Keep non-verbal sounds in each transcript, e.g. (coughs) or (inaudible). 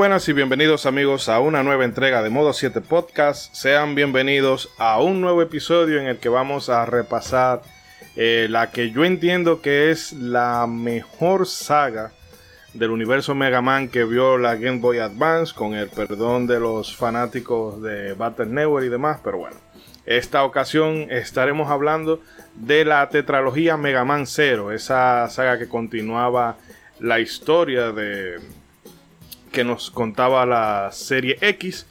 Buenas y bienvenidos amigos a una nueva entrega de Modo 7 Podcast. Sean bienvenidos a un nuevo episodio en el que vamos a repasar eh, la que yo entiendo que es la mejor saga del universo Mega Man que vio la Game Boy Advance, con el perdón de los fanáticos de Battle Network y demás, pero bueno. Esta ocasión estaremos hablando de la tetralogía Mega Man 0, esa saga que continuaba la historia de, que nos contaba la serie X.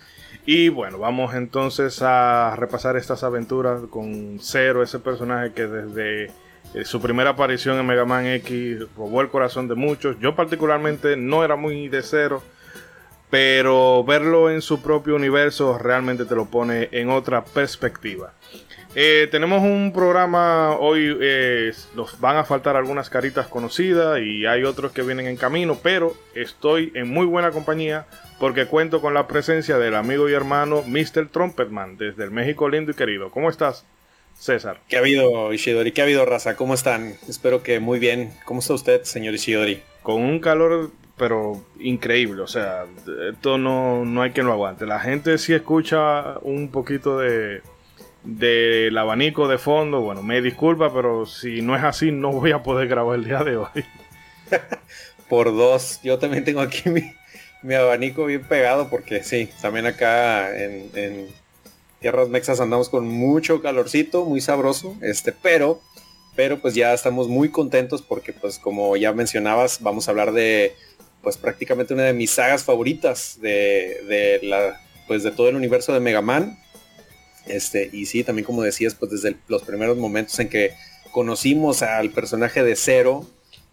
Y bueno, vamos entonces a repasar estas aventuras con Zero, ese personaje que desde eh, su primera aparición en Mega Man X robó el corazón de muchos. Yo particularmente no era muy de Zero, pero verlo en su propio universo realmente te lo pone en otra perspectiva. Eh, tenemos un programa hoy, eh, nos van a faltar algunas caritas conocidas y hay otros que vienen en camino, pero estoy en muy buena compañía porque cuento con la presencia del amigo y hermano Mr. Trumpetman desde el México lindo y querido. ¿Cómo estás, César? ¿Qué ha habido, Ishidori? ¿Qué ha habido, raza? ¿Cómo están? Espero que muy bien. ¿Cómo está usted, señor Ishidori? Con un calor pero increíble, o sea, esto no, no hay quien lo aguante. La gente sí escucha un poquito de del abanico de fondo, bueno, me disculpa, pero si no es así, no voy a poder grabar el día de hoy. (laughs) Por dos, yo también tengo aquí mi, abanico bien pegado, porque sí, también acá en, Tierras Mexas andamos con mucho calorcito, muy sabroso, este, pero, pero pues ya estamos muy contentos porque pues como ya mencionabas, vamos a hablar de pues prácticamente una de mis sagas favoritas de, de la, pues de todo el universo de Mega Man este, y sí, también como decías, pues desde los primeros momentos en que conocimos al personaje de Cero,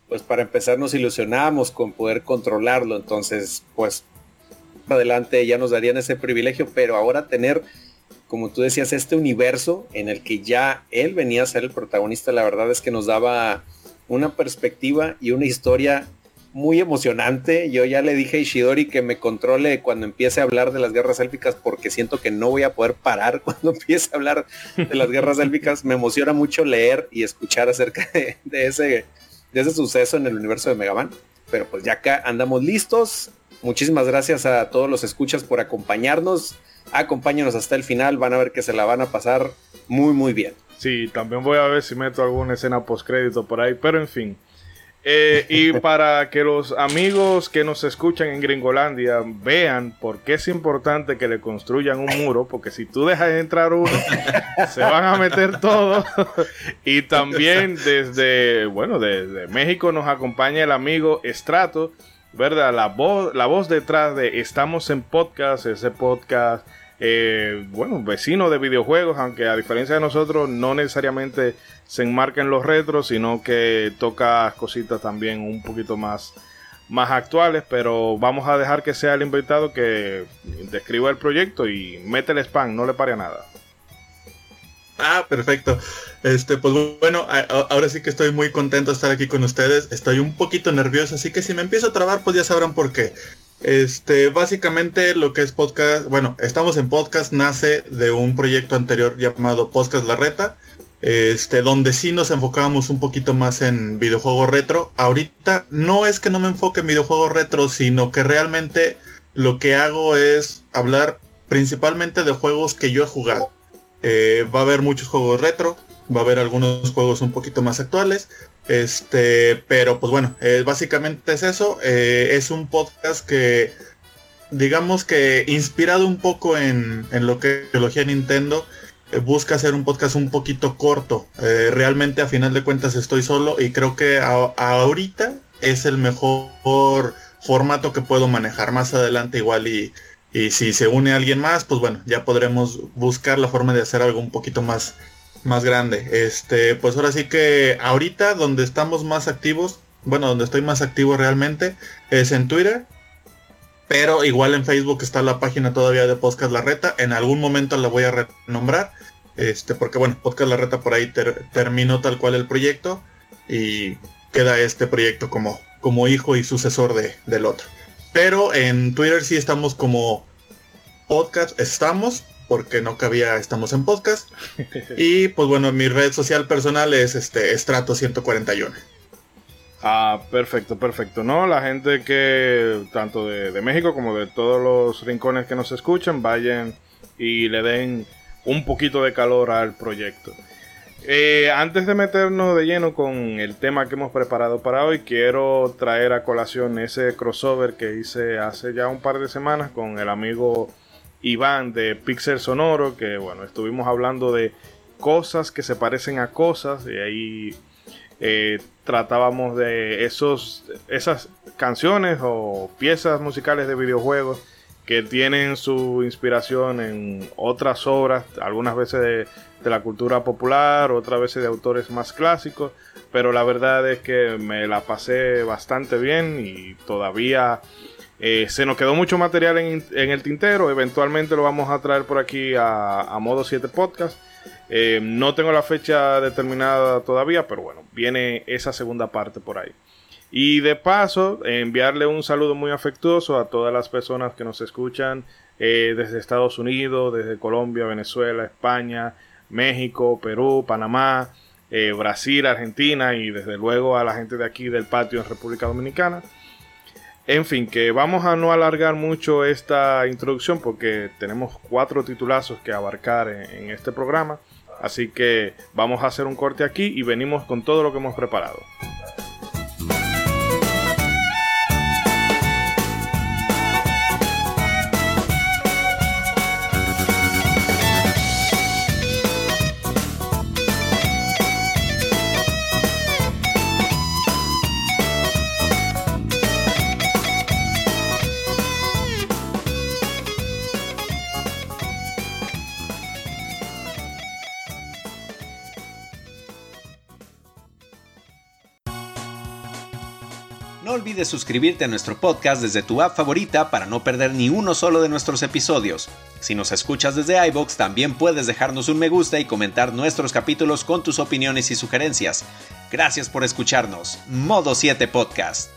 pues para empezar nos ilusionábamos con poder controlarlo. Entonces, pues adelante ya nos darían ese privilegio, pero ahora tener, como tú decías, este universo en el que ya él venía a ser el protagonista, la verdad es que nos daba una perspectiva y una historia muy emocionante. Yo ya le dije a Ishidori que me controle cuando empiece a hablar de las guerras élficas porque siento que no voy a poder parar (laughs) cuando empiece a hablar de las guerras élficas. Me emociona mucho leer y escuchar acerca de, ese, de ese suceso en el universo de Mega Man. Pero pues ya acá andamos listos. Muchísimas gracias a todos los escuchas por acompañarnos. Acompáñanos hasta el final. Van a ver que se la van a pasar muy muy bien. Sí, también voy a ver si meto alguna escena post crédito por ahí. Pero en fin. Eh, y para que los amigos que nos escuchan en Gringolandia vean por qué es importante que le construyan un muro, porque si tú dejas de entrar uno, se van a meter todos. y también desde, bueno, desde México nos acompaña el amigo Estrato, ¿verdad? La voz, la voz detrás de Estamos en Podcast, ese podcast eh, bueno, vecino de videojuegos, aunque a diferencia de nosotros no necesariamente se enmarca en los retros, sino que toca cositas también un poquito más, más actuales, pero vamos a dejar que sea el invitado que describa el proyecto y mete el spam, no le pare a nada. Ah, perfecto. Este, pues bueno, ahora sí que estoy muy contento de estar aquí con ustedes. Estoy un poquito nervioso, así que si me empiezo a trabar, pues ya sabrán por qué. Este, básicamente lo que es podcast, bueno, estamos en podcast, nace de un proyecto anterior llamado Podcast La Reta, este, donde sí nos enfocábamos un poquito más en videojuegos retro. Ahorita no es que no me enfoque en videojuegos retro, sino que realmente lo que hago es hablar principalmente de juegos que yo he jugado. Eh, va a haber muchos juegos retro, va a haber algunos juegos un poquito más actuales, este, pero pues bueno, eh, básicamente es eso. Eh, es un podcast que, digamos que inspirado un poco en, lo que es biología Nintendo, busca hacer un podcast un poquito corto. realmente a final de cuentas estoy solo y creo que ahorita es el mejor formato que puedo manejar. Más adelante igual y, y si se une alguien más, pues bueno, ya podremos buscar la forma de hacer algo un poquito más más grande. Este, pues ahora sí que ahorita donde estamos más activos, bueno, donde estoy más activo realmente es en Twitter. Pero igual en Facebook está la página todavía de Podcast La Reta. En algún momento la voy a renombrar. Este, porque bueno, Podcast La Reta por ahí terminó tal cual el proyecto. Y queda este proyecto como, como hijo y sucesor de, del otro. Pero en Twitter sí estamos como podcast estamos porque no cabía estamos en podcast. (laughs) y pues bueno, mi red social personal es este Estrato 141. Ah, perfecto, perfecto. No, la gente que, tanto de, México como de todos los rincones que nos escuchan, vayan y le den un poquito de calor al proyecto. Eh, antes de meternos de lleno con el tema que hemos preparado para hoy, quiero traer a colación ese crossover que hice hace ya un par de semanas con el amigo Iván de Pixel Sonoro, que bueno, estuvimos hablando de cosas que se parecen a cosas y ahí eh, tratábamos de esos, esas canciones o piezas musicales de videojuegos que tienen su inspiración en otras obras, algunas veces de, la cultura popular, otras veces de autores más clásicos, pero la verdad es que me la pasé bastante bien y todavía eh, se nos quedó mucho material en, el tintero, eventualmente lo vamos a traer por aquí a, a modo 7 podcast eh, no tengo la fecha determinada todavía, pero bueno, viene esa segunda parte por ahí. Y de paso, enviarle un saludo muy afectuoso a todas las personas que nos escuchan eh, desde Estados Unidos, desde Colombia, Venezuela, España, México, Perú, Panamá, eh, Brasil, Argentina y desde luego a la gente de aquí del patio en República Dominicana. En fin, que vamos a no alargar mucho esta introducción porque tenemos cuatro titulazos que abarcar en este programa. Así que vamos a hacer un corte aquí y venimos con todo lo que hemos preparado. Olvides suscribirte a nuestro podcast desde tu app favorita para no perder ni uno solo de nuestros episodios. Si nos escuchas desde iBox, también puedes dejarnos un me gusta y comentar nuestros capítulos con tus opiniones y sugerencias. Gracias por escucharnos. Modo 7 Podcast.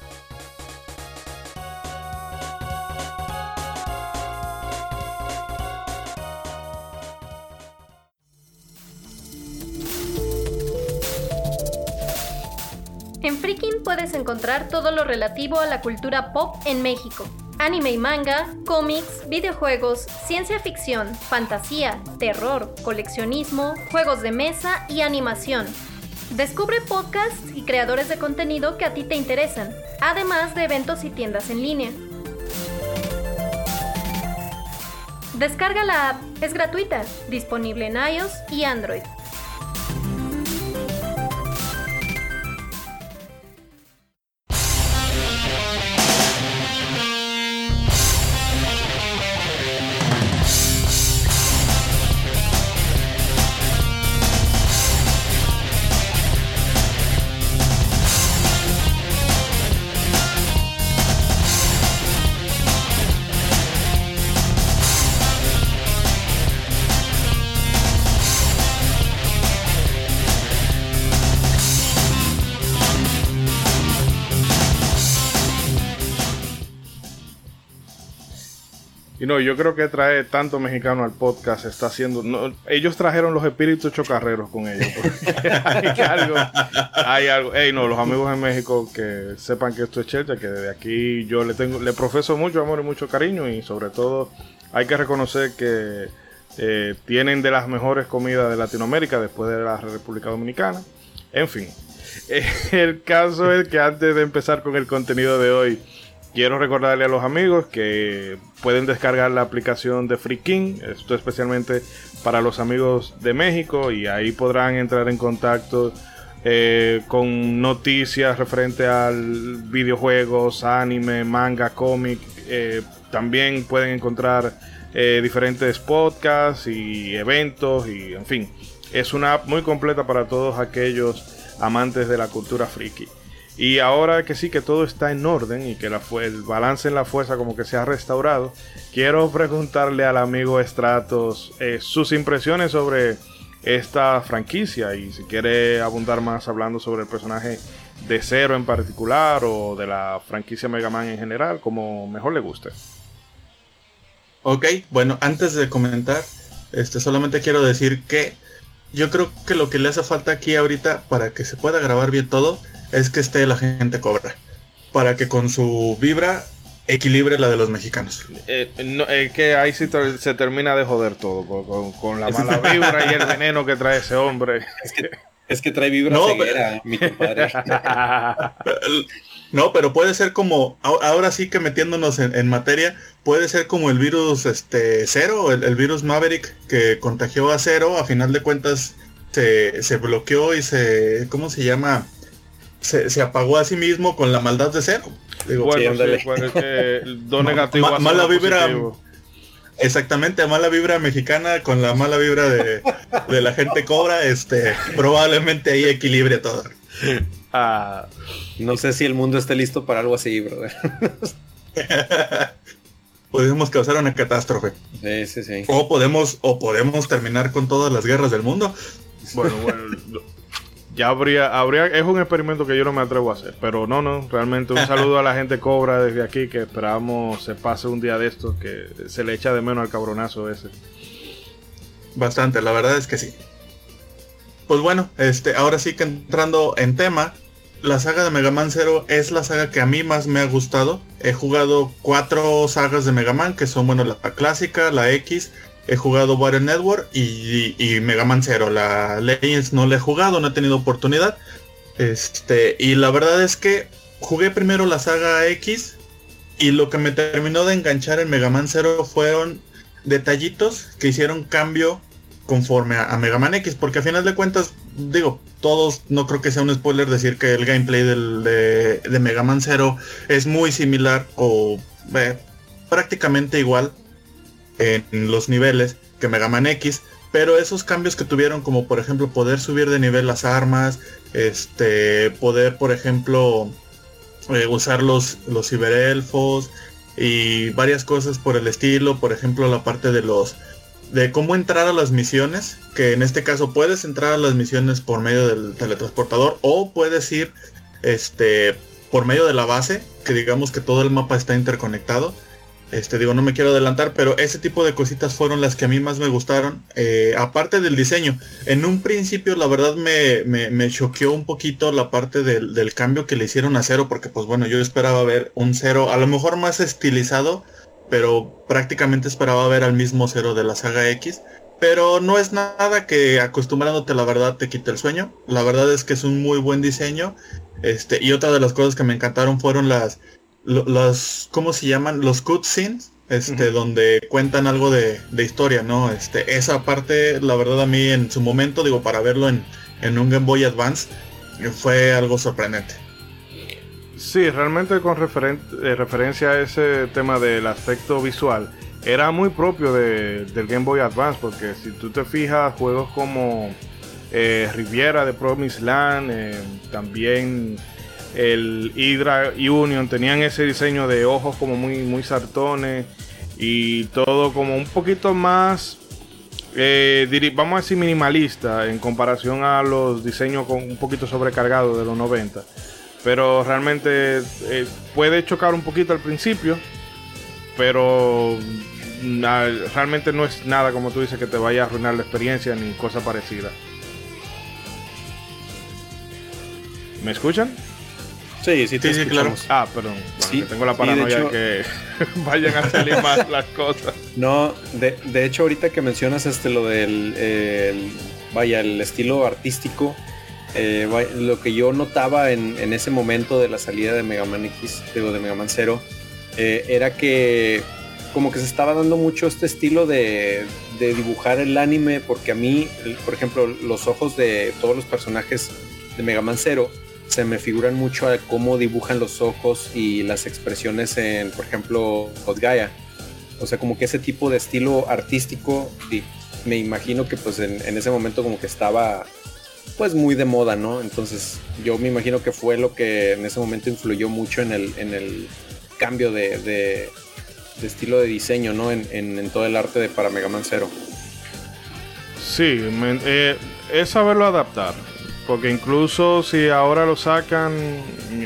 Puedes encontrar todo lo relativo a la cultura pop en México. Anime y manga, cómics, videojuegos, ciencia ficción, fantasía, terror, coleccionismo, juegos de mesa y animación. Descubre podcasts y creadores de contenido que a ti te interesan, además de eventos y tiendas en línea. Descarga la app, es gratuita, disponible en iOS y Android. No, yo creo que trae tanto mexicano al podcast está haciendo. ellos trajeron los espíritus chocarreros con ellos. (laughs) hay algo. Hay algo. Ey, no, los amigos en México que sepan que esto es chelcha, que desde aquí yo le tengo, le profeso mucho amor y mucho cariño y sobre todo hay que reconocer que eh, tienen de las mejores comidas de Latinoamérica después de la República Dominicana. En fin, (laughs) el caso es que antes de empezar con el contenido de hoy Quiero recordarle a los amigos que pueden descargar la aplicación de Free esto especialmente para los amigos de México y ahí podrán entrar en contacto eh, con noticias referente al videojuegos, anime, manga, cómic. Eh, también pueden encontrar eh, diferentes podcasts y eventos y en fin, es una app muy completa para todos aquellos amantes de la cultura friki. Y ahora que sí, que todo está en orden y que el balance en la fuerza como que se ha restaurado, quiero preguntarle al amigo Stratos eh, sus impresiones sobre esta franquicia y si quiere abundar más hablando sobre el personaje de Zero en particular o de la franquicia Mega Man en general, como mejor le guste. Ok, bueno, antes de comentar, este, solamente quiero decir que yo creo que lo que le hace falta aquí ahorita para que se pueda grabar bien todo es que esté la gente cobra. Para que con su vibra equilibre la de los mexicanos. Eh, es que ahí sí se termina de joder todo, con, la mala vibra y el veneno que trae ese hombre. Es que, trae vibra ceguera, mi compadre. (laughs) (laughs) No, pero puede ser como, ahora sí que metiéndonos en, materia, puede ser como el virus este cero, el, virus Maverick que contagió a cero, a final de cuentas se, se bloqueó y se, ¿cómo se llama? Se, se, apagó a sí mismo con la maldad de cero. Digo, bueno, sí, bueno, que (laughs) do negativo mala vibra. Exactamente, mala vibra mexicana con la mala vibra de, de la gente cobra, este, probablemente ahí equilibre todo. (laughs) Ah, no sé si el mundo esté listo para algo así, brother. (laughs) podemos causar una catástrofe. Sí, sí, sí. O podemos, o podemos terminar con todas las guerras del mundo. Bueno, (laughs) bueno. ya habría, habría, es un experimento que yo no me atrevo a hacer. Pero no, no, realmente un saludo a la gente Cobra desde aquí, que esperamos se pase un día de estos, que se le echa de menos al cabronazo ese. Bastante, la verdad es que sí. Pues bueno, este, ahora sí que entrando en tema, la saga de Mega Man Zero es la saga que a mí más me ha gustado. He jugado cuatro sagas de Mega Man, que son, bueno, la, clásica, la X, he jugado Water Network y, y, Mega Man Zero. La Legends no la he jugado, no he tenido oportunidad. Este, y la verdad es que jugué primero la saga X y lo que me terminó de enganchar en Mega Man Zero fueron detallitos que hicieron cambio conforme a, Mega Man X, porque a final de cuentas, digo, todos, no creo que sea un spoiler decir que el gameplay del, de, Mega Man Zero es muy similar o eh, prácticamente igual en los niveles que Mega Man X, pero esos cambios que tuvieron como por ejemplo poder subir de nivel las armas, este, poder por ejemplo eh, usar los, los ciberelfos y varias cosas por el estilo, por ejemplo la parte de los de cómo entrar a las misiones, que en este caso puedes entrar a las misiones por medio del teletransportador o puedes ir este por medio de la base, que digamos que todo el mapa está interconectado. Este, digo, no me quiero adelantar, pero ese tipo de cositas fueron las que a mí más me gustaron. Eh, aparte del diseño, en un principio la verdad me, me, choqueó un poquito la parte del, del, cambio que le hicieron a cero, porque pues bueno, yo esperaba ver un cero a lo mejor más estilizado, pero prácticamente esperaba ver al mismo cero de la saga X. Pero no es nada que acostumbrándote la verdad te quite el sueño. La verdad es que es un muy buen diseño. Este, y otra de las cosas que me encantaron fueron las, las ¿cómo se llaman? Los cutscenes, este, donde cuentan algo de, de, historia, ¿no? Este, esa parte, la verdad a mí en su momento, digo, para verlo en, en un Game Boy Advance, fue algo sorprendente. Sí, realmente con eh, referencia a ese tema del aspecto visual, era muy propio del Game Boy Advance, porque si tú te fijas, juegos como eh, Riviera de Promise Land, eh, también el Hydra Union tenían ese diseño de ojos como muy, muy sartones y todo como un poquito más, vamos a decir, minimalista en comparación a los diseños con un poquito sobrecargados de los 90. Pero realmente eh, puede chocar un poquito al principio. Pero mm, realmente no es nada como tú dices que te vaya a arruinar la experiencia ni cosa parecida. ¿Me escuchan? Sí, sí, te sí, claro. Ah, perdón. tengo la paranoia de que (laughs) vayan a salir (laughs) más las cosas. No, de, de, hecho, ahorita que mencionas este lo del vaya, el estilo artístico eh, lo que yo notaba en, ese momento de la salida de Mega Man X, digo, de Mega Man Zero, eh, era que como que se estaba dando mucho este estilo de, dibujar el anime, porque a mí, por ejemplo, los ojos de todos los personajes de Mega Man Zero se me figuran mucho a cómo dibujan los ojos y las expresiones en, por ejemplo, Hot Gaia. O sea, como que ese tipo de estilo artístico, me imagino que pues en, en ese momento como que estaba pues muy de moda, ¿no? Entonces yo me imagino que fue lo que en ese momento influyó mucho en el, en el cambio de, estilo de diseño, ¿no? En, todo el arte de para Mega Man Zero. Sí, eh, es saberlo adaptar. Porque incluso si ahora lo sacan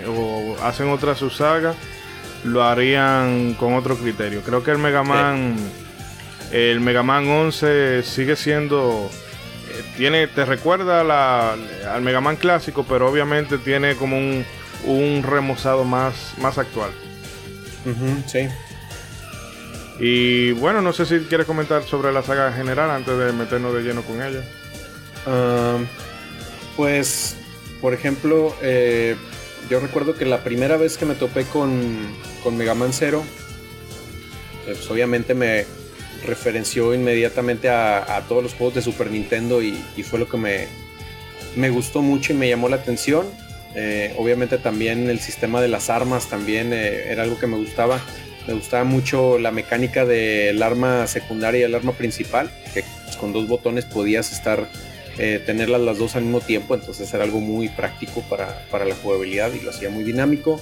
o hacen otra su saga, lo harían con otro criterio. Creo que el Mega Man, el Mega Man 11 sigue siendo tiene, te recuerda al Mega Man clásico, pero obviamente tiene como un, un remozado más, más actual. sí. Y bueno, no sé si quieres comentar sobre la saga en general antes de meternos de lleno con ella. Ah, pues, por ejemplo, eh, yo recuerdo que la primera vez que me topé con, con Mega Man Zero, pues obviamente me referenció inmediatamente a, todos los juegos de Super Nintendo y, fue lo que me, me, gustó mucho y me llamó la atención. Eh, obviamente también el sistema de las armas también eh, era algo que me gustaba. Me gustaba mucho la mecánica del arma secundaria y el arma principal, que con dos botones podías estar eh, tenerlas las dos al mismo tiempo, entonces era algo muy práctico para, para la jugabilidad y lo hacía muy dinámico.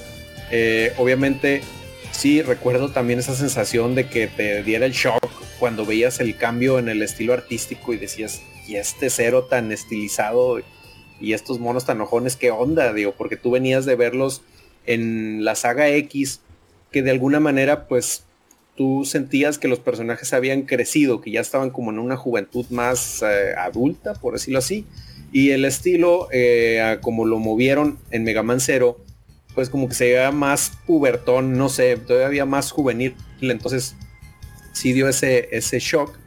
obviamente sí recuerdo también esa sensación de que te diera el shock cuando veías el cambio en el estilo artístico y decías, y este cero tan estilizado y estos monos tan ojones, ¿qué onda? Digo, porque tú venías de verlos en la saga X, que de alguna manera, pues tú sentías que los personajes habían crecido, que ya estaban como en una juventud más eh, adulta, por decirlo así. Y el estilo, eh, como lo movieron en Mega Man Zero, pues como que se veía más pubertón, no sé, todavía más juvenil. Entonces sí dio ese, ese shock.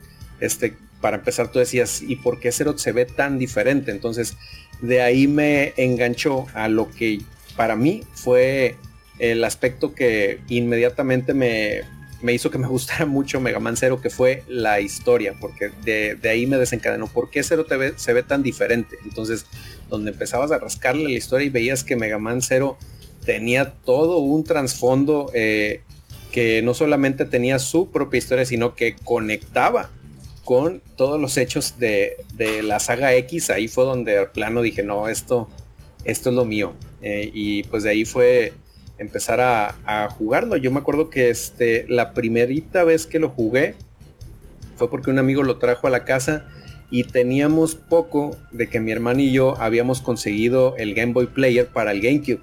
Este, para empezar, tú decías, ¿y por qué Zero se ve tan diferente? Entonces, de ahí me enganchó a lo que para mí fue el aspecto que inmediatamente me, me hizo que me (laughs) gustara mucho Mega Man Zero, que fue la historia, porque de, de ahí me desencadenó. ¿Por qué Zero se ve tan diferente? Entonces, donde empezabas a rascarle la historia y veías que Mega Man Zero tenía todo un trasfondo eh, que no solamente tenía su propia historia, sino que conectaba con todos los hechos de, la saga X. Ahí fue donde al plano dije, no, esto, esto es lo mío. Eh, y pues de ahí fue empezar a, jugarlo. Yo me acuerdo que este, la primerita vez que lo jugué fue porque un amigo lo trajo a la casa y teníamos poco de que mi hermano y yo habíamos conseguido el Game Boy Player para el GameCube.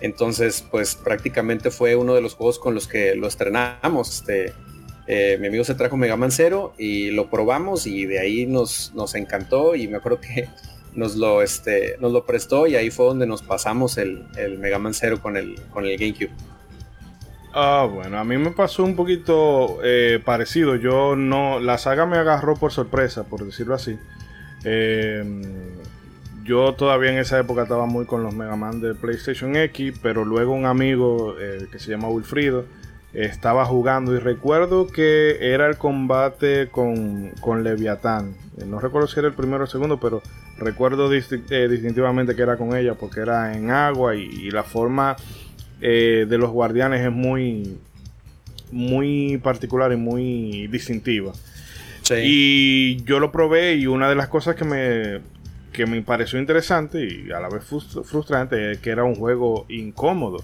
Entonces, pues prácticamente fue uno de los juegos con los que lo estrenamos. Este, eh, mi amigo se trajo Mega Man Zero y lo probamos y de ahí nos, nos encantó y me acuerdo que (laughs) nos lo, este, nos lo prestó y ahí fue donde nos pasamos el, el Mega Man Zero con el, con el GameCube. Ah, bueno, a mí me pasó un poquito eh, parecido. Yo no, la saga me agarró por sorpresa, por decirlo así. Eh, yo todavía en esa época estaba muy con los Mega Man de PlayStation X, pero luego un amigo eh, que se llama Wilfrido estaba jugando y recuerdo que era el combate con, con Leviatán. Eh, no recuerdo si era el primero o el segundo, pero recuerdo eh, distintivamente que era con ella porque era en agua y, la forma de los guardianes es muy, muy particular y muy distintiva. Y yo lo probé y una de las cosas que me que me pareció interesante y a la vez frustrante es que era un juego incómodo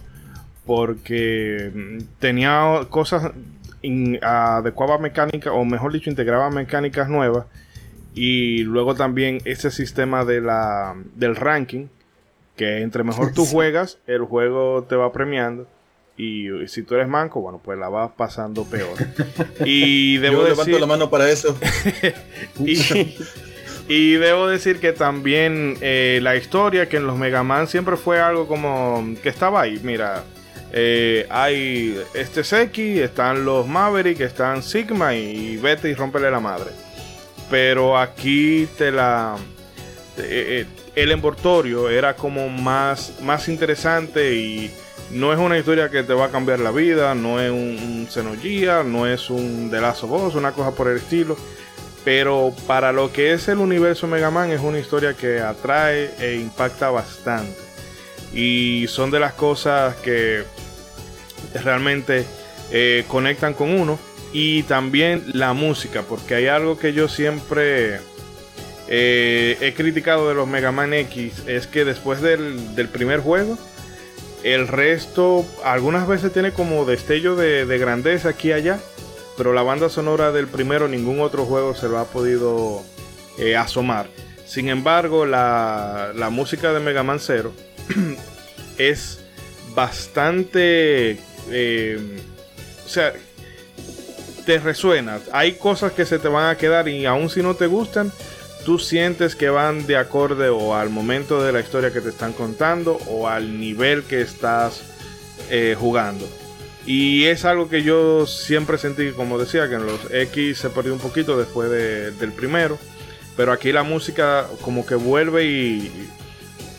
porque mm, tenía cosas adecuaba mecánica o mejor dicho integraba mecánicas nuevas y luego también ese sistema de la, del ranking que entre mejor tú (laughs) juegas el juego te va premiando y, si tú eres manco, bueno, pues la vas pasando peor. (laughs) Y debo Yo levanto la mano para eso. (laughs) y, y debo decir que también eh, la historia que en los Mega Man siempre fue algo como que estaba ahí. Mira, eh, hay este Seki, están los Maverick, están Sigma y vete y rompele la madre. Pero aquí te la. Eh, el envoltorio era como más, más interesante y no es una historia que te va a cambiar la vida, no es un, un no es un The Last of una cosa por el estilo pero para lo que es el universo Mega Man es una historia que atrae e impacta bastante. Y son de las cosas que realmente eh, conectan con uno. Y también la música, porque hay algo que yo siempre eh, he criticado de los Mega Man X, es que después del, primer juego, el resto algunas veces tiene como destello de, de grandeza aquí y allá pero la banda sonora del primero ningún otro juego se lo ha podido eh, asomar. Sin embargo, la, música de Mega Man Zero (clears throat) es bastante... Eh, o sea, te resuena. Hay cosas que se te van a quedar y aun si no te gustan, tú sientes que van de acorde o al momento de la historia que te están contando o al nivel que estás eh, jugando. Y es algo que yo siempre sentí, como decía, que en los X se perdió un poquito después del primero. Pero aquí la música como que vuelve y,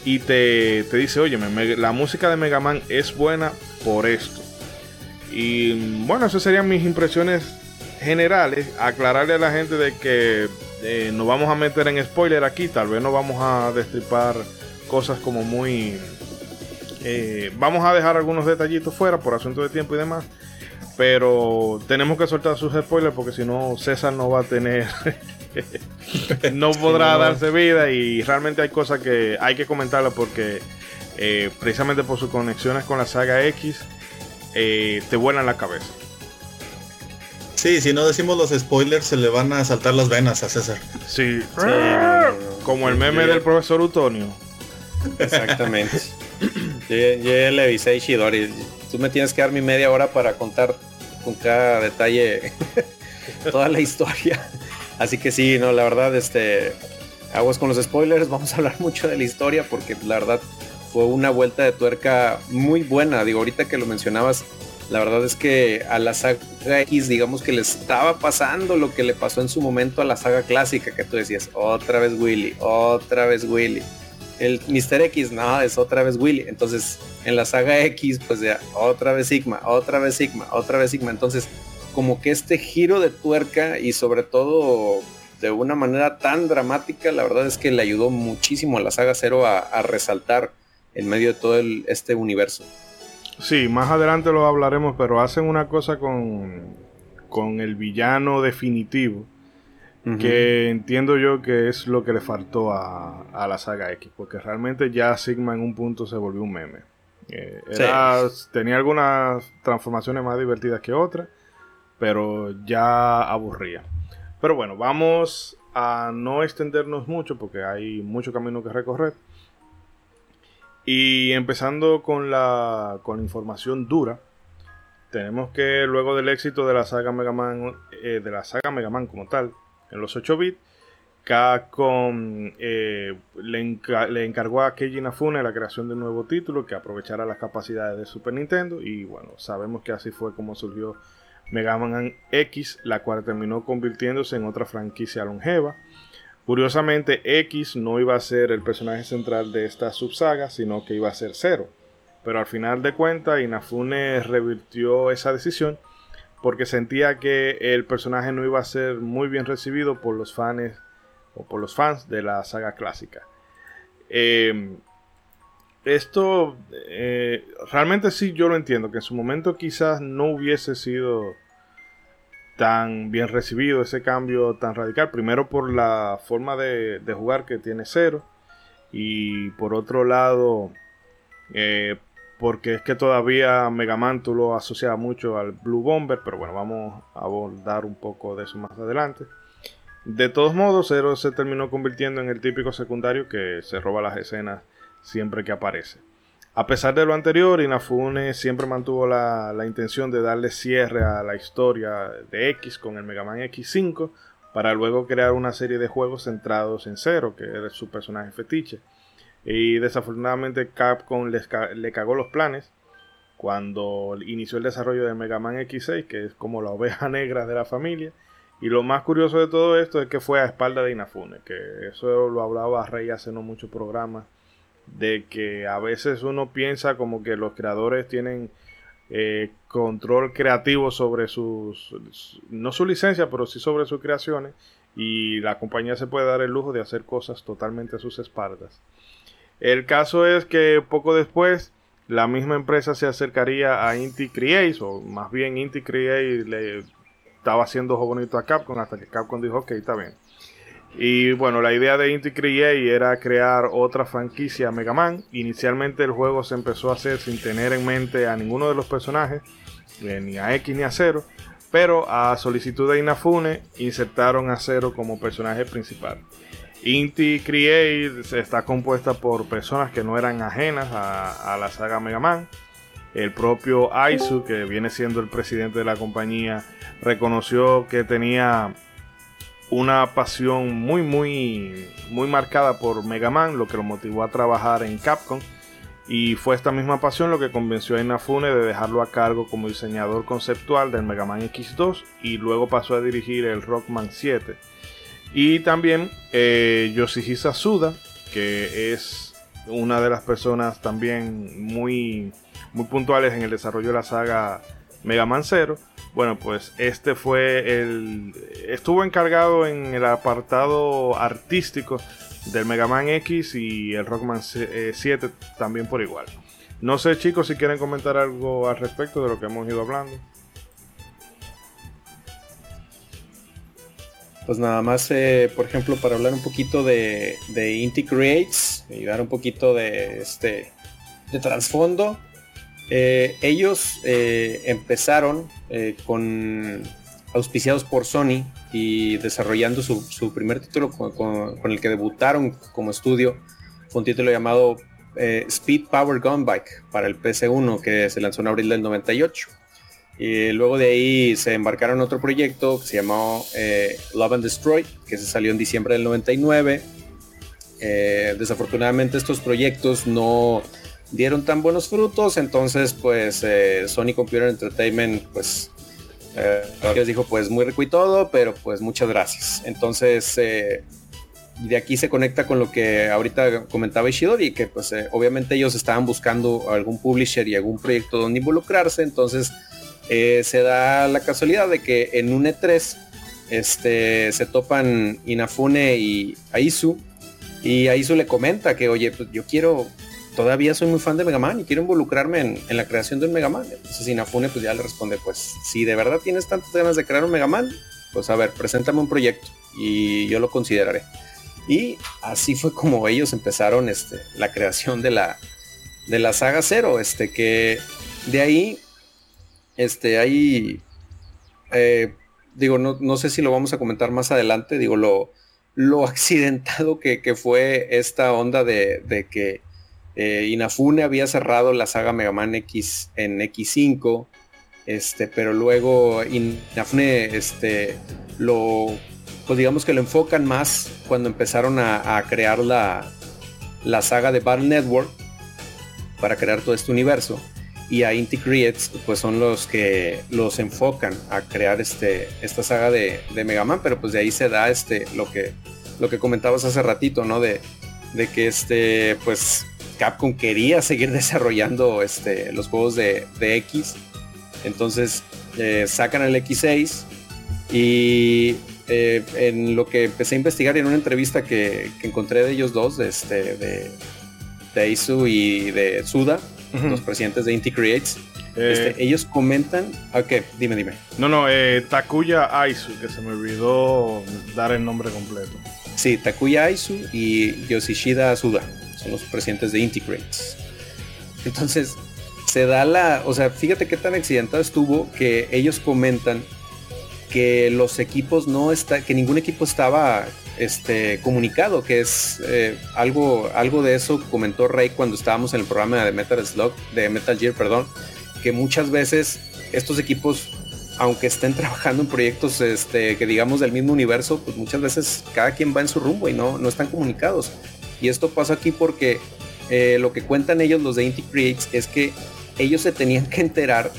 y te, te dice, oye, la música de Mega Man es buena por esto. Y bueno, esas serían mis impresiones generales. Aclararle a la gente de que eh, nos vamos a meter en spoiler aquí. Tal vez no vamos a destripar cosas como muy... Eh, vamos a dejar algunos detallitos fuera por asunto de tiempo y demás. Pero tenemos que soltar sus spoilers porque si no César no va a tener... (laughs) no podrá darse vida y realmente hay cosas que hay que comentarlas porque eh, precisamente por sus conexiones con la saga X te vuelan la cabeza. Sí, si no decimos los spoilers se le van a saltar las venas a César. Sí, como el meme del profesor Utonio. Exactamente. (clears throat) yo, le avisé tú me tienes que dar mi media hora para contar con cada detalle (laughs) toda la historia. Así que sí, no, la verdad, este, aguas con los spoilers, vamos a hablar mucho de la historia porque la verdad fue una vuelta de tuerca muy buena. Digo, ahorita que lo mencionabas, la verdad es que a la saga X, digamos que le estaba pasando lo que le pasó en su momento a la saga clásica, que tú decías, otra vez Willy, otra vez Willy. El Mr. X, no, es otra vez Willy. Entonces, en la saga X, pues ya, otra vez Sigma, otra vez Sigma, otra vez Sigma. Entonces, como que este giro de tuerca y sobre todo de una manera tan dramática, la verdad es que le ayudó muchísimo a la saga Zero a, resaltar en medio de todo este universo. Sí, más adelante lo hablaremos, pero hacen una cosa con, con el villano definitivo. Que entiendo yo que es lo que le faltó a, a, la saga X, porque realmente ya Sigma en un punto se volvió un meme. Eh, tenía algunas transformaciones más divertidas que otras, pero ya aburría. Pero bueno, vamos a no extendernos mucho porque hay mucho camino que recorrer. Y empezando con la, con información dura, tenemos que luego del éxito de la saga Mega Man, eh, de la saga Mega Man como tal, en los 8 bits, Capcom eh, le, encargó a Keiji Inafune la creación de un nuevo título que aprovechara las capacidades de Super Nintendo. Y bueno, sabemos que así fue como surgió Mega Man X, la cual terminó convirtiéndose en otra franquicia longeva. Curiosamente, X no iba a ser el personaje central de esta subsaga, sino que iba a ser Zero. Pero al final de cuentas, Inafune revirtió esa decisión porque sentía que el personaje no iba a ser muy bien recibido por los fans o por los fans de la saga clásica. Em, esto eh, realmente sí yo lo entiendo, que en su momento quizás no hubiese sido tan bien recibido ese cambio tan radical. Primero por la forma de, jugar que tiene Cero. Y por otro lado, eh, porque es que todavía Mega Man tú lo asociaba mucho al Blue Bomber. Pero bueno, vamos a abordar un poco de eso más adelante. De todos modos, Zero se terminó convirtiendo en el típico secundario que se roba las escenas siempre que aparece. A pesar de lo anterior, Inafune siempre mantuvo la, intención de darle cierre a la historia de X con el Mega Man X5 para luego crear una serie de juegos centrados en Zero, que era su personaje fetiche. Y desafortunadamente Capcom le cagó los planes cuando inició el desarrollo de Mega Man X6, que es como la oveja (laughs) negra de la familia. Y lo más curioso de todo esto es que fue a espalda de Inafune, que eso lo hablaba Rey hace no muchos programas de que a veces uno piensa como que los creadores tienen eh, control creativo sobre sus, no su licencia, pero sí sobre sus creaciones y la compañía se puede dar el lujo de hacer cosas totalmente a sus espaldas. El caso es que poco después la misma empresa se acercaría a Inti Creates, o más bien Inti Creates le estaba haciendo ojo bonito a Capcom hasta que Capcom dijo, ok, está bien. Y bueno, la idea de Inti Create era crear otra franquicia Mega Man. Inicialmente el juego se empezó a hacer sin tener en mente a ninguno de los personajes, eh, ni a X ni a Zero, pero a solicitud de Inafune insertaron a Zero como personaje principal. Inti Create está compuesta por personas que no eran ajenas a, la saga Mega Man. El propio Aizu, que viene siendo el presidente de la compañía, reconoció que tenía una pasión muy muy muy marcada por Mega Man, lo que lo motivó a trabajar en Capcom. Y fue esta misma pasión lo que convenció a Inafune de dejarlo a cargo como diseñador conceptual del Mega Man X2 y luego pasó a dirigir el Rockman 7. Y también eh, Yoshihisa Suda, que es una de las personas también muy, muy puntuales en el desarrollo de la saga Mega Man 0. Bueno, pues este fue el. Estuvo encargado en el apartado artístico del Mega Man X y el Rockman 7 eh, también por igual. No sé, chicos, si quieren comentar algo al respecto de lo que hemos ido hablando. Pues nada más, eh, por ejemplo, para hablar un poquito de, de Inti Creates y dar un poquito de este de trasfondo. Eh, ellos eh, empezaron con auspiciados por Sony y desarrollando su, primer título con, el que debutaron como estudio, un título llamado Speed Power Gun Bike para el PC1 que se lanzó en abril del 98. Y luego de ahí se embarcaron otro proyecto que se llamó eh, Love and Destroy, que se salió en diciembre del 99. Eh, desafortunadamente estos proyectos no dieron tan buenos frutos, entonces pues eh, Sony Computer Entertainment pues les dijo pues muy rico pero pues muchas gracias. Entonces de aquí se conecta con lo que ahorita comentaba Ishidori, que pues obviamente ellos estaban buscando algún publisher y algún proyecto donde involucrarse, entonces eh, se da la casualidad de que en un E3 este, se topan Inafune y Aizu. Y Aizu le comenta que, oye, pues yo quiero, todavía soy muy fan de Mega Man y quiero involucrarme en, la creación de un Mega Man. Entonces Inafune pues ya le responde, pues si de verdad tienes tantas ganas de crear un Mega Man, pues a ver, preséntame un proyecto y yo lo consideraré. Y así fue como ellos empezaron este, la creación de la, de la saga Zero, este, que de ahí este, hay, eh, digo, no, sé si lo vamos a comentar más adelante, digo, lo, lo (laughs) accidentado que, fue esta onda de, que eh, Inafune había cerrado la saga Mega Man X en X5, este, pero luego Inafune, este, lo, pues digamos que lo enfocan más cuando empezaron a, crear la, la saga de Battle Network para crear todo este universo y a Inti Creates pues son los que los enfocan a crear este, esta saga de, de, Mega Man, pero pues de ahí se da este, lo, que, lo que comentabas hace ratito, ¿no? De, de que este, pues Capcom quería seguir (laughs) desarrollando este, los juegos de, de X, entonces eh, sacan el X6 y eh, en lo que empecé a investigar en una entrevista que, que encontré de ellos dos, este, de, de Isu y de Suda, los presidentes de Inti Creates. Eh, este, ellos comentan. Ok, dime, dime. No, no, eh, Takuya Aizu, que se me olvidó dar el nombre completo. Sí, Takuya Aizu y Yoshishida Suda son los presidentes de Inti Creates. Entonces, se da la. O sea, fíjate qué tan accidentado estuvo que ellos comentan que los equipos no está, que ningún equipo estaba este, comunicado, que es eh, algo, algo de eso comentó Rey cuando estábamos en el programa de Metal Slug, de Metal Gear, perdón, que muchas veces estos equipos, aunque estén (laughs) trabajando en proyectos este, que digamos del mismo universo, pues muchas veces cada quien va en su rumbo y no, no están comunicados. Y esto pasa aquí porque eh, lo que cuentan ellos, los de Inti Creates, es que ellos se tenían que enterar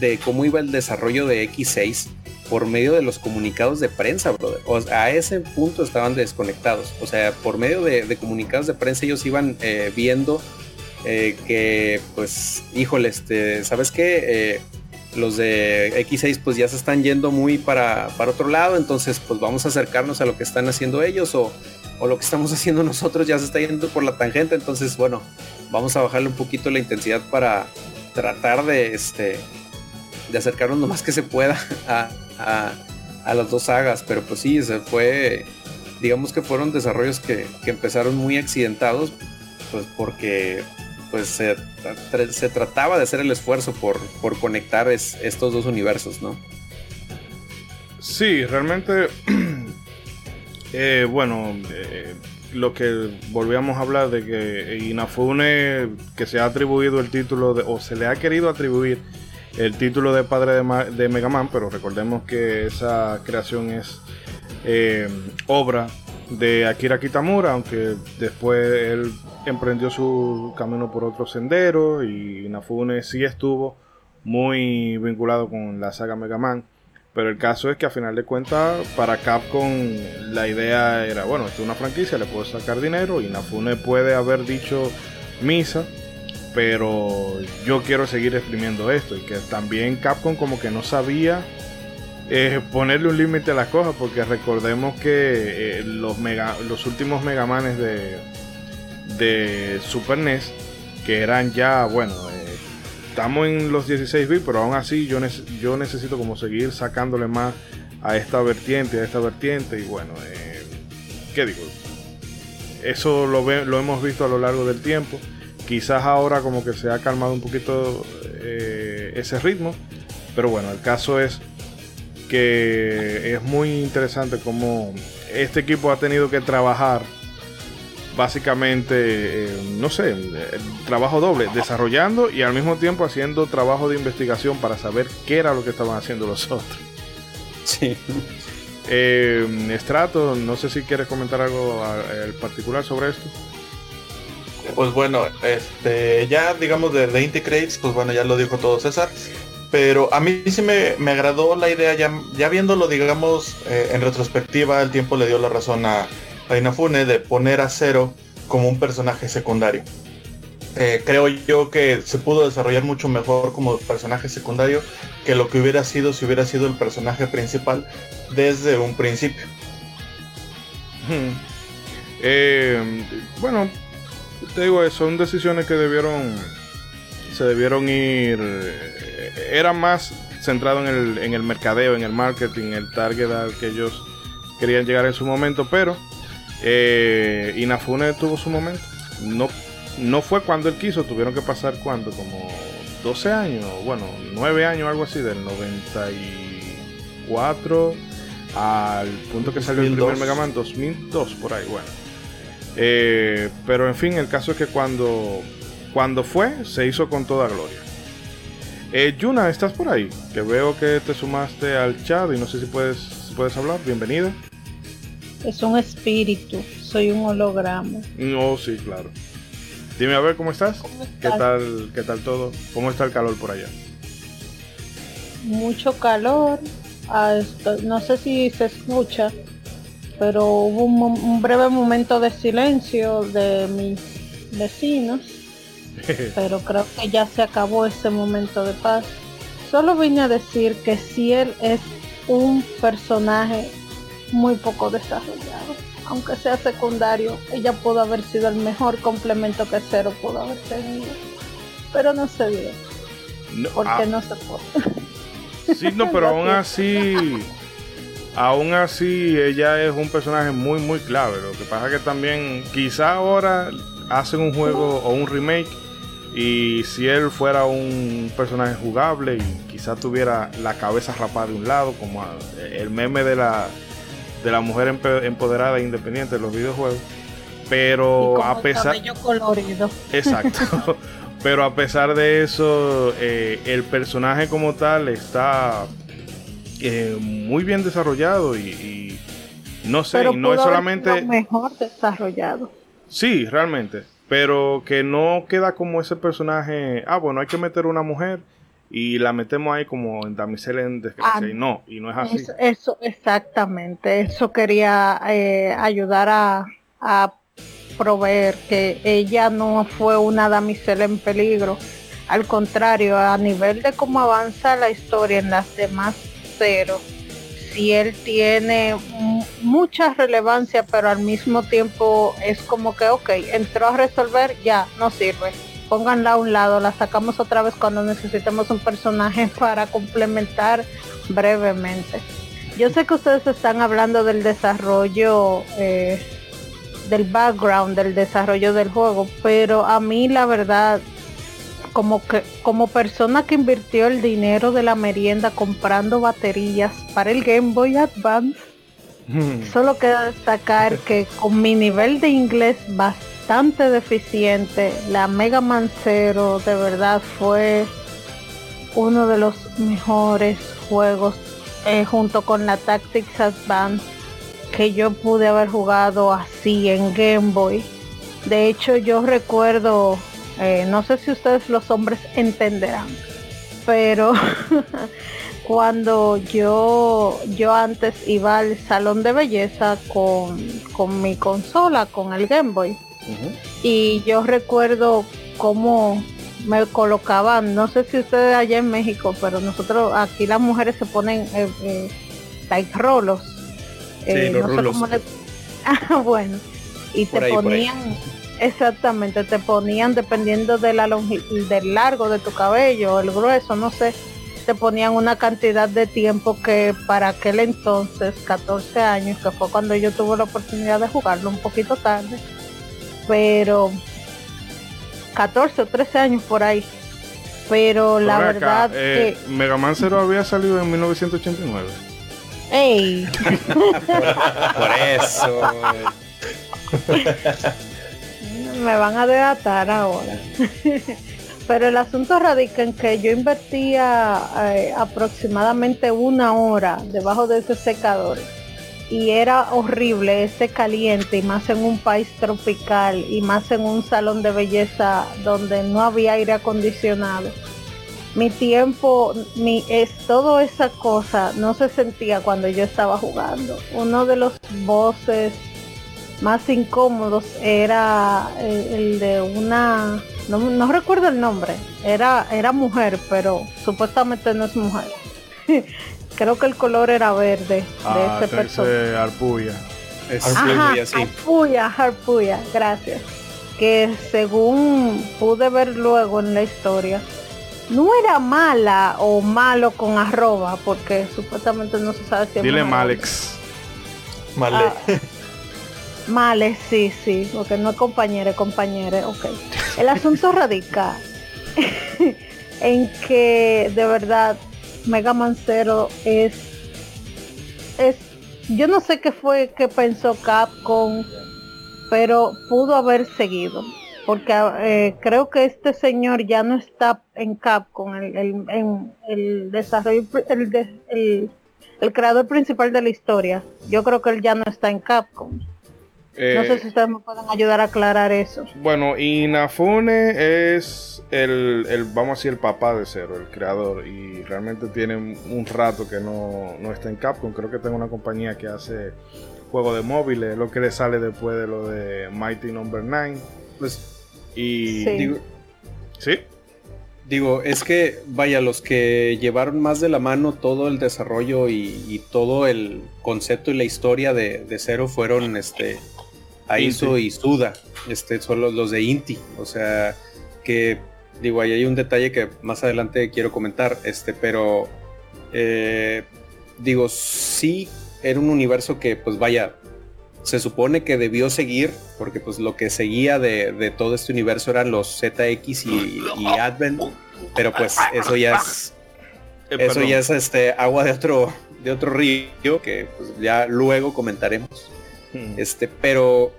de cómo iba el desarrollo de X6 por medio de los comunicados de prensa, brother. A ese punto estaban desconectados. O sea, por medio de, comunicados de prensa ellos iban eh, viendo eh, que, pues, híjole, este, ¿sabes qué? Eh, los de X6 pues ya se están yendo muy para, para otro lado, entonces pues vamos a acercarnos a lo que están haciendo ellos o, o lo que estamos (laughs) haciendo nosotros ya se está yendo por la tangente, entonces bueno, vamos a bajarle un poquito la intensidad para tratar de, este, de acercarnos lo más que se pueda (laughs) a, a, las dos sagas, pero pues sí, se fue, digamos que fueron desarrollos que, empezaron muy accidentados, pues porque pues se, trataba de hacer el esfuerzo por, por conectar estos dos universos, ¿no? Sí, realmente, (clears throat) eh, bueno, eh, lo que volvíamos a hablar de que Inafune, que se ha atribuido el título, de, o se le ha querido atribuir el título de padre de, Mega Man, pero recordemos que esa creación es eh, obra de Akira Kitamura, aunque después él emprendió su camino por otro sendero y Inafune sí estuvo muy vinculado con la saga Mega Man. Pero el caso es que a final de cuentas para Capcom la idea era, bueno, esto es una franquicia, le puedo sacar dinero y Inafune puede haber dicho misa, pero yo quiero seguir exprimiendo esto y que también Capcom como que no sabía eh, ponerle un límite a las cosas porque recordemos que eh, los, mega, los últimos Mega Manes de, de Super NES que eran ya, bueno, eh, estamos en los 16 bits, pero aún así yo, yo necesito como seguir sacándole más a esta vertiente, a esta vertiente y bueno, ¿qué digo? Eso lo, lo hemos visto a lo largo del tiempo. Quizás ahora como que se ha calmado un poquito ese ritmo, pero bueno, el caso es que es muy interesante cómo este equipo ha tenido que trabajar básicamente, eh, no sé, trabajo doble, desarrollando y al mismo tiempo haciendo trabajo de investigación para saber qué era lo que estaban haciendo los otros. Sí. Eh, Estrato, no sé si quieres comentar algo en particular sobre esto. Pues bueno, este, ya digamos de, de Inti Crates, pues bueno, ya lo dijo todo César. Pero a mí sí me, agradó la idea, ya, ya viéndolo, digamos, eh, en retrospectiva, el tiempo le dio la razón a, a Inafune de poner a Cero como un personaje secundario. Eh, creo yo que se pudo desarrollar mucho mejor como personaje secundario que lo que hubiera sido si hubiera sido el personaje principal desde un principio. Eh, bueno, te digo, son decisiones que debieron se debieron ir era más centrado en el, en el mercadeo, en el marketing, el target al que ellos querían llegar en su momento, pero eh, Inafune tuvo su momento. No, no fue cuando él quiso, tuvieron que pasar cuando, como 12 años, bueno, 9 años, algo así, del 94 al punto que salió el primer Mega Man, 2002, por ahí, bueno. Eh, pero en fin, el caso es que cuando, cuando fue, se hizo con toda gloria. Eh, Yuna, ¿estás por ahí? Que veo que te sumaste al chat y no sé si puedes, puedes hablar. Bienvenida. Es un espíritu, soy un holograma. No, sí, claro. Dime a ver cómo estás. ¿Qué tal, qué tal todo? ¿Cómo está el calor por allá? Mucho calor. Ah, no sé si se escucha, pero hubo un breve momento de silencio de mis vecinos (laughs) pero creo que ya se acabó ese momento de paz. Solo vine a decir que si él es un personaje muy poco desarrollado, aunque sea secundario, ella pudo haber sido el mejor complemento que Cero pudo haber tenido, pero no se dio, porque ah. no se puede. Sí, no, (laughs) pero aún así, aún así ella es un personaje muy, muy clave. Lo que pasa que también, quizá ahora hacen un juego o un remake y si él fuera un personaje jugable y quizás tuviera la cabeza rapada de un lado, como el meme de la, de la mujer empoderada e independiente de los videojuegos. Pero a pesar. colorido. Exacto. (laughs) Pero a pesar de eso, eh, el personaje como tal está eh, muy bien desarrollado y, no sé, no es solamente. Mejor desarrollado. Sí, realmente pero que no queda como ese personaje, ah, bueno, hay que meter una mujer y la metemos ahí como en damisela en desgracia, ah, y no, y no es así. Eso, exactamente, eso quería eh, ayudar a, a proveer que ella no fue una damisela en peligro, al contrario, a nivel de cómo avanza la historia en las demás si él tiene mucha relevancia, pero al mismo tiempo es como que, ok, entró a resolver, ya, no sirve. Pónganla a un lado, la sacamos otra vez cuando necesitemos un personaje (laughs) para complementar brevemente. Yo sé que ustedes están hablando del desarrollo, eh, del background, del desarrollo del juego, pero a mí la verdad como que como persona que invirtió el dinero de la merienda comprando baterías para el Game Boy Advance, hmm. solo queda destacar (laughs) que con mi nivel de inglés bastante deficiente, la Mega Man Zero de verdad fue uno de los mejores juegos eh, junto con la Tactics Advance que yo pude haber jugado así en Game Boy. De hecho, yo recuerdo, eh, no sé si ustedes los hombres entenderán, pero (laughs) cuando yo yo antes iba al salón de belleza con, con mi consola, con el Game Boy. Y yo recuerdo cómo me colocaban, no sé si ustedes allá en México, pero nosotros aquí las mujeres se ponen eh, eh like rolos. Eh, los no (laughs) ah, bueno, y te ponían, exactamente, te ponían dependiendo de la del largo de tu cabello, el grueso, no sé te ponían una cantidad de tiempo que para aquel entonces, 14 años, que fue cuando yo tuve la oportunidad de jugarlo un poquito tarde, pero 14 o 13 años por ahí. Pero la verdad eh, que... Mega Man Zero había salido en 1989. ¡Ey! (laughs) por eso. (laughs) Me van a delatar ahora. (laughs) Pero el asunto radica en que yo invertía eh, aproximadamente una hora debajo de ese secador y era horrible ese caliente y más en un país tropical y más en un salón de belleza donde no había aire acondicionado. Mi tiempo, mi es todo esa cosa no se sentía cuando yo estaba jugando. Uno de los voces más incómodos era eh, el de una no, recuerdo el nombre, era, era mujer, pero supuestamente no es mujer. (laughs) Creo que el color era verde de ah, ese personaje. Arpuya. Arpuya, Arpuya, gracias. Que según pude ver luego en la historia, no era mala o malo con arroba, porque supuestamente no se sabe si Dile Malex. Male. Ah, Male, sí, sí, porque no es compañero, es compañero, ok. El asunto radica (laughs) en que de verdad Mega Man Zero es, es, yo no sé qué fue que pensó Capcom, pero pudo haber seguido, porque eh, creo que este señor ya no está en Capcom, el, el, el desarrollo, el, el, el creador principal de la historia, yo creo que él ya no está en Capcom no sé eh, si ustedes me pueden ayudar a aclarar eso. Bueno, Inafune es el, el, vamos a decir, el papá de Zero, el creador, y realmente tiene un rato que no, está en Capcom. Creo que tengo una compañía que hace juegos de móviles, lo que le sale después de lo de Mighty Number no. 9. Pues, y sí. Digo, ¿Sí? Digo, es que, vaya, los que llevaron más de la mano todo el desarrollo y, todo el concepto y la historia de, de Zero fueron este Aizo y Suda, este, son los, de Inti, o sea, que digo, ahí hay un detalle que más adelante quiero comentar, este, pero eh, digo, sí era un universo que, pues vaya, se supone que debió seguir, porque pues lo que seguía de, todo este universo eran los ZX y, Advent, pero pues eso ya es, eh, eso ya es este agua de otro, de otro río que pues, ya luego comentaremos. Hmm. Este, pero,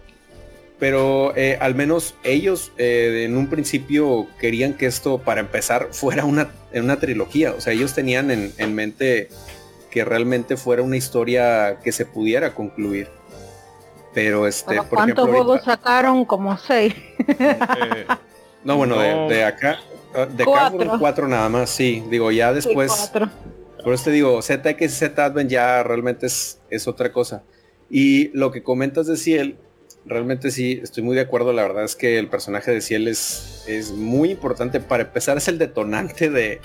pero eh, al menos ellos eh, en un principio querían que esto, para empezar, fuera una, una trilogía. O sea, ellos tenían en, mente que realmente fuera una historia que se pudiera concluir. Pero este, por ¿cuántos juegos sacaron? Como seis. Eh, (laughs) no, bueno, De, acá, ah, de acá fueron cuatro nada más, sí. Digo, ya después. por eso te digo, ZX y Z Advent ya realmente es, es otra cosa. Y lo que comentas de Ciel, realmente sí, estoy muy de acuerdo. La verdad es que el personaje de Ciel es, es muy importante. Para empezar, es el detonante de,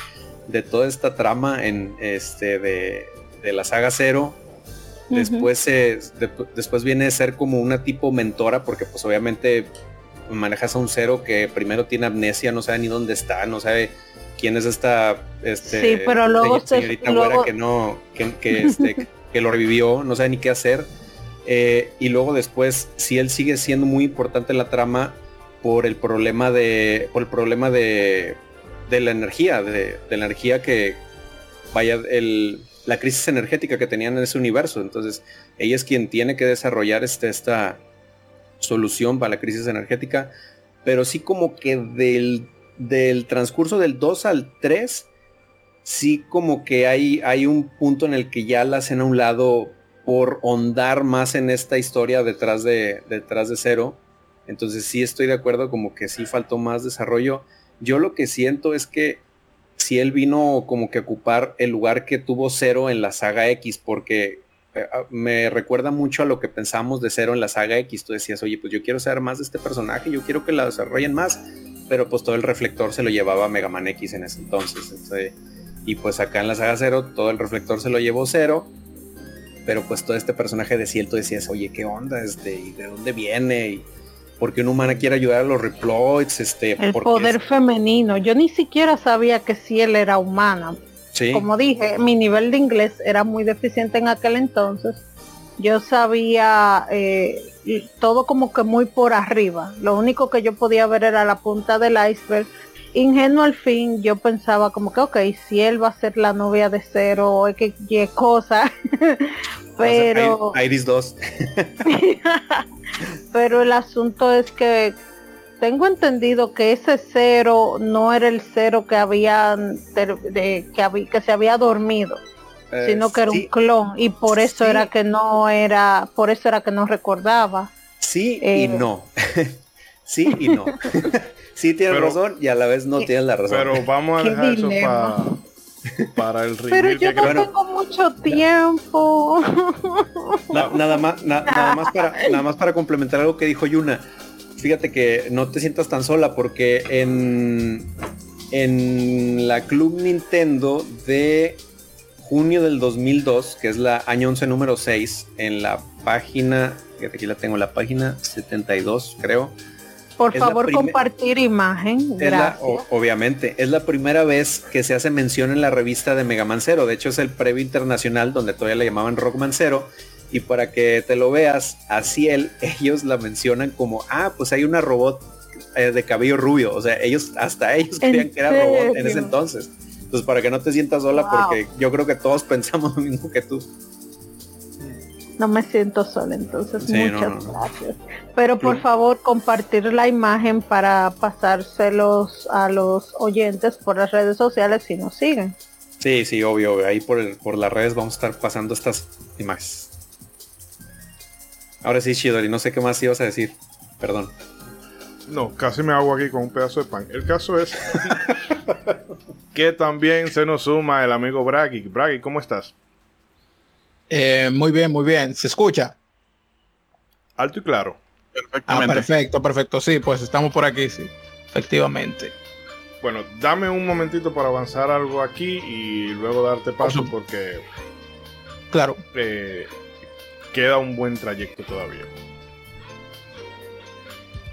toda esta trama en este de, la saga Cero. Después, después viene a ser como una tipo mentora, porque pues obviamente manejas a un cero que primero tiene amnesia, no sabe ni dónde está, no sabe quién es esta este, sí, pero luego señorita luego... que no, que, este, (laughs) que lo revivió, no sabe ni qué hacer eh, y luego después, si él sigue siendo muy importante en la trama por el problema de. por el problema de. de la energía. De, la energía que. vaya, el, la crisis energética que tenían en ese universo. Entonces, ella es quien tiene que desarrollar este, esta solución para la crisis energética. Pero sí como que del, del transcurso del 2 al 3, sí como que hay, hay un punto en el que ya la hacen a un lado por hondar más en esta historia detrás de, detrás de cero. Entonces sí estoy de acuerdo como que sí faltó más desarrollo. Yo lo que siento es que si él vino como que ocupar el lugar que tuvo Cero en la saga X, porque eh, ah, me recuerda mucho a lo que pensamos de Cero en la saga X. Tú decías, oye, pues yo quiero saber más de este personaje, yo quiero que la desarrollen más, pero pues todo el reflector se lo llevaba Mega Man X en ese entonces. y pues acá en la saga Cero, todo el reflector se lo llevó Cero, pero pues todo este personaje de Ciel, tú decías, oye, ¿qué onda? Este, ¿Y de dónde viene? Y, porque un humano quiere ayudar a los reploids, este, el poder femenino. Yo ni siquiera sabía que Ciel era humana. Como dije, mi nivel de inglés era muy deficiente en aquel entonces. Yo sabía eh, todo como que muy por arriba. Lo único que yo podía ver era la punta del iceberg. Ingenuo al fin, yo pensaba como que, ok, si él va a ser la novia de cero, que qué cosa. (laughs) Pero... Iris 2. (laughs) Pero el asunto es que tengo entendido que ese cero no era el cero que había de, que, que se había dormido, eh, sino que era un clon y por eso era que no era, por eso era que no recordaba. Sí y eh, no. (laughs) sí y no. Sí tienes razón y a la vez no tienes la razón. Pero vamos a dejar eso para para el Pero yo no tengo mucho tiempo. nada, más, nada, más para, nada más para complementar algo que dijo Yuna. Fíjate que no te sientas tan sola porque en, en la Club Nintendo de junio del 2002, que es la año 11 número 6, en la página, fíjate aquí la tengo, la página 72 creo, por favor, compartir imagen. Gracias. obviamente, es la primera vez que se hace mención en la revista de Mega Man Zero. De hecho, es el previo internacional donde todavía le llamaban Rockman Zero. Y para que te lo veas, así él, (laughs) ellos la mencionan como, ah, pues hay una robot eh, de cabello rubio. O sea, ellos, hasta ellos creían que era robot en ese entonces. Entonces, para que no te sientas sola, porque yo creo que todos (laughs) pensamos lo mismo que tú no me siento sola, entonces muchas gracias. Pero por favor, compartir la imagen para pasárselos a los oyentes por las redes sociales si nos siguen. Sí, sí, obvio, ahí por, por las redes vamos a estar pasando estas imágenes. Ahora sí, Shidori, no sé qué más ibas a decir. Perdón. No, casi me hago aquí con un pedazo de pan. El caso es (laughs) que también se nos suma el amigo Bragi. Bragi, ¿cómo estás? Eh, muy bien, muy bien. ¿Se escucha? Alto y claro. Ah, perfecto, perfecto. Sí, pues estamos por aquí, sí. Efectivamente. Bueno, dame un momentito para avanzar algo aquí y luego darte paso porque... Claro. Eh, queda un buen trayecto todavía.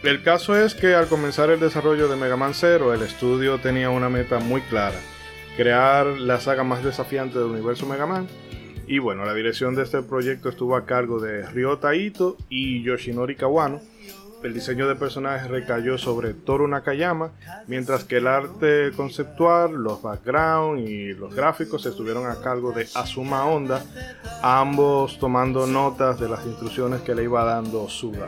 El caso es que al comenzar el desarrollo de Mega Man Zero, el estudio tenía una meta muy clara. Crear la saga más desafiante del universo Mega Man y bueno, la dirección de este proyecto estuvo a cargo de Ryota Ito y Yoshinori Kawano. El diseño de personajes recayó sobre Toru Nakayama, mientras que el arte conceptual, los backgrounds y los gráficos estuvieron a cargo de Asuma Honda, ambos tomando notas de las instrucciones que le iba dando Suga.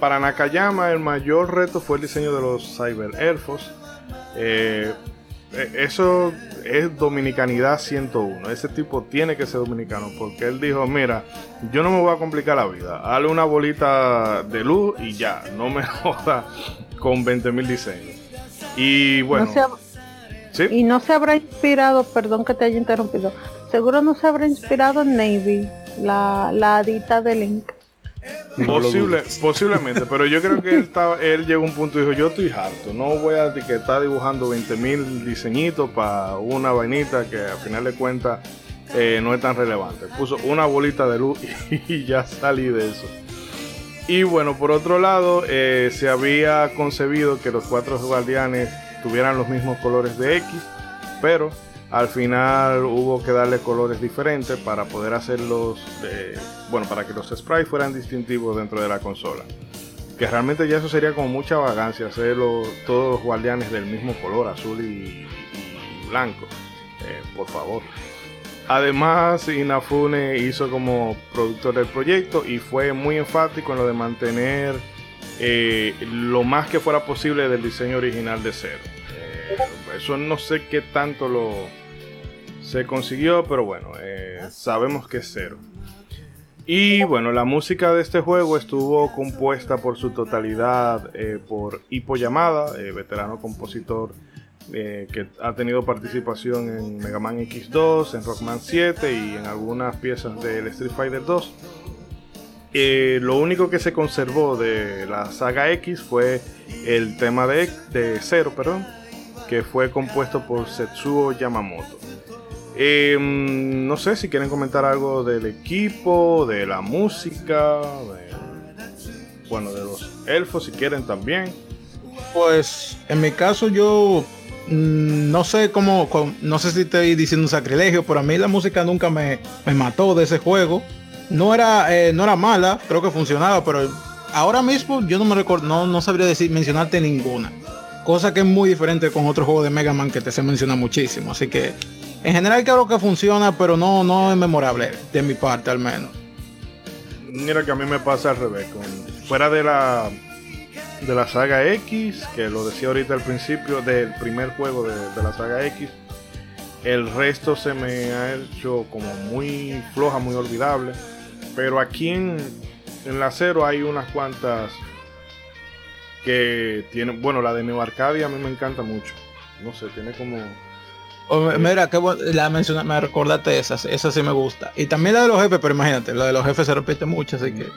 Para Nakayama el mayor reto fue el diseño de los Cyber Elfos. Eh, eso es dominicanidad 101. Ese tipo tiene que ser dominicano porque él dijo, mira, yo no me voy a complicar la vida. Hale una bolita de luz y ya, no me (laughs) joda con 20.000 diseños. Y bueno... Y no se habrá inspirado, perdón que te haya interrumpido, seguro no se habrá inspirado en Navy, la, la adita de Link. Posible, posiblemente, pero yo creo que él, (laughs) estaba, él llegó a un punto y dijo, yo estoy harto, no voy a estar dibujando 20 mil diseñitos para una vainita que al final de cuentas eh, no es tan relevante. Puso una bolita de luz (laughs) y, ya salí de eso. Y bueno, por otro lado, eh, se había concebido que los cuatro guardianes tuvieran los mismos colores de X, pero al final hubo que darle colores diferentes para poder hacerlos, bueno, para que los sprites fueran distintivos dentro de la consola. Que realmente ya eso sería como mucha vagancia, hacerlo todos los guardianes del mismo color, azul y, blanco. Eh, por favor. Además, Inafune hizo como productor del proyecto y fue muy enfático en lo de mantener eh, lo más que fuera posible del diseño original de cero. Eh, eso no sé qué tanto lo, se consiguió, pero bueno, eh, sabemos que es cero. Y bueno, la música de este juego estuvo compuesta por su totalidad eh, por Hippo Yamada, eh, veterano compositor que ha tenido participación en Mega Man X2, en Rockman 7 y en algunas piezas del Street Fighter 2. lo único que se conservó de la saga X fue el tema de, de Zero, perdón, que fue compuesto por Setsuo Yamamoto. Em, no sé si quieren comentar algo del equipo, de la música, bueno, de los elfos si quieren también. Pues en mi caso yo mm, no sé cómo, no sé si estoy diciendo un sacrilegio, pero a mí la música nunca me, mató de ese juego. No era, eh, no era mala, creo que funcionaba, pero ahora mismo yo no me recuerdo, no, no sabría decir, mencionarte ninguna. Cosa que es muy diferente con otro juego de Mega Man que te se menciona muchísimo. Así que en general creo que funciona, pero no, no es memorable, de mi parte al menos. Mira que a mí me pasa al revés. fuera de la de la saga X, que lo decía ahorita al principio del primer juego de, la saga X, el resto se me ha hecho como muy floja, muy olvidable. Pero aquí en, en la cero hay unas cuantas que tiene, bueno, la de Neo Arcadia a mí me encanta mucho. No sé, tiene como... mira, que la menciona, me recordaste esas, esa sí me gusta. Y también la de los jefes, pero imagínate, la de los jefes se repite mucho, así que...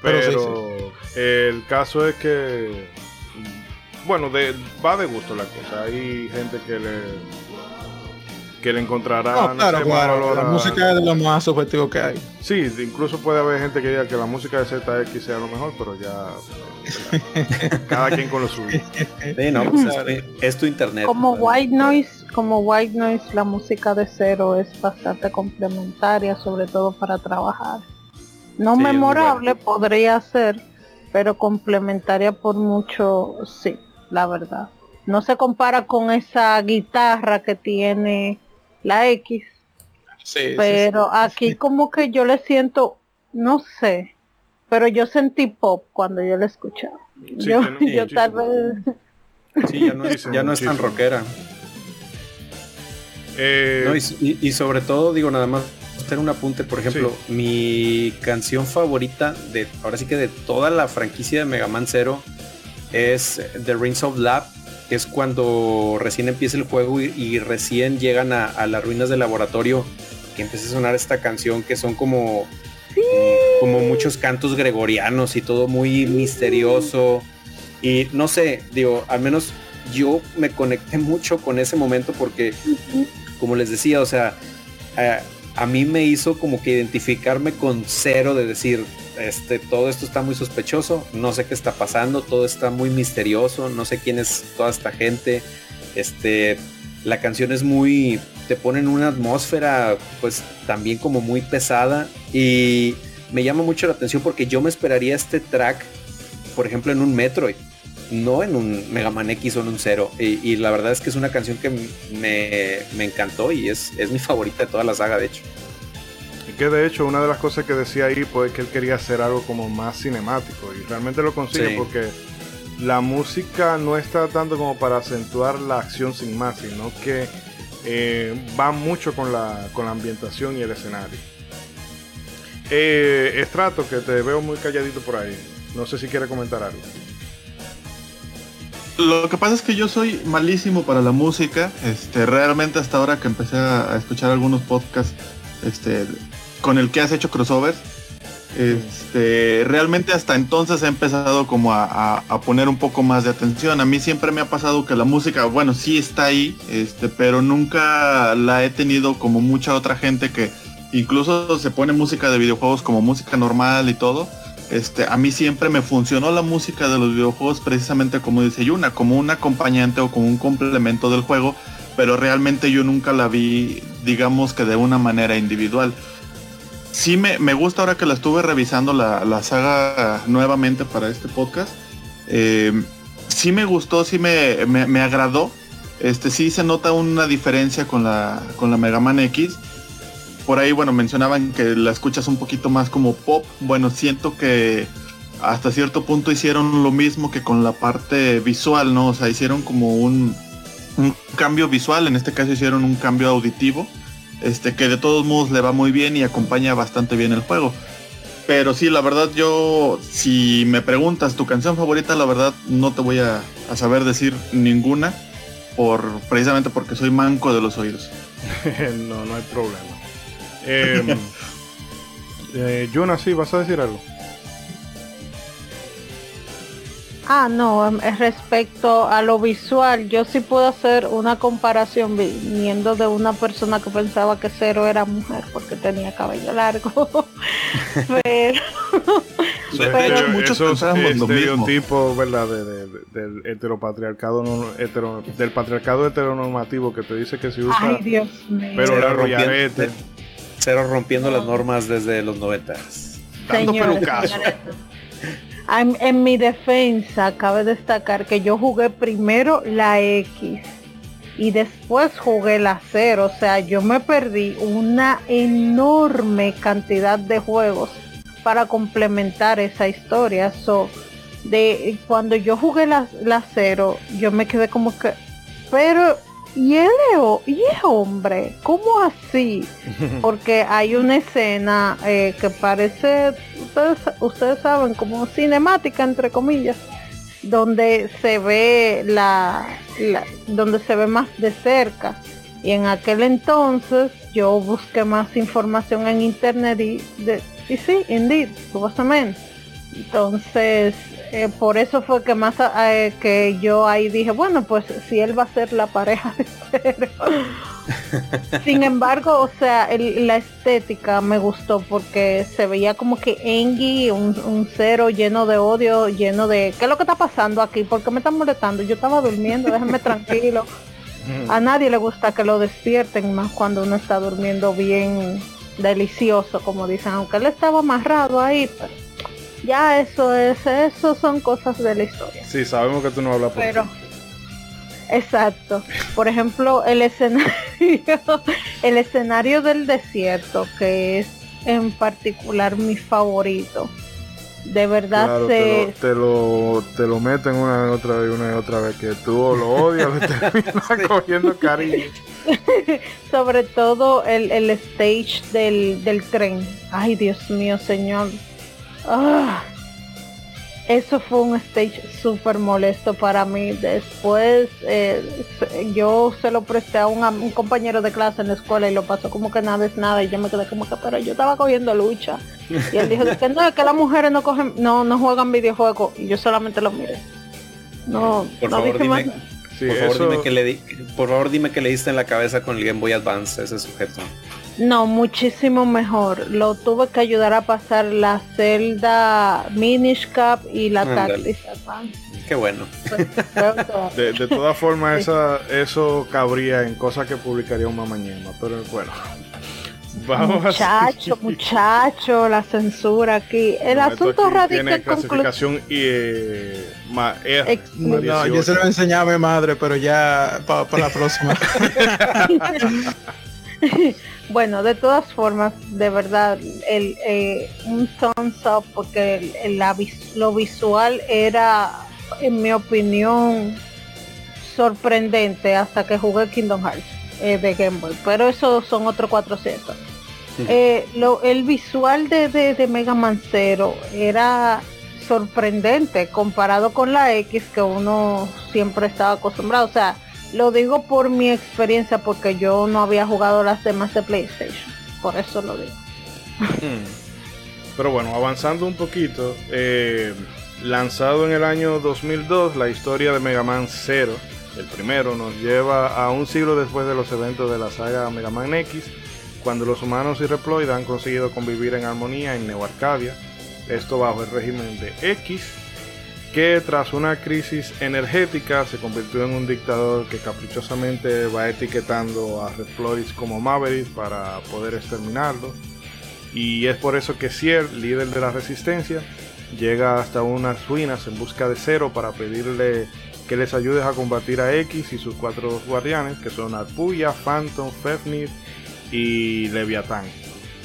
Pero, el caso es que, bueno, de, va de gusto la cosa. Hay gente que le que le encontrará. claro, la música es de lo más objetivo que hay. Sí, incluso puede haber gente que diga que la música de ZX sea lo mejor, pero ya cada quien con lo suyo. (laughs) Pues, es tu internet. Como White Noise, como White Noise, la música de cero es bastante complementaria, sobre todo para trabajar. No memorable podría ser, pero complementaria por mucho, sí, la verdad. No se compara con esa guitarra que tiene la X. pero aquí como que yo le siento, no sé, pero yo sentí pop cuando yo la escuchaba. yo, tal vez... Sí, ya no es, tan rockera. Eh, y, sobre todo, digo, nada más hacer un apunte, por ejemplo, mi canción favorita de, ahora sí que de toda la franquicia de Mega Man Zero es The Rings of Love es cuando recién empieza el juego y, recién llegan a, las ruinas del laboratorio, que empieza a sonar esta canción que son como, como muchos cantos gregorianos y todo muy misterioso. Y no sé, digo, al menos yo me conecté mucho con ese momento porque, como les decía, o sea, a mí me hizo como que identificarme con cero de decir, este, todo esto está muy sospechoso, no sé qué está pasando, todo está muy misterioso, no sé quién es toda esta gente, este, la canción es muy, te pone en una atmósfera pues también como muy pesada y me llama mucho la atención porque yo me esperaría este track, por ejemplo, en un Metroid, no en un Mega Man X o en un Zero. Y, la verdad es que es una canción que me, me encantó y es, es mi favorita de toda la saga, de hecho que de hecho una de las cosas que decía ahí pues que él quería hacer algo como más cinemático y realmente lo consigue porque la música no está tanto como para acentuar la acción sin más, sino que eh, va mucho con la, con la ambientación y el escenario. Eh, Estrato, que te veo muy calladito por ahí. No sé si quiere comentar algo. Lo que pasa es que yo soy malísimo para la música. Este, realmente hasta ahora que empecé a escuchar algunos podcasts, este, con el que has hecho crossovers. Este, realmente hasta entonces he empezado como a, poner un poco más de atención. A mí siempre me ha pasado que la música, bueno, sí está ahí, este, pero nunca la he tenido como mucha otra gente que incluso se pone música de videojuegos como música normal y todo. Este, a mí siempre me funcionó la música de los videojuegos precisamente como dice Yuna, como un acompañante o como un complemento del juego, pero realmente yo nunca la vi, digamos que de una manera individual sí me, gusta ahora que la estuve revisando la, saga nuevamente para este podcast. Eh, sí me gustó, sí me, me, agradó. Este sí se nota una diferencia con la, con la Mega Man X. Por ahí, bueno, mencionaban que la escuchas un poquito más como pop. Bueno, siento que hasta cierto punto hicieron lo mismo que con la parte visual, ¿no? O sea, hicieron como un, cambio visual, en este caso hicieron un cambio auditivo, este que de todos modos le va muy bien y acompaña bastante bien el juego. Pero sí, la verdad yo, si me preguntas tu canción favorita, la verdad no te voy a, a saber decir ninguna, por precisamente porque soy manco de los oídos. (laughs) no, no hay problema. Eh, (laughs) eh, Yuna, sí, ¿vas a decir algo? Ah, no, em, respecto a lo visual, yo sí puedo hacer una comparación viniendo de una persona que pensaba que Cero era mujer porque tenía cabello largo. (laughs) pero, (laughs) pero muchos lo mismo. ¿verdad? De, de, del heteropatriarcado, no, hetero, del patriarcado heteronormativo que te dice que se usa Ay, Dios mío. pero la rollarete. Cero rompiendo las normas desde los noventas. Dando pelucazo. En, mi defensa, cabe destacar que yo jugué primero la X y después jugué la 0. O sea, yo me perdí una enorme cantidad de juegos para complementar esa historia. So, de cuando yo jugué la, la 0, yo me quedé como que, pero y él es, y es hombre, ¿cómo así? (laughs) Porque hay una escena eh, que parece, ustedes, ustedes saben, como cinemática entre comillas, donde se ve la, donde se ve más de cerca. Y en aquel entonces yo busqué más información en internet y, de, y sí, indeed, supuestamente. Entonces eh, por eso fue que más eh, que yo ahí dije, bueno, pues si él va a ser la pareja de cero. (laughs) Sin embargo, o sea, la estética me gustó porque se veía como que Engie, un, cero lleno de odio, lleno de, ¿qué es lo que está pasando aquí? ¿Por qué me están molestando? Yo estaba durmiendo, déjenme tranquilo. (laughs) A nadie le gusta que lo despierten, más cuando uno está durmiendo bien delicioso, como dicen, aunque él estaba amarrado ahí. Pero ya eso es, eso son cosas de la historia. Sí, sabemos que tú no hablas por Pero, exacto. Por ejemplo, el escenario, (laughs) el escenario del desierto, que es en particular mi favorito. De verdad se... te, lo, te, lo, meten una y otra vez, una y otra vez, que tú lo odias, le (laughs) terminas cogiendo cariño. (laughs) Sobre todo el, el stage del, del tren. Ay, Dios mío, señor Ah, eso fue un stage súper molesto para mí. Después eh, yo se lo presté a un, compañero de clase en la escuela y lo pasó como que nada es nada y yo me quedé como que pero yo estaba cogiendo lucha. Y él dijo que no, que las mujeres no cogen, no, no juegan videojuegos y yo solamente lo miré. No, por no favor, dime, por, favor, dime que le di, por favor dime que le diste en la cabeza con el Game Boy Advance ese sujeto. No, muchísimo mejor. Lo tuve que ayudar a pasar la celda Minish Cap y la Tactics Qué bueno. de, de, todas (laughs) formas, esa, eso cabría en cosas que publicaría un mamañema, pero bueno. (laughs) Vamos muchacho, muchacho, la censura aquí. El asunto radica tiene clasificación y eh, ma, R, no, yo se lo enseñé a mi madre, pero ya para la próxima. (laughs) Bueno, de todas formas, de verdad, el, eh, un thumbs up porque el, lo visual era, en mi opinión, sorprendente hasta que jugué Kingdom Hearts eh, de Game Boy. Pero eso son otros 400. Eh, lo, el visual de, de, de Mega Man Zero era sorprendente comparado con la X que uno siempre estaba acostumbrado. O sea, lo digo por mi experiencia porque yo no había jugado las demás de PlayStation. Por eso lo digo. Hmm. Pero bueno, avanzando un poquito, eh, lanzado en el año 2002, la historia de Mega Man 0, el primero, nos lleva a un siglo después de los eventos de la saga Mega Man X, cuando los humanos y Reploid han conseguido convivir en armonía en Neo Arcadia, esto bajo el régimen de X, que tras una crisis energética se convirtió en un dictador que caprichosamente va etiquetando a Red como Mavericks para poder exterminarlo. Y es por eso que Ciel, líder de la resistencia, llega hasta unas ruinas en busca de Cero para pedirle que les ayude a combatir a X y sus cuatro guardianes, que son Arpuya, Phantom, Fefnir y Leviatán.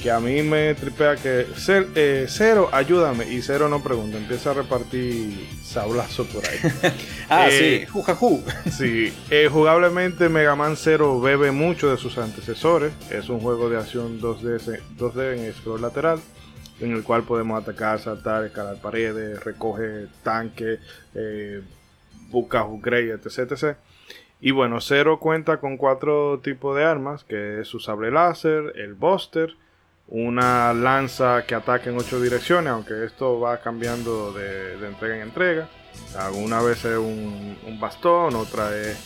Que a mí me tripea que eh, Cero, ayúdame, y Cero no pregunta, empieza a repartir sablazo por ahí. (laughs) ah, sí, eh, jujajú. sí, eh, jugablemente Mega Man Zero bebe mucho de sus antecesores, es un juego de acción 2D, 2D en scroll lateral, en el cual podemos atacar, saltar, escalar paredes, recoge tanques, eh, busca upgrade, etc, etc. Y bueno, Zero cuenta con cuatro tipos de armas, que es su sable láser, el Buster, una lanza que ataca en ocho direcciones, aunque esto va cambiando de, entrega en entrega. Alguna vez es un, bastón, otra es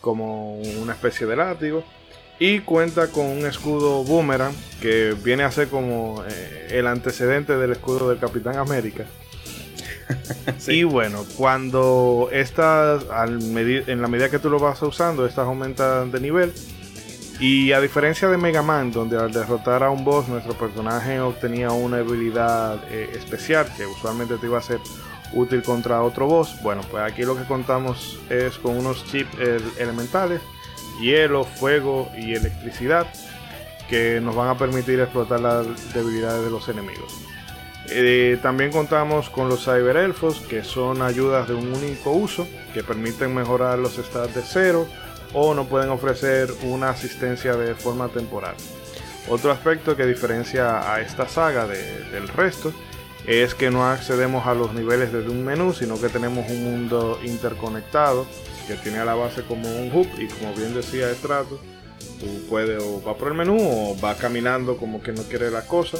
como una especie de látigo. Y cuenta con un escudo boomerang que viene a ser como eh, el antecedente del escudo del Capitán América. (laughs) Y bueno, cuando estas, en la medida que tú lo vas usando, estas aumentan de nivel y a diferencia de Mega Man, donde al derrotar a un boss nuestro personaje obtenía una habilidad eh, especial que usualmente te iba a ser útil contra otro boss, bueno, pues aquí lo que contamos es con unos chips elementales, hielo, fuego y electricidad, que nos van a permitir explotar las debilidades de los enemigos. Eh, también contamos con los Cyber Elfos, que son ayudas de un único uso, que permiten mejorar los stats de cero o no pueden ofrecer una asistencia de forma temporal. Otro aspecto que diferencia a esta saga del resto es que no accedemos a los niveles desde un menú, sino que tenemos un mundo interconectado que tiene a la base como un hub y como bien decía Estrato, tú puedes o va por el menú o va caminando como que no quiere la cosa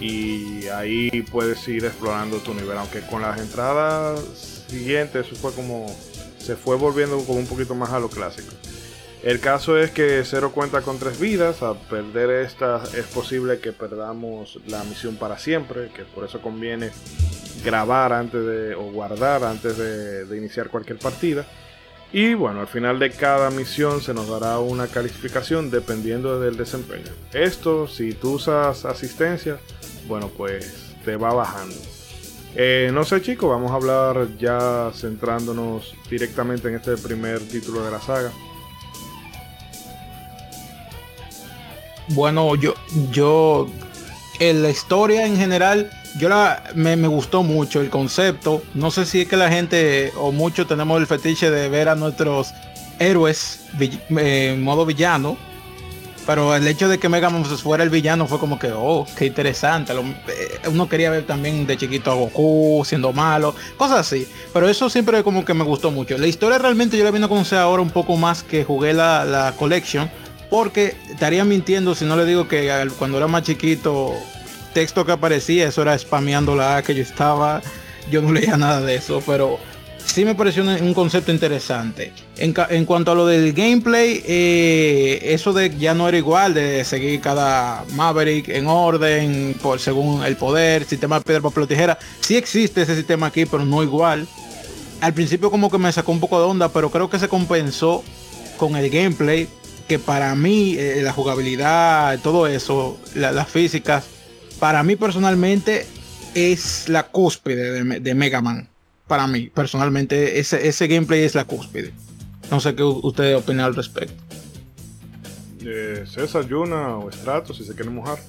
y ahí puedes ir explorando tu nivel, aunque con las entradas siguientes eso fue como se fue volviendo como un poquito más a lo clásico. El caso es que Zero cuenta con tres vidas, a perder esta es posible que perdamos la misión para siempre, que por eso conviene grabar antes de o guardar antes de, de iniciar cualquier partida. Y bueno, al final de cada misión se nos dará una calificación dependiendo del desempeño. Esto, si tú usas asistencia, bueno, pues te va bajando. Eh, no sé chicos, vamos a hablar ya centrándonos directamente en este primer título de la saga. Bueno, yo, yo, en la historia en general, yo la, me, me, gustó mucho el concepto. No sé si es que la gente o muchos tenemos el fetiche de ver a nuestros héroes eh, en modo villano pero el hecho de que Mega Man fuera el villano fue como que, oh, qué interesante. Eh, uno quería ver también de chiquito a Goku siendo malo, cosas así. Pero eso siempre como que me gustó mucho. La historia realmente yo la vine a conocer ahora un poco más que jugué la, la collection. Porque estaría mintiendo si no le digo que cuando era más chiquito, texto que aparecía, eso era spameando la que yo estaba. Yo no leía nada de eso, pero sí me pareció un, concepto interesante. En, cuanto a lo del gameplay, eh, eso de ya no era igual, de seguir cada Maverick en orden, por según el poder, sistema de piedra, papel o tijera. Sí existe ese sistema aquí, pero no igual. Al principio como que me sacó un poco de onda, pero creo que se compensó con el gameplay, que para mí eh, la jugabilidad, todo eso, las físicas, para mí personalmente es la cúspide de Mega Man para mí, personalmente, ese, ese gameplay es la cúspide. No sé qué ustedes opinan al respecto. Eh, César, Yuna o Strato, si se quieren mojar.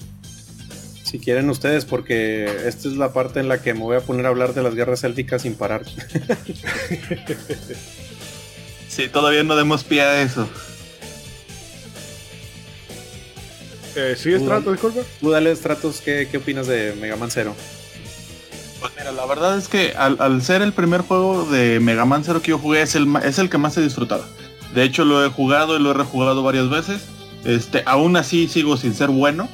Si quieren ustedes, porque esta es la parte en la que me voy a poner a hablar de las guerras élficas sin parar. (laughs) sí, todavía no demos pie a eso. Eh, sí, Strato, disculpa. Tú dale, Stratos, ¿qué, ¿qué opinas de Mega Man Zero? Pues mira, la verdad es que al, ser el primer juego de Mega Man Zero que yo jugué es el, es el que más he disfrutado. De hecho lo he jugado y lo he rejugado varias veces. Este, aún así sigo sin ser bueno.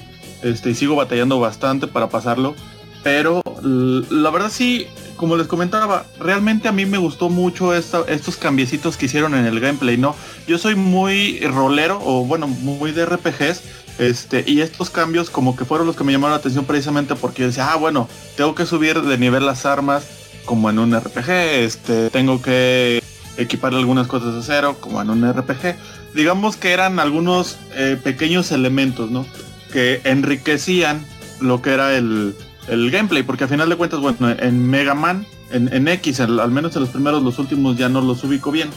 Este, y sigo batallando bastante para pasarlo. Pero la verdad sí, como les comentaba, realmente a mí me gustó mucho estos cambiecitos que hicieron en el gameplay, ¿no? Yo soy muy rolero, o bueno, muy de RPGs. Este, y estos cambios como que fueron los que me llamaron la atención precisamente porque yo decía, ah, bueno, tengo que subir de nivel las armas como en un RPG, este, tengo que equipar algunas cosas de cero como en un RPG. Digamos que eran algunos eh, pequeños elementos, ¿no? Que enriquecían lo que era el, gameplay, porque a final de cuentas, bueno, en Mega Man, en, X, al, menos en los primeros, los últimos ya no los ubico bien.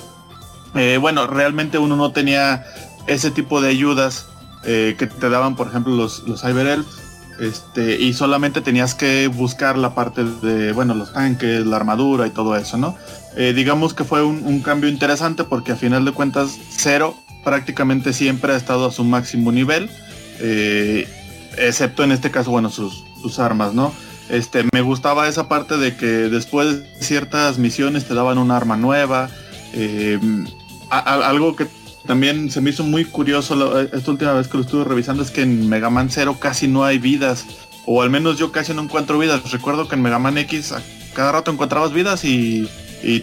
Eh, bueno, realmente uno no tenía ese tipo de ayudas eh, que te daban, por ejemplo, los, los Cyber Elf, este, y solamente tenías que buscar la parte de, bueno, los tanques, la armadura y todo eso, ¿no? Eh, digamos que fue un, cambio interesante porque a final de cuentas Cero prácticamente siempre ha estado a su máximo nivel, eh, excepto en este caso, bueno, sus, sus armas, ¿no? Este, me gustaba esa parte de que después de ciertas misiones te daban un arma nueva, algo que también se me hizo muy curioso esta última vez que lo estuve revisando es que en Mega Man 0 casi no hay vidas. O al menos yo casi no encuentro vidas. Recuerdo que en Mega Man X a cada rato encontrabas vidas y,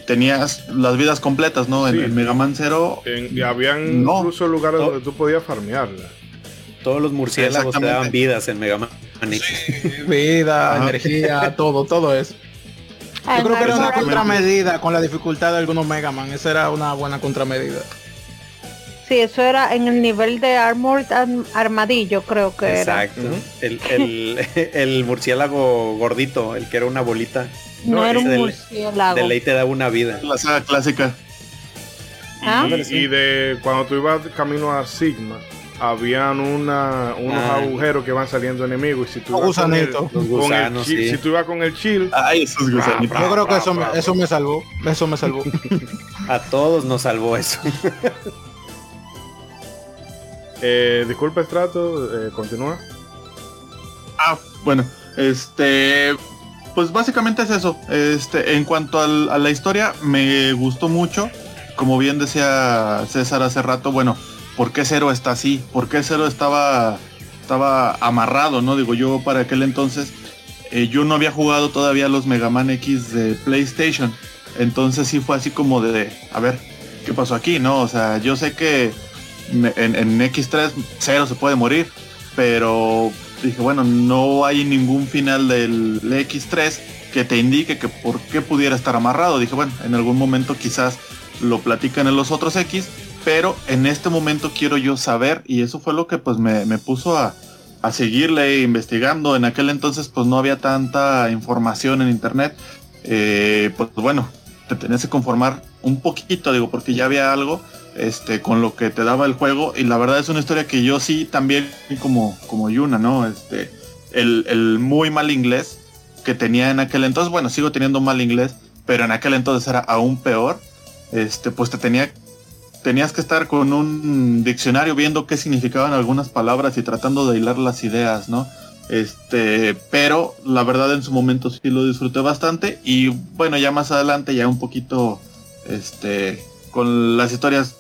tenías las vidas completas, ¿no? En, Mega Man 0. y habían incluso lugares donde tú podías farmearla. Todos los murciélagos te daban vidas en Mega Man X. (laughs) Vida, energía, todo, todo eso. Yo creo que era una contramedida con la dificultad de algunos Mega Man. Esa era una buena contramedida. Sí, eso era en el nivel de Armored Armadillo, creo que era. Exacto. (laughs) el, murciélago gordito, el que era una bolita. No, era un murciélago. De ley te daba una vida. La saga clásica. ¿Ah? Y, de cuando tú ibas camino a Sigma, habían una, unos ah. agujeros que van saliendo enemigos. Y si tú, ibas con el, con si tú ibas con el chill, Ay, esos gusanitos. Yo creo que eso, eso me salvó. Eso me salvó. (laughs) a todos nos salvó eso. (laughs) Eh, disculpa, Estrato, eh, continúa. Ah, bueno, este. Pues básicamente es eso. Este, en cuanto a la historia, me gustó mucho. Como bien decía César hace rato, bueno, ¿por qué Cero está así? ¿Por qué Cero estaba, estaba amarrado? No digo yo para aquel entonces. Eh, yo no había jugado todavía los Mega Man X de PlayStation. Entonces sí fue así como de, a ver, ¿qué pasó aquí? No, o sea, yo sé que en, X3 cero se puede morir, pero dije, bueno, no hay ningún final del X3 que te indique que por qué pudiera estar amarrado. Dije, bueno, en algún momento quizás lo platican en los otros X, pero en este momento quiero yo saber, y eso fue lo que pues me, puso a, a seguirle investigando. En aquel entonces pues no había tanta información en internet. Eh, pues bueno, te tenías que conformar un poquito, digo, porque ya había algo este, con lo que te daba el juego. Y la verdad es una historia que yo sí también, como, como Yuna, ¿no? Este, el, muy mal inglés que tenía en aquel entonces, bueno, sigo teniendo mal inglés, pero en aquel entonces era aún peor. Este, pues te tenía, tenías que estar con un diccionario viendo qué significaban algunas palabras y tratando de hilar las ideas, ¿no? Este, pero la verdad en su momento sí lo disfruté bastante y bueno, ya más adelante ya un poquito, este, con las historias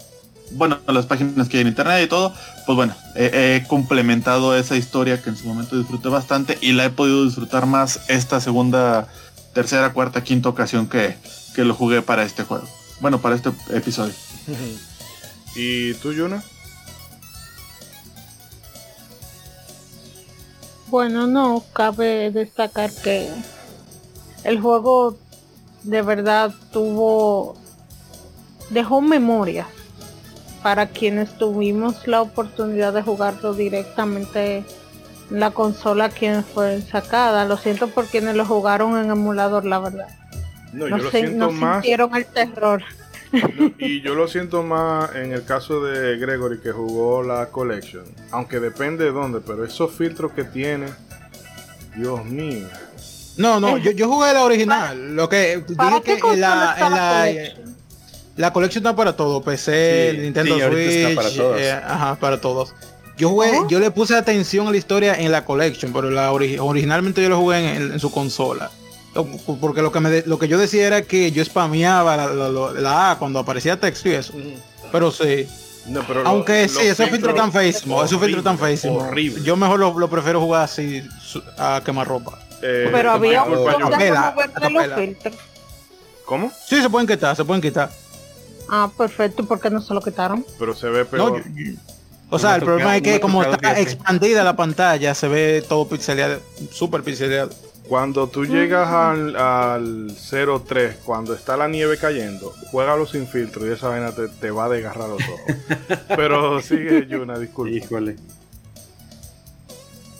bueno, las páginas que hay en internet y todo, pues bueno, he, complementado esa historia que en su momento disfruté bastante y la he podido disfrutar más esta segunda, tercera, cuarta, quinta ocasión que, que lo jugué para este juego. Bueno, para este episodio. (laughs) ¿Y tú, Yuna? Bueno, no, cabe destacar que el juego de verdad tuvo dejó memoria para quienes tuvimos la oportunidad de jugarlo directamente en la consola quien fue sacada. Lo siento por quienes lo jugaron en emulador, la verdad. No, yo lo siento más. Sintieron el terror. y yo lo siento más en el caso de Gregory que jugó la Collection. Aunque depende de dónde, pero esos filtros que tiene, Dios mío. No, no, yo, yo jugué la original. Lo que dije que en la, la colección está para todo, PC, Nintendo Switch, para todos. Eh, ajá, para todos. Yo jugué, yo le puse atención a la historia en la collection, pero la originalmente yo lo jugué en, su consola. Porque lo que me lo que yo decía era que yo spameaba la, A cuando aparecía texto y eso. Pero sí. Aunque sí, esos filtros tan feísimos, esos filtros tan feísimos. Horrible. Yo mejor lo, prefiero jugar así a quemar ropa. Eh, pero había un ¿Cómo? Sí, se pueden quitar, se pueden quitar. Ah, perfecto, ¿por qué no se lo quitaron? Pero se ve peor. o sea, el problema es que como está expandida la pantalla, se ve todo pixeleado, súper pixeleado. Cuando tú llegas al, al 03, cuando está la nieve cayendo, juégalo sin filtro y esa vaina te, va a desgarrar los ojos. (laughs) Pero sigue, Yuna, disculpe. Híjole.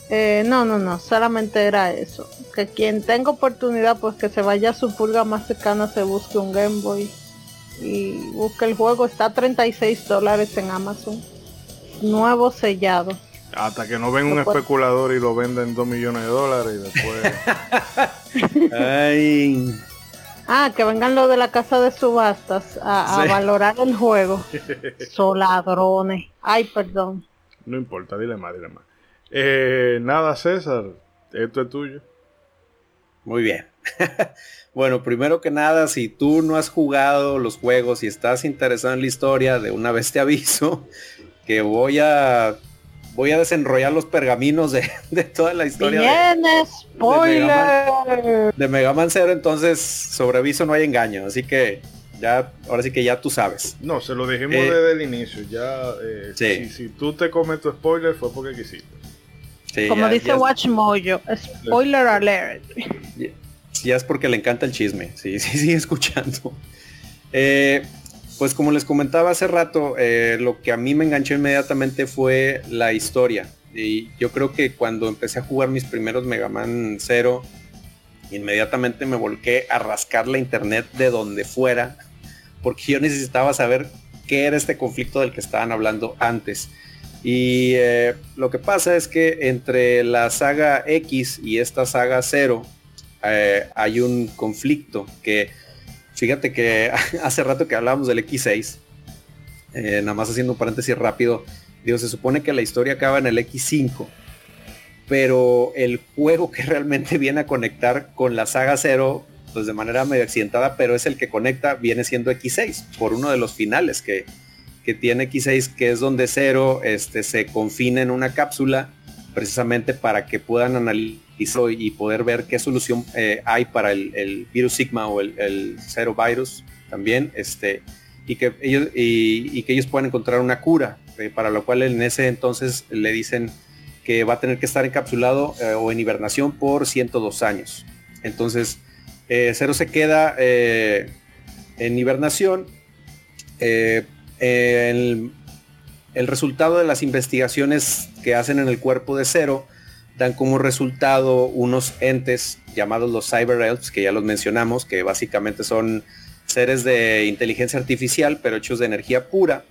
Eh, no, no, no, solamente era eso. Que quien tenga oportunidad, pues que se vaya a su pulga más cercana, se busque un Game Boy y busca el juego, está a 36 dólares en Amazon. Nuevo sellado. Hasta que no ven un especulador y lo venden 2 millones de dólares y después. (laughs) Ay. Ah, que vengan los de la casa de subastas a, valorar el juego. (laughs) Son ladrones. Ay, perdón. No importa, dile más, dile más. Eh, nada, César, esto es tuyo. Muy bien. (laughs) bueno, primero que nada, si tú no has jugado los juegos y estás interesado en la historia, de una vez te aviso que voy a voy a desenrollar los pergaminos (laughs) de, toda la historia. Bien, de, spoiler. De Mega, Man, 0, entonces sobre aviso no hay engaño, así que ya, ahora sí que ya tú sabes. No, se lo dijimos eh, desde el inicio, ya eh, si, tú te comes tu spoiler fue porque quisiste. Como dice Watch Mojo, spoiler alert. Ya, es porque le encanta el chisme, sí, (laughs) sí, sigue escuchando. Eh, pues como les comentaba hace rato, eh, lo que a mí me enganchó inmediatamente fue la historia. Y yo creo que cuando empecé a jugar mis primeros Mega Man 0, inmediatamente me volqué a rascar la internet de donde fuera, porque yo necesitaba saber qué era este conflicto del que estaban hablando antes. Y eh, lo que pasa es que entre la saga X y esta saga 0 eh, hay un conflicto que Fíjate que (laughs) hace rato que hablábamos del X6, eh, nada más haciendo un paréntesis rápido, digo, se supone que la historia acaba en el X5, pero el juego que (laughs) realmente viene a conectar con la saga 0, pues de manera medio accidentada, pero es el que conecta, viene siendo X6, por uno de los finales que, que tiene X6, que es donde 0 este, se confina en una cápsula, precisamente para que puedan analizar y poder ver qué solución eh, hay para el, virus Sigma o el, el Zero Virus también, este, y que ellos, y, que ellos puedan encontrar una cura, eh, para lo cual en ese entonces le dicen que va a tener que estar encapsulado eh, o en hibernación por 102 años. Entonces, Cero se queda en hibernación. el, el resultado de las investigaciones que hacen en el cuerpo de Cero dan como resultado unos entes llamados los Cyber Elves, que ya los mencionamos, que básicamente son seres de inteligencia artificial, pero hechos de energía pura.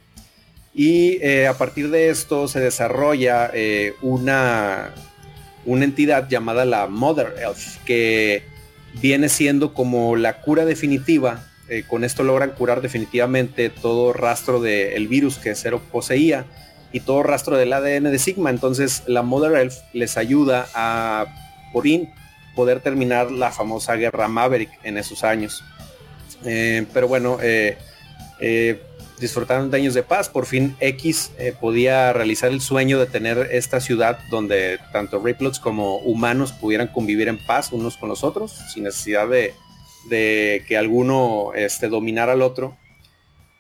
Y eh, a partir de esto se desarrolla eh, una, una entidad llamada la Mother Elf, que viene siendo como la cura definitiva. Eh, con esto logran curar definitivamente todo rastro del virus que Cero poseía y todo rastro del ADN de Sigma. Entonces la Mother Elf les ayuda a por fin poder terminar la famosa guerra Maverick en esos años. Eh, pero bueno, eh, eh, disfrutaron de años de paz. Por fin X podía realizar el sueño de tener esta ciudad donde tanto Riplots como humanos pudieran convivir en paz unos con los otros, sin necesidad de, que alguno este, dominara al otro.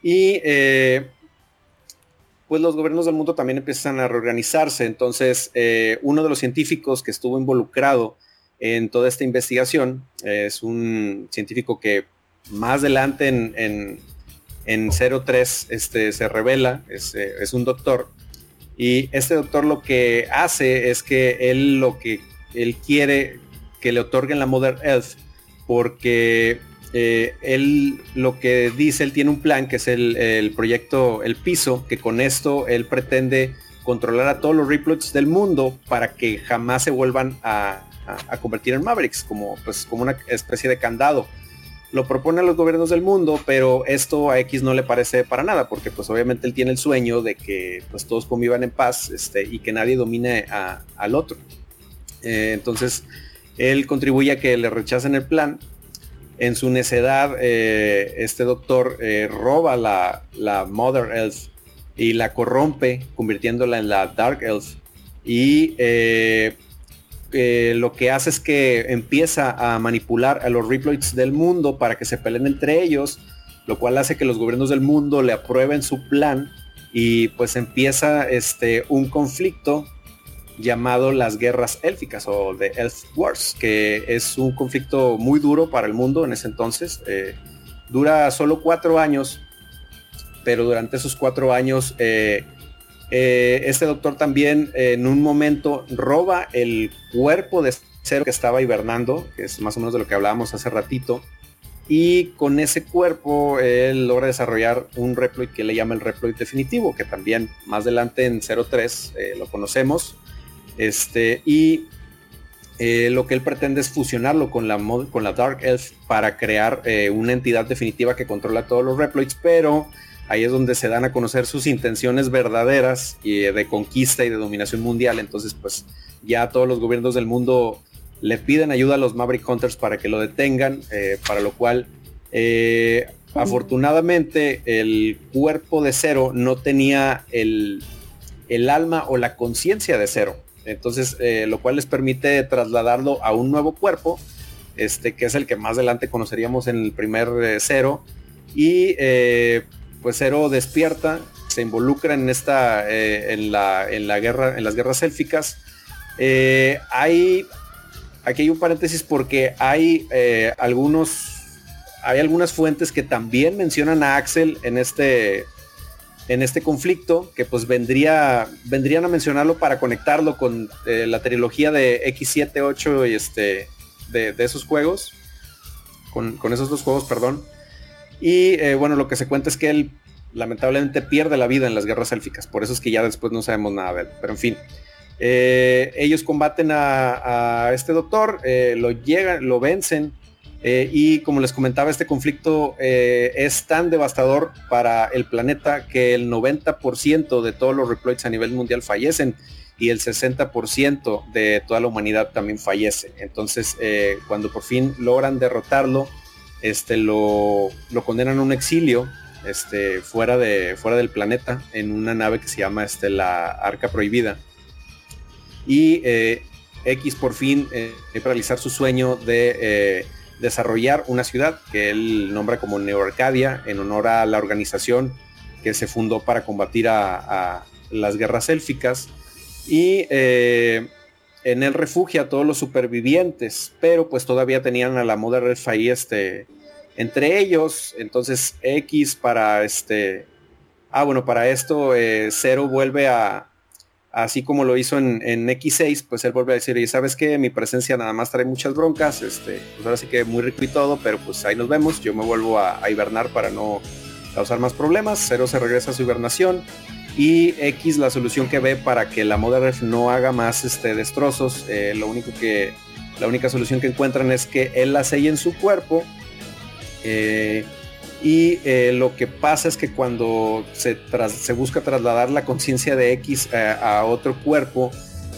Y pues los gobiernos del mundo también empiezan a reorganizarse. Entonces, eh, uno de los científicos que estuvo involucrado en toda esta investigación es un científico que más adelante en, en, 03 este, se revela, es, eh, es, un doctor. Y este doctor lo que hace es que él lo que él quiere que le otorguen la Mother Earth porque eh, él lo que dice, él tiene un plan que es el, proyecto El Piso, que con esto él pretende controlar a todos los Replots del mundo para que jamás se vuelvan a, convertir en Mavericks, como, pues, como una especie de candado. Lo propone a los gobiernos del mundo, pero esto a X no le parece para nada, porque pues obviamente él tiene el sueño de que pues todos convivan en paz este, y que nadie domine al otro. Eh, entonces, él contribuye a que le rechacen el plan en su necedad, eh, este doctor eh, roba la, Mother Elf y la corrompe, convirtiéndola en la Dark Elf. Y eh, lo que hace es que empieza a manipular a los Reploids del mundo para que se peleen entre ellos, lo cual hace que los gobiernos del mundo le aprueben su plan y pues empieza este, un conflicto llamado las guerras élficas o The Elf Wars, que es un conflicto muy duro para el mundo en ese entonces. Eh, dura solo cuatro años, pero durante esos cuatro años eh, eh, este doctor también en un momento roba el cuerpo de Cero que estaba hibernando, que es más o menos de lo que hablábamos hace ratito, y con ese cuerpo él logra desarrollar un Reploid que le llama el Reploid definitivo, que también más adelante en 03 eh, lo conocemos. Este, y eh, lo que él pretende es fusionarlo con la, con la Dark Elf para crear eh, una entidad definitiva que controla todos los Reploids, pero ahí es donde se dan a conocer sus intenciones verdaderas y, de conquista y de dominación mundial. Entonces, pues ya todos los gobiernos del mundo le piden ayuda a los Maverick Hunters para que lo detengan, eh, para lo cual eh, afortunadamente el cuerpo de Cero no tenía el, alma o la conciencia de Cero. Entonces, eh, lo cual les permite trasladarlo a un nuevo cuerpo, este, que es el que más adelante conoceríamos en el primer Cero. Y pues Cero despierta, se involucra en esta, en, la, en la guerra, en las guerras élficas. hay aquí hay un paréntesis porque hay eh, algunos, hay algunas fuentes que también mencionan a Axel en este, en este conflicto, que pues vendría, vendrían a mencionarlo para conectarlo con eh, la trilogía de X7, 8 y este, de, esos juegos, con, esos dos juegos, perdón. Y eh, bueno, lo que se cuenta es que él lamentablemente pierde la vida en las guerras élficas, por eso es que ya después no sabemos nada de él, pero en fin. Eh, ellos combaten a, este doctor, lo llegan, lo vencen. Eh, y como les comentaba, este conflicto es tan devastador para el planeta que el 90% de todos los reploids a nivel mundial fallecen y el 60% de toda la humanidad también fallece. Entonces, cuando por fin logran derrotarlo, este, lo, lo, condenan a un exilio este, fuera, de, fuera del planeta en una nave que se llama este, la Arca Prohibida y eh, X por fin eh, realizar su sueño de eh, desarrollar una ciudad que él nombra como Neo Arcadia en honor a la organización que se fundó para combatir a, las guerras élficas. Y en él refugia a todos los supervivientes pero pues todavía tenían a la Mother Earth ahí este entre ellos. Entonces X para este ah bueno para esto Cero vuelve a, así como lo hizo en, X6, pues él vuelve a decir, y sabes que mi presencia nada más trae muchas broncas, este, pues ahora sí que muy rico y todo, pero pues ahí nos vemos, yo me vuelvo a, hibernar para no causar más problemas, Cero se regresa a su hibernación, y X la solución que ve para que la Mother no haga más este, destrozos, eh, lo único que, la única solución que encuentran es que él la sella en su cuerpo, eh, y eh, lo que pasa es que cuando se, busca trasladar la conciencia de X eh, a otro cuerpo,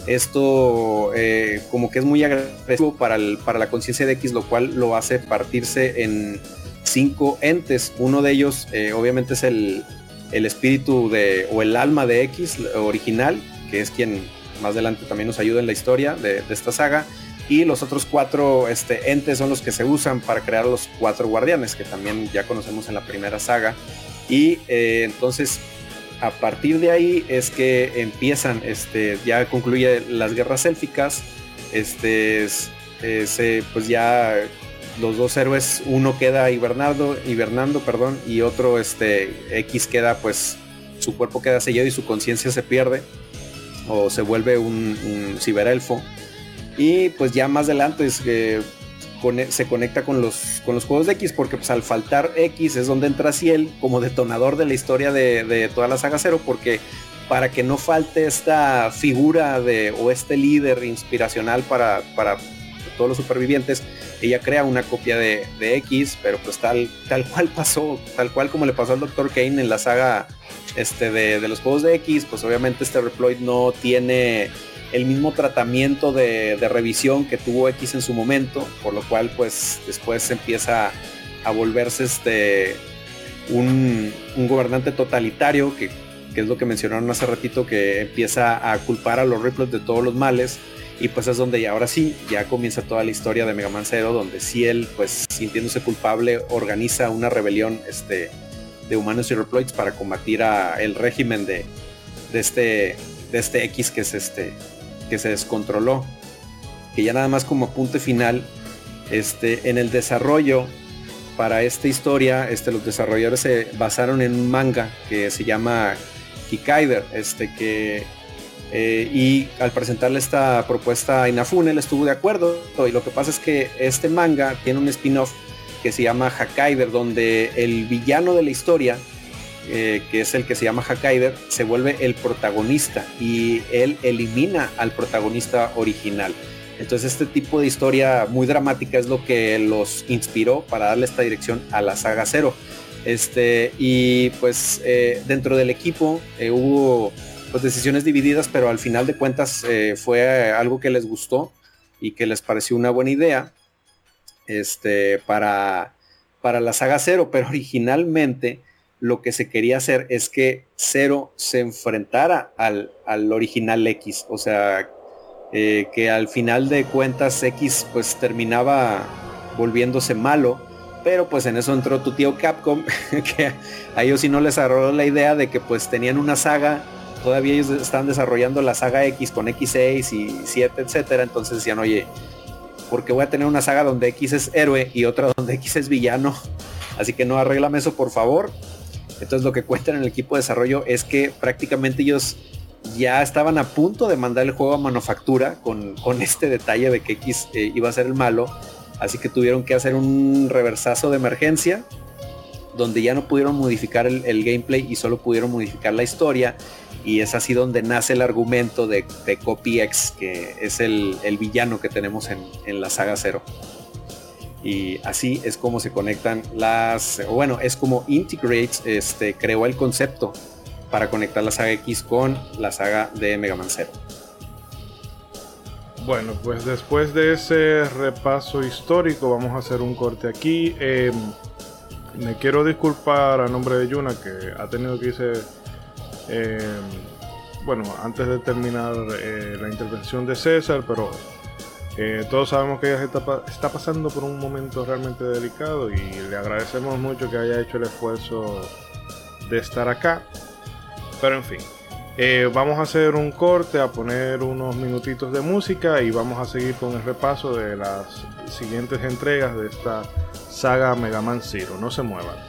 esto eh, como que es muy agresivo para, para la conciencia de X, lo cual lo hace partirse en cinco entes. Uno de ellos obviamente es el, espíritu de, o el alma de X original, que es quien más adelante también nos ayuda en la historia de esta saga y los otros cuatro este, entes son los que se usan para crear los cuatro guardianes, que también ya conocemos en la primera saga. Y eh, entonces, a partir de ahí es que empiezan, este, ya concluye las guerras élficas, este, eh, pues ya los dos héroes, uno queda hibernando, hibernando perdón, y otro, este, X queda, pues, su cuerpo queda sellado y su conciencia se pierde, o se vuelve un, un ciberelfo y pues ya más adelante es que se conecta con los, juegos de X, porque pues al faltar X es donde entra Ciel como detonador de la historia de, toda la saga Cero, porque para que no falte esta figura de, o este líder inspiracional para, para todos los supervivientes, ella crea una copia de, X, pero pues tal, tal cual pasó, tal cual como le pasó al Dr. Kane en la saga este, de, de los juegos de X, pues obviamente este Reploid no tiene el mismo tratamiento de, revisión que tuvo X en su momento, por lo cual pues después empieza a volverse este un, gobernante totalitario que, es lo que mencionaron hace ratito que empieza a culpar a los Ripples de todos los males y pues es donde ahora sí ya comienza toda la historia de Mega Man Zero donde si él pues sintiéndose culpable organiza una rebelión este de humanos y Reploids para combatir a el régimen de este de este X que es este que se descontroló. Que ya nada más como apunte final, este, en el desarrollo para esta historia, este, los desarrolladores se basaron en un manga que se llama Kikaider, este, que, eh, y al presentarle esta propuesta a Inafune, él estuvo de acuerdo, y lo que pasa es que este manga tiene un spin-off que se llama Hakaider, donde el villano de la historia, eh, que es el que se llama Hakaider, se vuelve el protagonista y él elimina al protagonista original. Entonces este tipo de historia muy dramática es lo que los inspiró para darle esta dirección a la saga Zero. Este, y pues eh, dentro del equipo eh, hubo pues, decisiones divididas, pero al final de cuentas fue algo que les gustó y que les pareció una buena idea este, para, para la saga Zero, pero originalmente lo que se quería hacer es que Zero se enfrentara al, al original X, o sea, eh, que al final de cuentas X pues terminaba volviéndose malo, pero pues en eso entró tu tío Capcom, (laughs) que a ellos sí no les agarró la idea de que pues tenían una saga, todavía ellos están desarrollando la saga X con X6 y 7, etcétera, entonces decían, oye, porque voy a tener una saga donde X es héroe y otra donde X es villano? Así que no arréglame eso por favor. Entonces lo que cuentan en el equipo de desarrollo es que prácticamente ellos ya estaban a punto de mandar el juego a manufactura con, (laughs) este detalle de que X eh, iba a ser el malo. Así que tuvieron que hacer un reversazo de emergencia donde ya no pudieron modificar el, gameplay y solo pudieron modificar la historia. Y es así donde nace el argumento de, de Copy X, que es el, villano que tenemos en, la saga Zero. Y así es como se conectan las. Bueno, es como Integrates este, creó el concepto para conectar la saga X con la saga de Mega Man Zero. Bueno, pues después de ese repaso histórico, vamos a hacer un corte aquí. Em, me quiero disculpar a nombre de Yuna que ha tenido que irse. Em, bueno, antes de terminar eh, la intervención de César, pero eh, todos sabemos que ella está, pasando por un momento realmente delicado y le agradecemos mucho que haya hecho el esfuerzo de estar acá. Pero en fin, eh, vamos a hacer un corte, a poner unos minutitos de música y vamos a seguir con el repaso de las siguientes entregas de esta saga Mega Man Zero. No se muevan.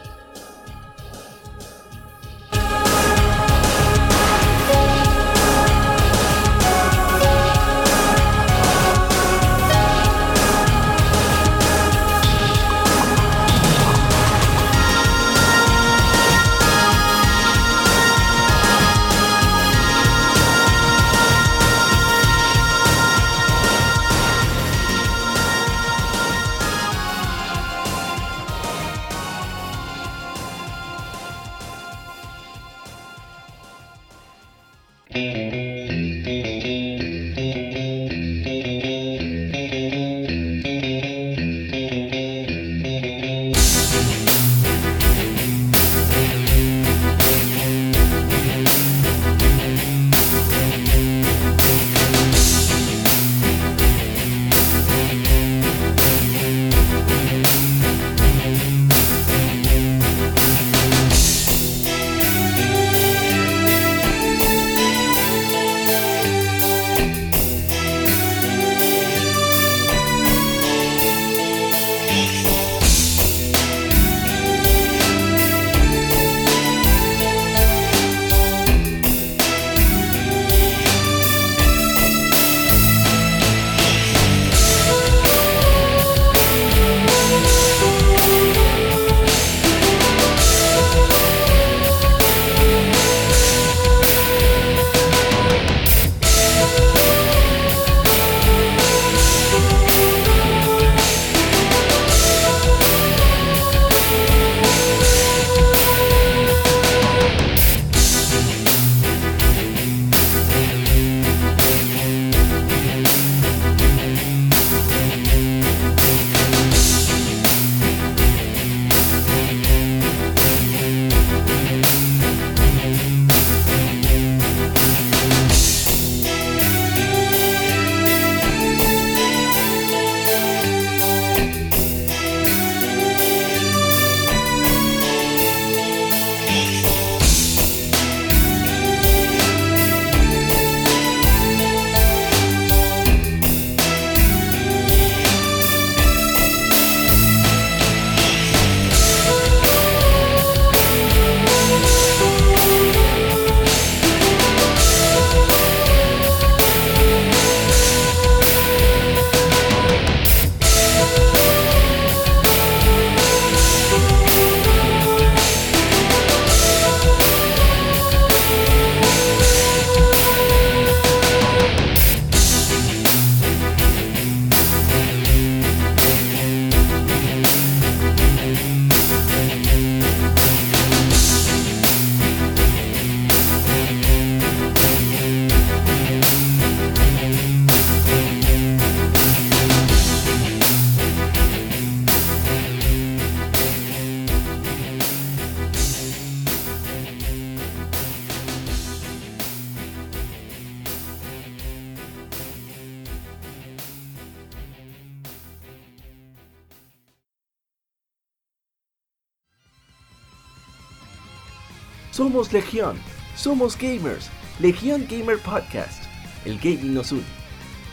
Somos Legión, somos gamers, Legión Gamer Podcast, el gaming nos une.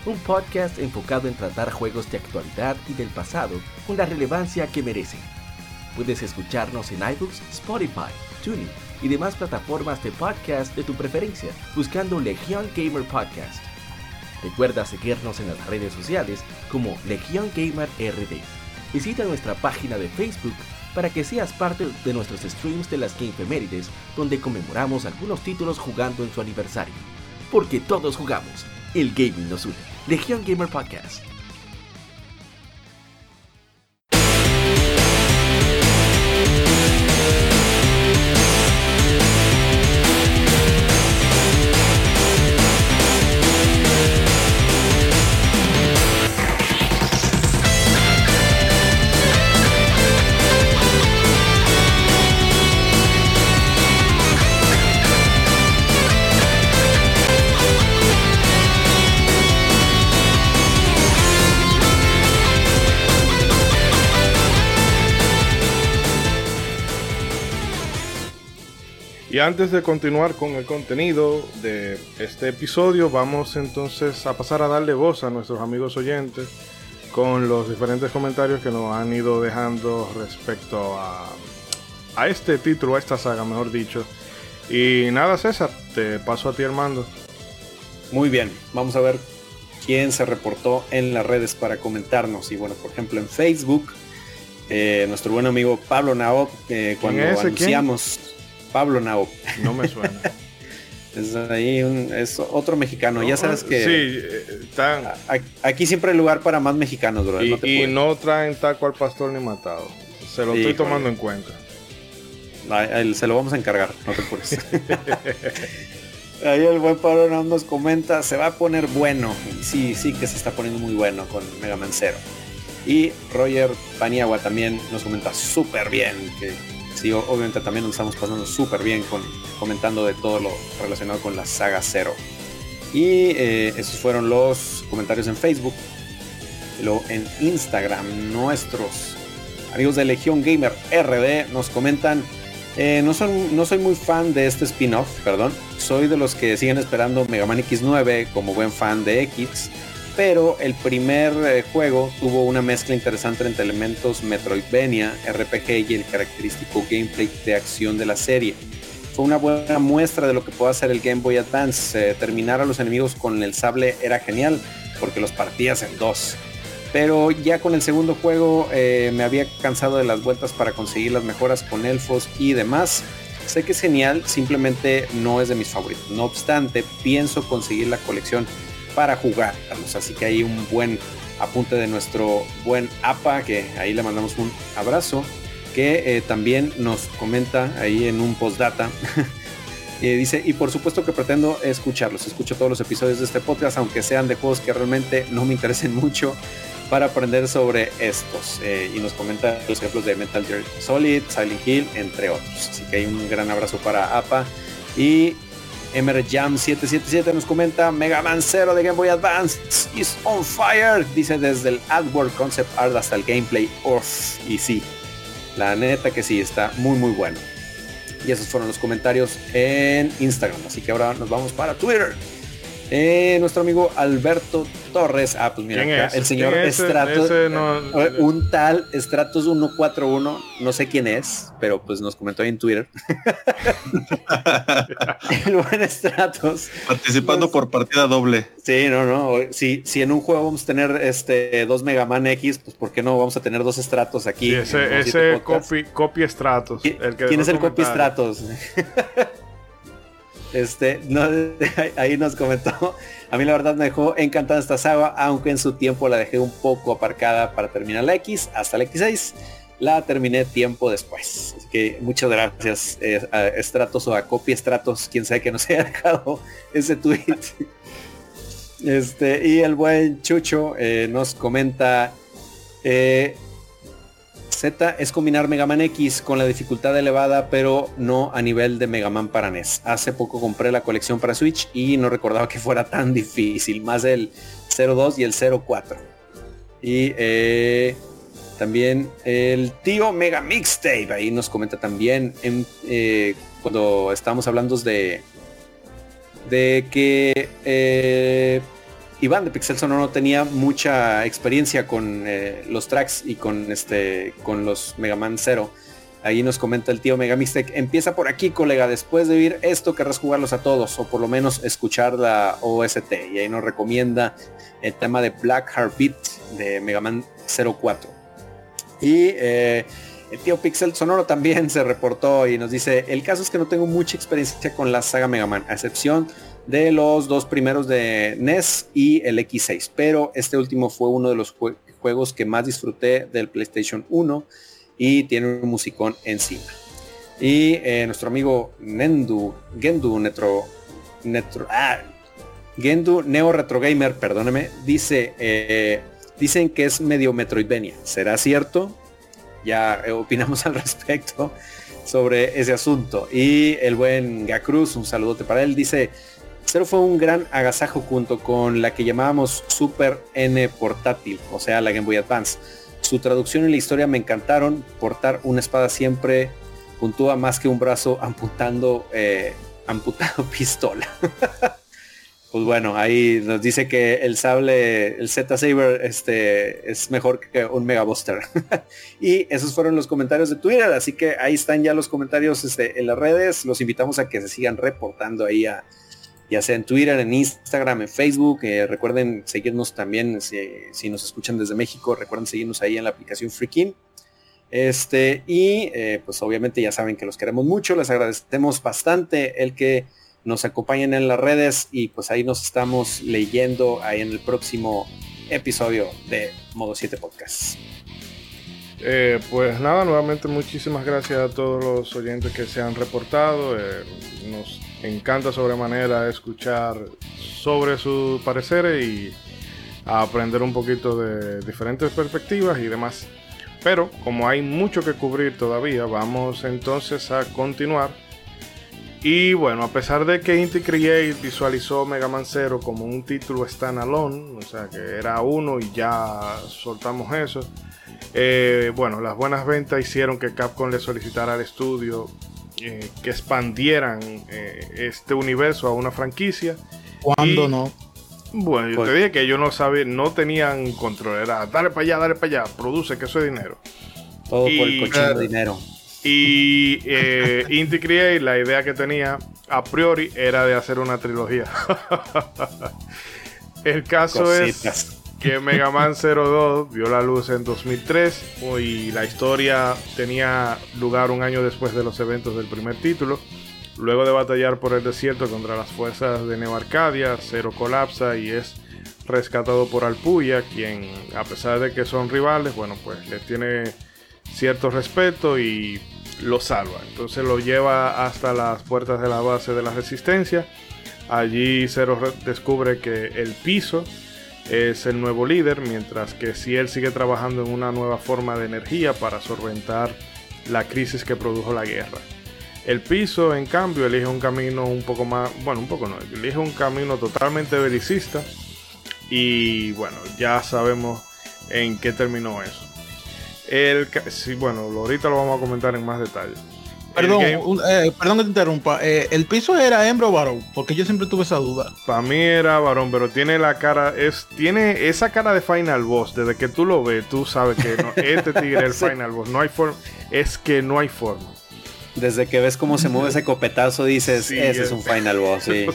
Un podcast enfocado en tratar juegos de actualidad y del pasado con la relevancia que merecen. Puedes escucharnos en iBooks, Spotify, TuneIn y demás plataformas de podcast de tu preferencia buscando Legión Gamer Podcast. Recuerda seguirnos en las redes sociales como Legión Gamer RD. Visita nuestra página de Facebook para que seas parte de nuestros streams de las Gamefemérides, donde conmemoramos algunos títulos jugando en su aniversario. Porque todos jugamos, el gaming nos une. Legión Gamer Podcast. Y antes de continuar con el contenido de este episodio, vamos entonces a pasar a darle voz a nuestros amigos oyentes con los diferentes comentarios que nos han ido dejando respecto a, a este título, a esta saga, mejor dicho. Y nada, César, te paso a ti, Armando. Muy bien, vamos a ver quién se reportó en las redes para comentarnos. Y bueno, por ejemplo, en Facebook, eh, nuestro buen amigo Pablo Nao, eh, cuando ese? Pablo Nao. No me suena. (laughs) Es ahí un, es otro mexicano. ya sabes que Sí, a- aquí siempre hay lugar para más mexicanos, bro. y, no y traen taco al pastor ni matado. Se lo Sí, estoy tomando en cuenta. Se lo vamos a encargar, no te apures. (laughs) Ahí el buen Pablo Nao nos comenta, se va a poner bueno. Sí, sí que se está poniendo muy bueno con Mega Man Zero. Y Roger Paniagua también nos comenta súper bien, que sí, obviamente también nos estamos pasando súper bien con, comentando de todo lo relacionado con la saga Zero. Y eh, esos fueron los comentarios en Facebook. Luego en Instagram, nuestros amigos de Legión Gamer RD nos comentan, eh, no, son, no soy muy fan de este spin-off, perdón, soy de los que siguen esperando Mega Man X9 como buen fan de X, pero el primer eh, juego tuvo una mezcla interesante entre elementos Metroidvania, RPG y el característico gameplay de acción de la serie. Fue una buena muestra de lo que puede hacer el Game Boy Advance. Eh, terminar a los enemigos con el sable era genial porque los partías en dos. Pero ya con el segundo juego eh, me había cansado de las vueltas para conseguir las mejoras con elfos y demás. Sé que es genial, simplemente no es de mis favoritos. No obstante, pienso conseguir la colección para jugarlos. Así que hay un buen apunte de nuestro buen APA, que ahí le mandamos un abrazo, que eh, también nos comenta ahí en un postdata. (laughs) Eh, dice, y por supuesto que pretendo escucharlos. Escucho todos los episodios de este podcast, aunque sean de juegos que realmente no me interesen mucho para aprender sobre estos. Eh, y nos comenta los ejemplos de Metal Gear Solid, Silent Hill, entre otros. Así que hay un gran abrazo para APA. Y Emer Jam 777 nos comenta Mega Man 0 de Game Boy Advance is on fire. Dice desde el artwork concept art hasta el gameplay. Uf, y sí, la neta que sí, está muy muy bueno. Y esos fueron los comentarios en Instagram. Así que ahora nos vamos para Twitter. Eh, nuestro amigo Alberto Torres. Ah, pues mira, ¿Quién acá, es? el señor ¿Quién es? Stratos. Ese no- eh, un tal Stratos 141. No sé quién es, pero pues nos comentó ahí en Twitter. (laughs) el buen Stratos. Participando por partida doble. Sí, no, no. Si, si en un juego vamos a tener este dos Mega Man X, pues ¿por qué no vamos a tener dos estratos aquí? Sí, ese ese copy, copy Stratos. ¿Qui- el que ¿Quién es el copy comentario. Stratos? (laughs) este, no, (laughs) ahí nos comentó. A mí la verdad me dejó encantada esta saga, aunque en su tiempo la dejé un poco aparcada para terminar la X hasta la X6. La terminé tiempo después. Que muchas gracias eh, a o a Copy Stratos, quien sea que nos (laughs) haya dejado ese tweet. Este, y el buen Chucho eh, nos comenta. eh, Z es combinar Mega Man X con la dificultad elevada, pero no a nivel de Mega Man para NES. Hace poco compré la colección para Switch y no recordaba que fuera tan (laughs) difícil, más el 02 y el 04. Y eh, también el tío Mega Mixtape, ahí nos comenta también en, eh, cuando estábamos hablando de, de que eh, Iván de Pixel Sonoro tenía mucha experiencia con eh, los tracks y con este con los Mega Man Zero. Ahí nos comenta el tío Megamistec, empieza por aquí, colega, después de oír esto querrás jugarlos a todos, o por lo menos escuchar la OST. Y ahí nos recomienda el tema de Black Heartbeat de Mega Man 04. Y eh, el tío Pixel Sonoro también se reportó y nos dice, el caso es que no tengo mucha experiencia con la saga Mega Man, a excepción de los dos primeros de NES y el X6, pero este último fue uno de los juegos que más disfruté del PlayStation 1 y tiene un musicón encima. Y eh, nuestro amigo Nendu, Gendu Netro, Netro, ah, Gendu Neo Retro Gamer, perdóneme, dice, eh, dicen que es medio Metroidvania. ¿Será cierto? Ya eh, opinamos (laughs) al respecto sobre ese asunto. Y el buen Gacruz, un saludote para él, dice, Cero fue un gran agasajo junto con la que llamábamos Super N portátil, o sea, la Game Boy Advance. Su traducción y la historia me encantaron. Portar una espada siempre puntúa más que un brazo amputando, eh, amputado (laughs) pistola. pues bueno, ahí nos dice que el sable, el Z Saber, este, es mejor que un Mega Buster. (laughs) y esos fueron los comentarios de Twitter, así que ahí están ya los comentarios este, en las redes. Los invitamos a que se sigan reportando ahí a, ya sea en Twitter, en Instagram, en Facebook. Eh, recuerden seguirnos también si, nos escuchan desde México, recuerden seguirnos ahí en la aplicación Freaking. Este, y eh, pues obviamente ya saben que los queremos mucho, les agradecemos bastante el que nos acompañen en las redes y pues ahí nos estamos leyendo ahí en el próximo episodio de Modo 7 Podcast. Eh, pues nada, nuevamente muchísimas gracias a todos los oyentes que se han reportado. nos encanta sobremanera escuchar sobre sus pareceres y aprender un poquito de diferentes perspectivas y demás. Pero como hay mucho que cubrir todavía, vamos entonces a continuar. Y bueno, a pesar de que Inti Create visualizó Mega Man Zero como un título standalone, o sea que era uno y ya soltamos eso, eh, bueno, las buenas ventas hicieron que Capcom le solicitara al estudio eh, que expandieran eh, este universo a una franquicia. ¿Cuándo no? Bueno, yo te pues- dije que ellos no sabían, no tenían control. Era dale para allá, dale para allá, produce que eso es dinero. Todo por el cochino dinero. Y eh, (laughs) Inti Create, la idea que tenía a priori era de hacer una trilogía. (laughs) el caso es que Mega Man 02 vio la luz en 2003 y la historia tenía lugar un año después de los eventos del primer título. Luego de batallar por el desierto contra las fuerzas de Neo Arcadia, Zero colapsa y es rescatado por Alpuya, quien a pesar de que son rivales, bueno, pues le tiene cierto respeto y lo salva. Entonces lo lleva hasta las puertas de la base de la resistencia. Allí Zero descubre que el piso es el nuevo líder, mientras que si él sigue trabajando en una nueva forma de energía para solventar la crisis que produjo la guerra. El piso, en cambio, elige un camino un poco más, bueno, un poco no, elige un camino totalmente belicista y bueno, ya sabemos en qué terminó eso. El, sí, bueno, ahorita lo vamos a comentar en más detalle. Perdón, eh, perdón que te interrumpa. Eh, ¿El piso era hembra o varón? Porque yo siempre tuve esa duda. Para mí era varón, pero tiene la cara, es, tiene esa cara de Final Boss. Desde que tú lo ves, tú sabes que (laughs) este tigre es el Final Boss. No hay forma, es que no hay forma. Desde que ves cómo se mueve ese copetazo, dices, ese es, un Final Boss, sí.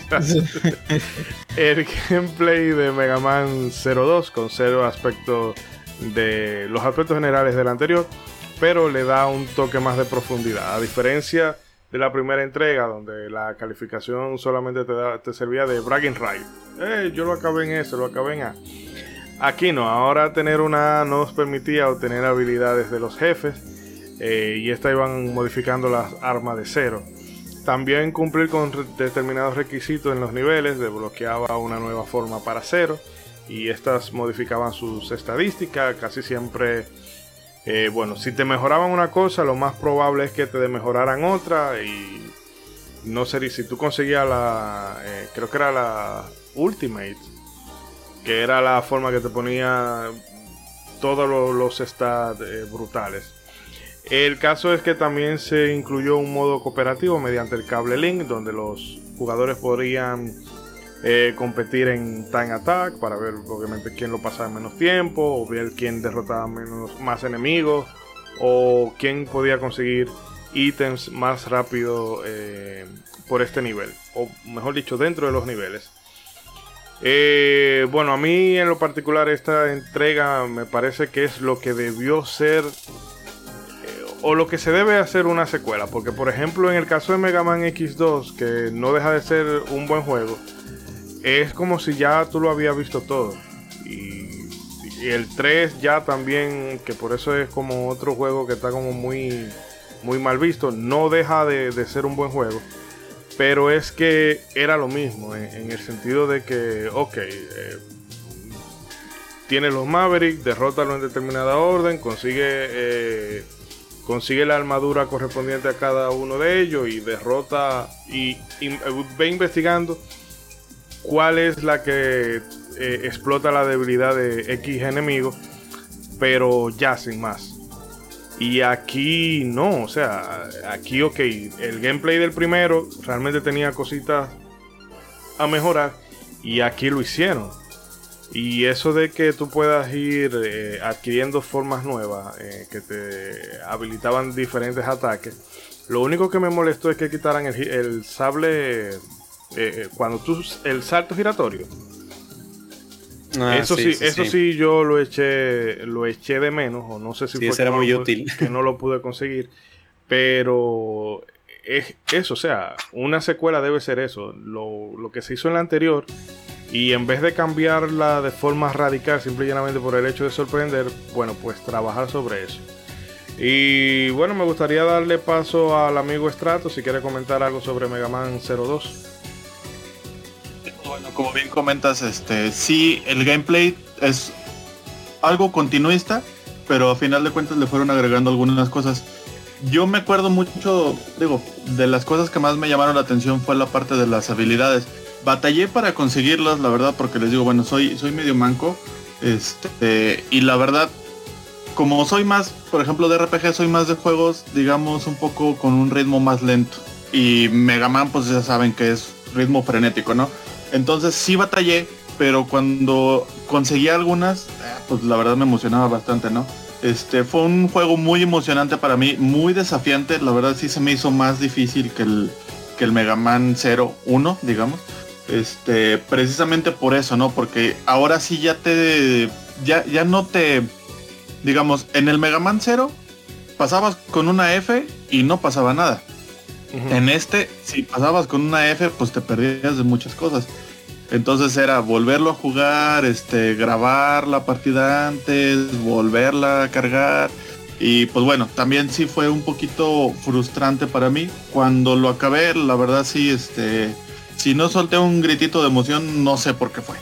(laughs) el gameplay de Mega Man 02 con cero aspecto de los aspectos generales del anterior pero le da un toque más de profundidad. A diferencia de la primera entrega, donde la calificación solamente te, servía de bragging right. Eh, yo lo acabé en eso, lo acabé en A. Aquí no, ahora tener una nos permitía obtener habilidades de los jefes eh, y esta iban modificando las armas de cero. También cumplir con determinados requisitos en los niveles, desbloqueaba una nueva forma para cero y estas modificaban sus estadísticas, casi siempre eh, bueno, si te mejoraban una cosa, lo más probable es que te mejoraran otra. Y no sé si tú conseguías la. Eh, creo que era la Ultimate. Que era la forma que te ponía todos los, stats eh, brutales. El caso es que también se incluyó un modo cooperativo mediante el cable link, donde los jugadores podrían eh, competir en time attack para ver obviamente quién lo pasaba en menos tiempo, o ver quién derrotaba menos, más enemigos, o quién podía conseguir ítems más rápido eh, por este nivel, o mejor dicho, dentro de los niveles. Eh, bueno, a mí en lo particular esta entrega me parece que es lo que debió ser o lo que se debe hacer una secuela. Porque, por ejemplo, en el caso de Mega Man X2, que no deja de ser un buen juego, es como si ya tú lo habías visto todo. Y, el 3 ya también, que por eso es como otro juego que está como muy, muy mal visto, no deja de, ser un buen juego. Pero es que era lo mismo, en, el sentido de que, ok, eh, tiene los Mavericks, derrótalo en determinada orden, consigue eh, consigue la armadura correspondiente a cada uno de ellos y derrota y, ve investigando cuál es la que eh, explota la debilidad de X enemigo, pero ya sin más. Y aquí no, o sea, aquí ok, el gameplay del primero realmente tenía cositas a mejorar y aquí lo hicieron. Y eso de que tú puedas ir eh, adquiriendo formas nuevas eh, que te habilitaban diferentes ataques, lo único que me molestó es que quitaran el, sable eh, cuando tú el salto giratorio. Ah, eso sí, eso sí. yo lo eché lo eché de menos o no sé si fue muy útil. que no lo pude conseguir, pero es eso, o sea, una secuela debe ser eso. Lo, lo que se hizo en la anterior y en vez de cambiarla de forma radical, simple y llanamente por el hecho de sorprender, bueno, pues trabajar sobre eso. Y bueno, me gustaría darle paso al amigo Strato si quiere comentar algo sobre Mega Man 02. Como bien comentas, este sí, el gameplay es algo continuista, pero a final de cuentas le fueron agregando algunas cosas. Yo me acuerdo mucho, digo, de las cosas que más me llamaron la atención fue la parte de las habilidades batallé para conseguirlas, la verdad, porque les digo, bueno, soy, soy medio manco. Este, y la verdad, como soy más, por ejemplo, de RPG, soy más de juegos, digamos, un poco con un ritmo más lento. Y Mega Man, pues ya saben que es ritmo frenético, ¿no? Entonces sí batallé, pero cuando conseguí algunas, pues la verdad me emocionaba bastante, ¿no? Este fue un juego muy emocionante para mí, muy desafiante. La verdad sí se me hizo más difícil que el, que el Mega Man 01, digamos. Este, precisamente por eso, ¿no? Porque ahora sí ya te. Ya, ya no te. Digamos, en el Mega Man 0 pasabas con una F y no pasaba nada. En este, si pasabas con una F, pues te perdías de muchas cosas. Entonces era volverlo a jugar, este, grabar la partida antes, volverla a cargar. Y pues bueno, también sí fue un poquito frustrante para mí. Cuando lo acabé, la verdad sí, este, si no solté un gritito de emoción, no sé por qué fue.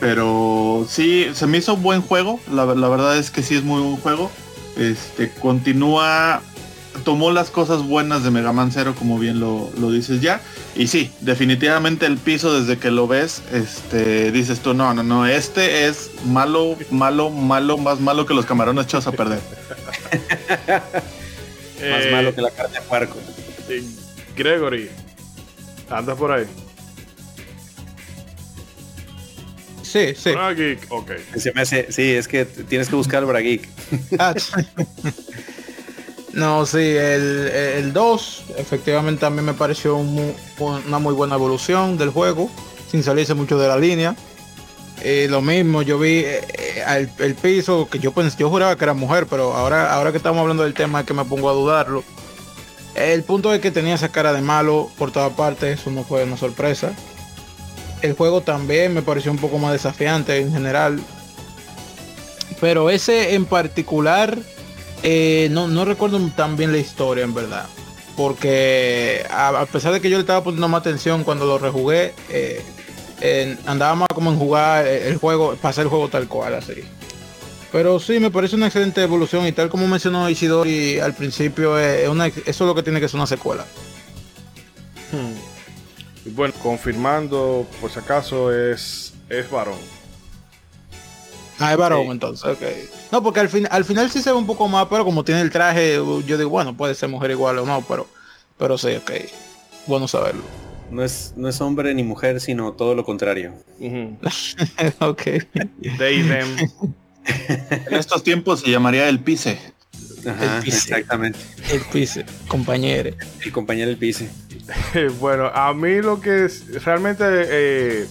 Pero sí, se me hizo un buen juego. La, verdad es que sí es muy buen juego. Este continúa. Tomó las cosas buenas de Mega Man 0, como bien lo, dices ya. Y sí, definitivamente el piso desde que lo ves, este, dices tú, no, no, no, este es malo, malo, malo, más malo que los camarones echados a perder. (laughs) más malo que la carne de puerco. Eh, Gregory, andas por ahí. Sí, sí. Brageek, ok. Se me hace, sí, es que tienes que buscar Brageek. Ah, (laughs) (laughs) no, sí, el, 2 efectivamente a mí me pareció una muy buena evolución del juego, sin salirse mucho de la línea. Eh, lo mismo, yo vi eh, el, piso que yo pensé, yo juraba que era mujer, pero ahora, ahora que estamos hablando del tema es que me pongo a dudarlo. El punto es que tenía esa cara de malo por todas partes, eso no fue una sorpresa. El juego también me pareció un poco más desafiante en general. Pero ese en particular, eh, no, recuerdo tan bien la historia en verdad. Porque a, pesar de que yo le estaba poniendo más atención cuando lo rejugué, eh, andaba más como en jugar el juego, pasar el juego tal cual así. Pero sí, me parece una excelente evolución y tal como mencionó Isidori al principio, eh, eso es lo que tiene que ser una secuela. Hmm. Bueno, confirmando, por si acaso, es, es varón. Ah, es varón Sí. entonces, ok. No, porque al, fin, al final sí se ve un poco más, pero como tiene el traje, yo digo, bueno, puede ser mujer igual o no, pero, pero sí, ok. Bueno saberlo. No es, no es hombre ni mujer, sino todo lo contrario. Ujú. (laughs) ok. They, them. (laughs) En estos tiempos se llamaría el pise. Ajá, El pise. exactamente. El piso, compañero. El compañero del piso. bueno, a mí lo que es realmente eh,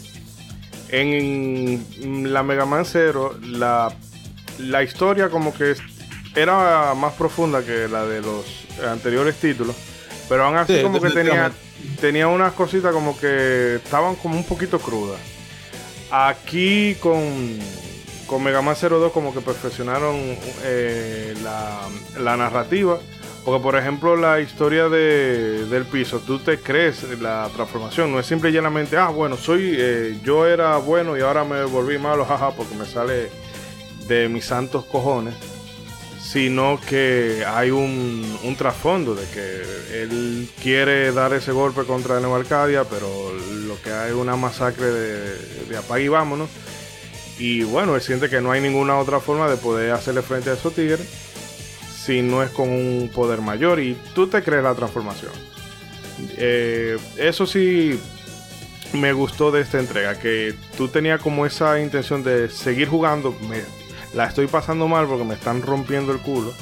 en la Mega Man Zero, la, la historia como que era más profunda que la de los anteriores títulos, pero aún así Sí, como que tenía, tenía unas cositas como que estaban como un poquito crudas. Aquí con, con Mega Man 02 como que perfeccionaron eh, la, la narrativa. Porque por ejemplo la historia de, del piso, tú te crees la transformación, no es simple y llanamente, ah bueno, soy, eh, yo era bueno y ahora me volví malo, (laughs) jaja, porque me sale de mis santos cojones, sino que hay un, un trasfondo de que él quiere dar ese golpe contra Neo Arcadia, pero lo que hay es una masacre de, de apague y vámonos. Y bueno, él siente que no hay ninguna otra forma de poder hacerle frente a esos tigres si no es con un poder mayor y tú te crees la transformación. Eh, eso sí me gustó de esta entrega, que tú tenías como esa intención de seguir jugando. Me, la estoy pasando mal porque me están rompiendo el culo,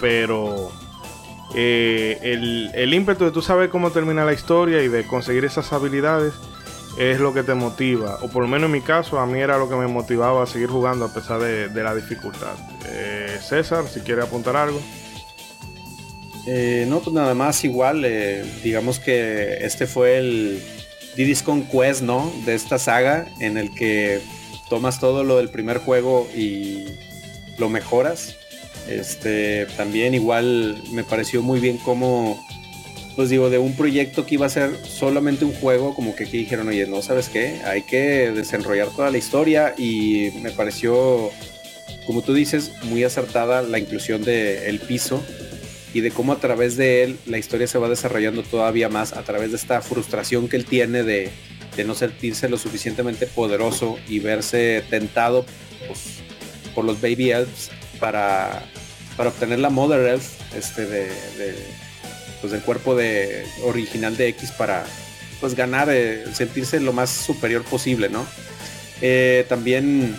pero eh, el, el ímpetu de tú saber cómo termina la historia y de conseguir esas habilidades es lo que te motiva, o por lo menos en mi caso, a mí era lo que me motivaba a seguir jugando a pesar de, de la dificultad. Eh, César, si quiere apuntar algo. Eh, no, pues nada más igual, eh, digamos que este fue el Diddy's Conquest, ¿no? De esta saga en el que tomas todo lo del primer juego y lo mejoras. Este, también igual me pareció muy bien como, pues digo, de un proyecto que iba a ser solamente un juego, como que aquí dijeron, oye, no, ¿sabes qué? Hay que desenrollar toda la historia y me pareció, como tú dices, muy acertada la inclusión del el piso y de cómo a través de él la historia se va desarrollando todavía más a través de esta frustración que él tiene de, de no sentirse lo suficientemente poderoso y verse tentado pues, por los baby elves para, para obtener la mother elf este de, de, pues, del cuerpo de original de X para pues ganar eh, sentirse lo más superior posible no Eh, también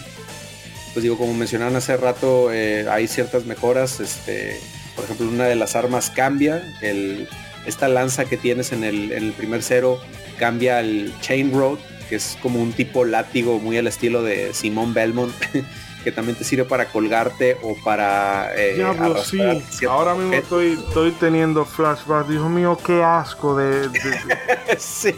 pues digo como mencionaron hace rato eh, hay ciertas mejoras este por ejemplo, una de las armas cambia. El, esta lanza que tienes en el, en el primer cero cambia al Chain Road, que es como un tipo látigo muy al estilo de Simón Belmont, (laughs) que también te sirve para colgarte o para... eh, Diablo, sí. Ahora mismo estoy, estoy teniendo flashbacks. Dios mío, qué asco de... de- (laughs) sí.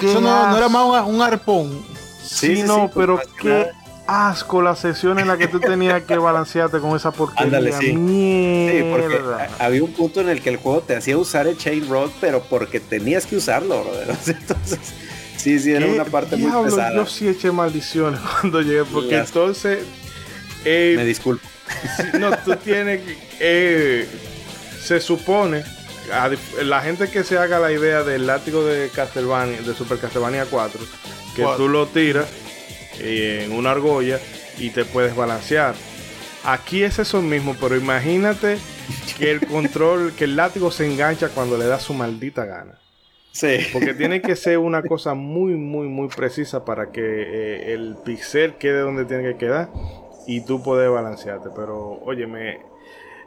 qué Eso no, no era más un, un arpón. Sí, no, sí, pero que qué nada. asco la sesión en la que tú tenías que balancearte con esa porquería. Ándale, sí. Sí, porque había un punto en el que el juego te hacía usar el Chain Road, pero porque tenías que usarlo, brother. (laughs) Entonces, sí, sí, era ¿Qué una parte muy pesada. Yo sí eché maldiciones (laughs) cuando llegué, porque Las- entonces... eh, Me disculpo. No, tú (laughs) tienes que. eh, se supone. a dif- La gente que se haga la idea del látigo de Castlevania, de Super Castlevania 4, que tú lo tiras eh, en una argolla y te puedes balancear. Aquí es eso mismo, pero imagínate que el control, que el látigo se engancha cuando le da su maldita gana. Sí. Porque (laughs) tiene que ser una cosa muy, muy, muy precisa para que eh, el pixel quede donde tiene que quedar y tú puedes balancearte. Pero, óyeme,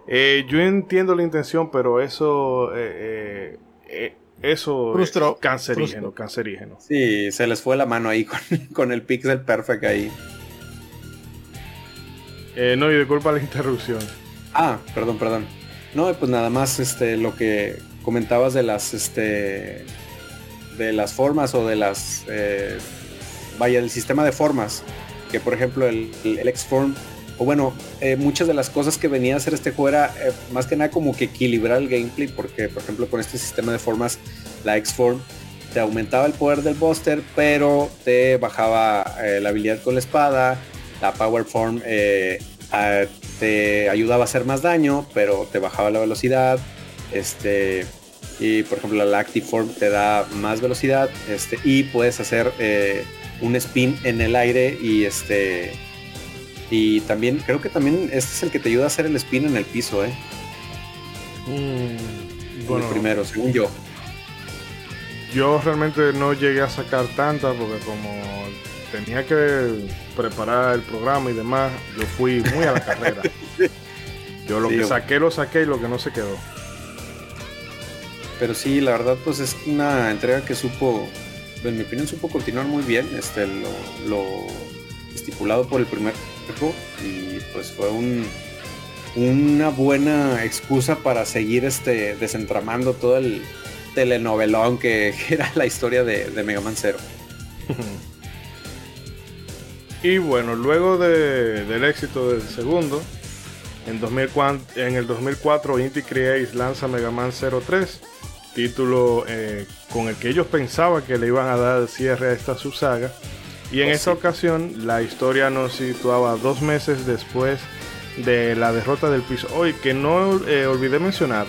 eh, yo entiendo la intención, pero eso, eh, eh, eh, eso Frustró, es cancerígeno, frustró. cancerígeno. Sí, se les fue la mano ahí con, (laughs) con el pixel perfect ahí. Eh, no, y disculpa la (laughs) interrupción. Ah, perdón, perdón. No, pues nada más este lo que comentabas de las este de las formas o de las eh, vaya el sistema de formas que por ejemplo el, el X-Form o bueno eh, muchas de las cosas que venía a hacer este juego era eh, más que nada como que equilibrar el gameplay porque por ejemplo con este sistema de formas la X-Form te aumentaba el poder del Buster pero te bajaba la habilidad con la espada la Power Form te ayudaba a hacer más daño, pero te bajaba la velocidad. Este, y por ejemplo, la Active Form te da más velocidad. Este, y puedes hacer eh, un spin en el aire y este. Y también, creo que también este es el que te ayuda a hacer el spin en el piso, ¿eh? Mm, Bueno, el primero, según yo. Yo realmente no llegué a sacar tantas porque como tenía que preparar el programa y demás, yo fui muy a la carrera. (laughs) Yo lo Sí, que saqué lo saqué y lo que no se quedó. Pero sí, la verdad, pues es una entrega que supo, en mi opinión, supo continuar muy bien este, lo, estipulado por el primer juego. Y pues fue un, una buena excusa para seguir este, desentramando todo el telenovelón que, (laughs) que era la historia de, de Mega Man Zero. Y bueno, luego de- del éxito del segundo, en, 2004, en el 2004 Inti Creates lanza Mega Man 03, título eh, con el que ellos pensaban que le iban a dar cierre a esta subsaga. Y en Oh, esta sí. ocasión la historia nos situaba dos meses después de la derrota del piso. Hoy que no eh, olvidé mencionar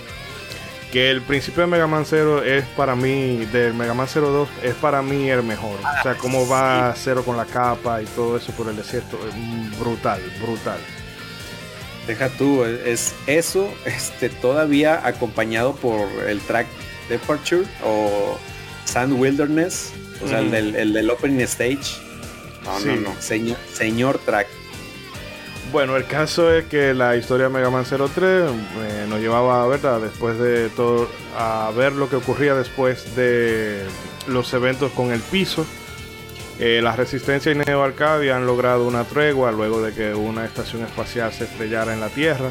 que el principio de Mega Man 0 es para mí, del Mega Man 02, es para mí el mejor. o sea, cómo va Zero con la capa y todo eso por el desierto, es brutal, brutal. Deja tú, es eso este, todavía acompañado por el track Departure o Sand Wilderness, o sea, el, del, el del opening stage. No, Sí. no, no, señor, señor track. Bueno, el caso es que la historia de Mega Man 03 eh, nos llevaba, ¿verdad? Después de todo, a ver lo que ocurría después de los eventos con el piso. Eh, la Resistencia y Neo Arcadia han logrado una tregua luego de que una estación espacial se estrellara en la Tierra.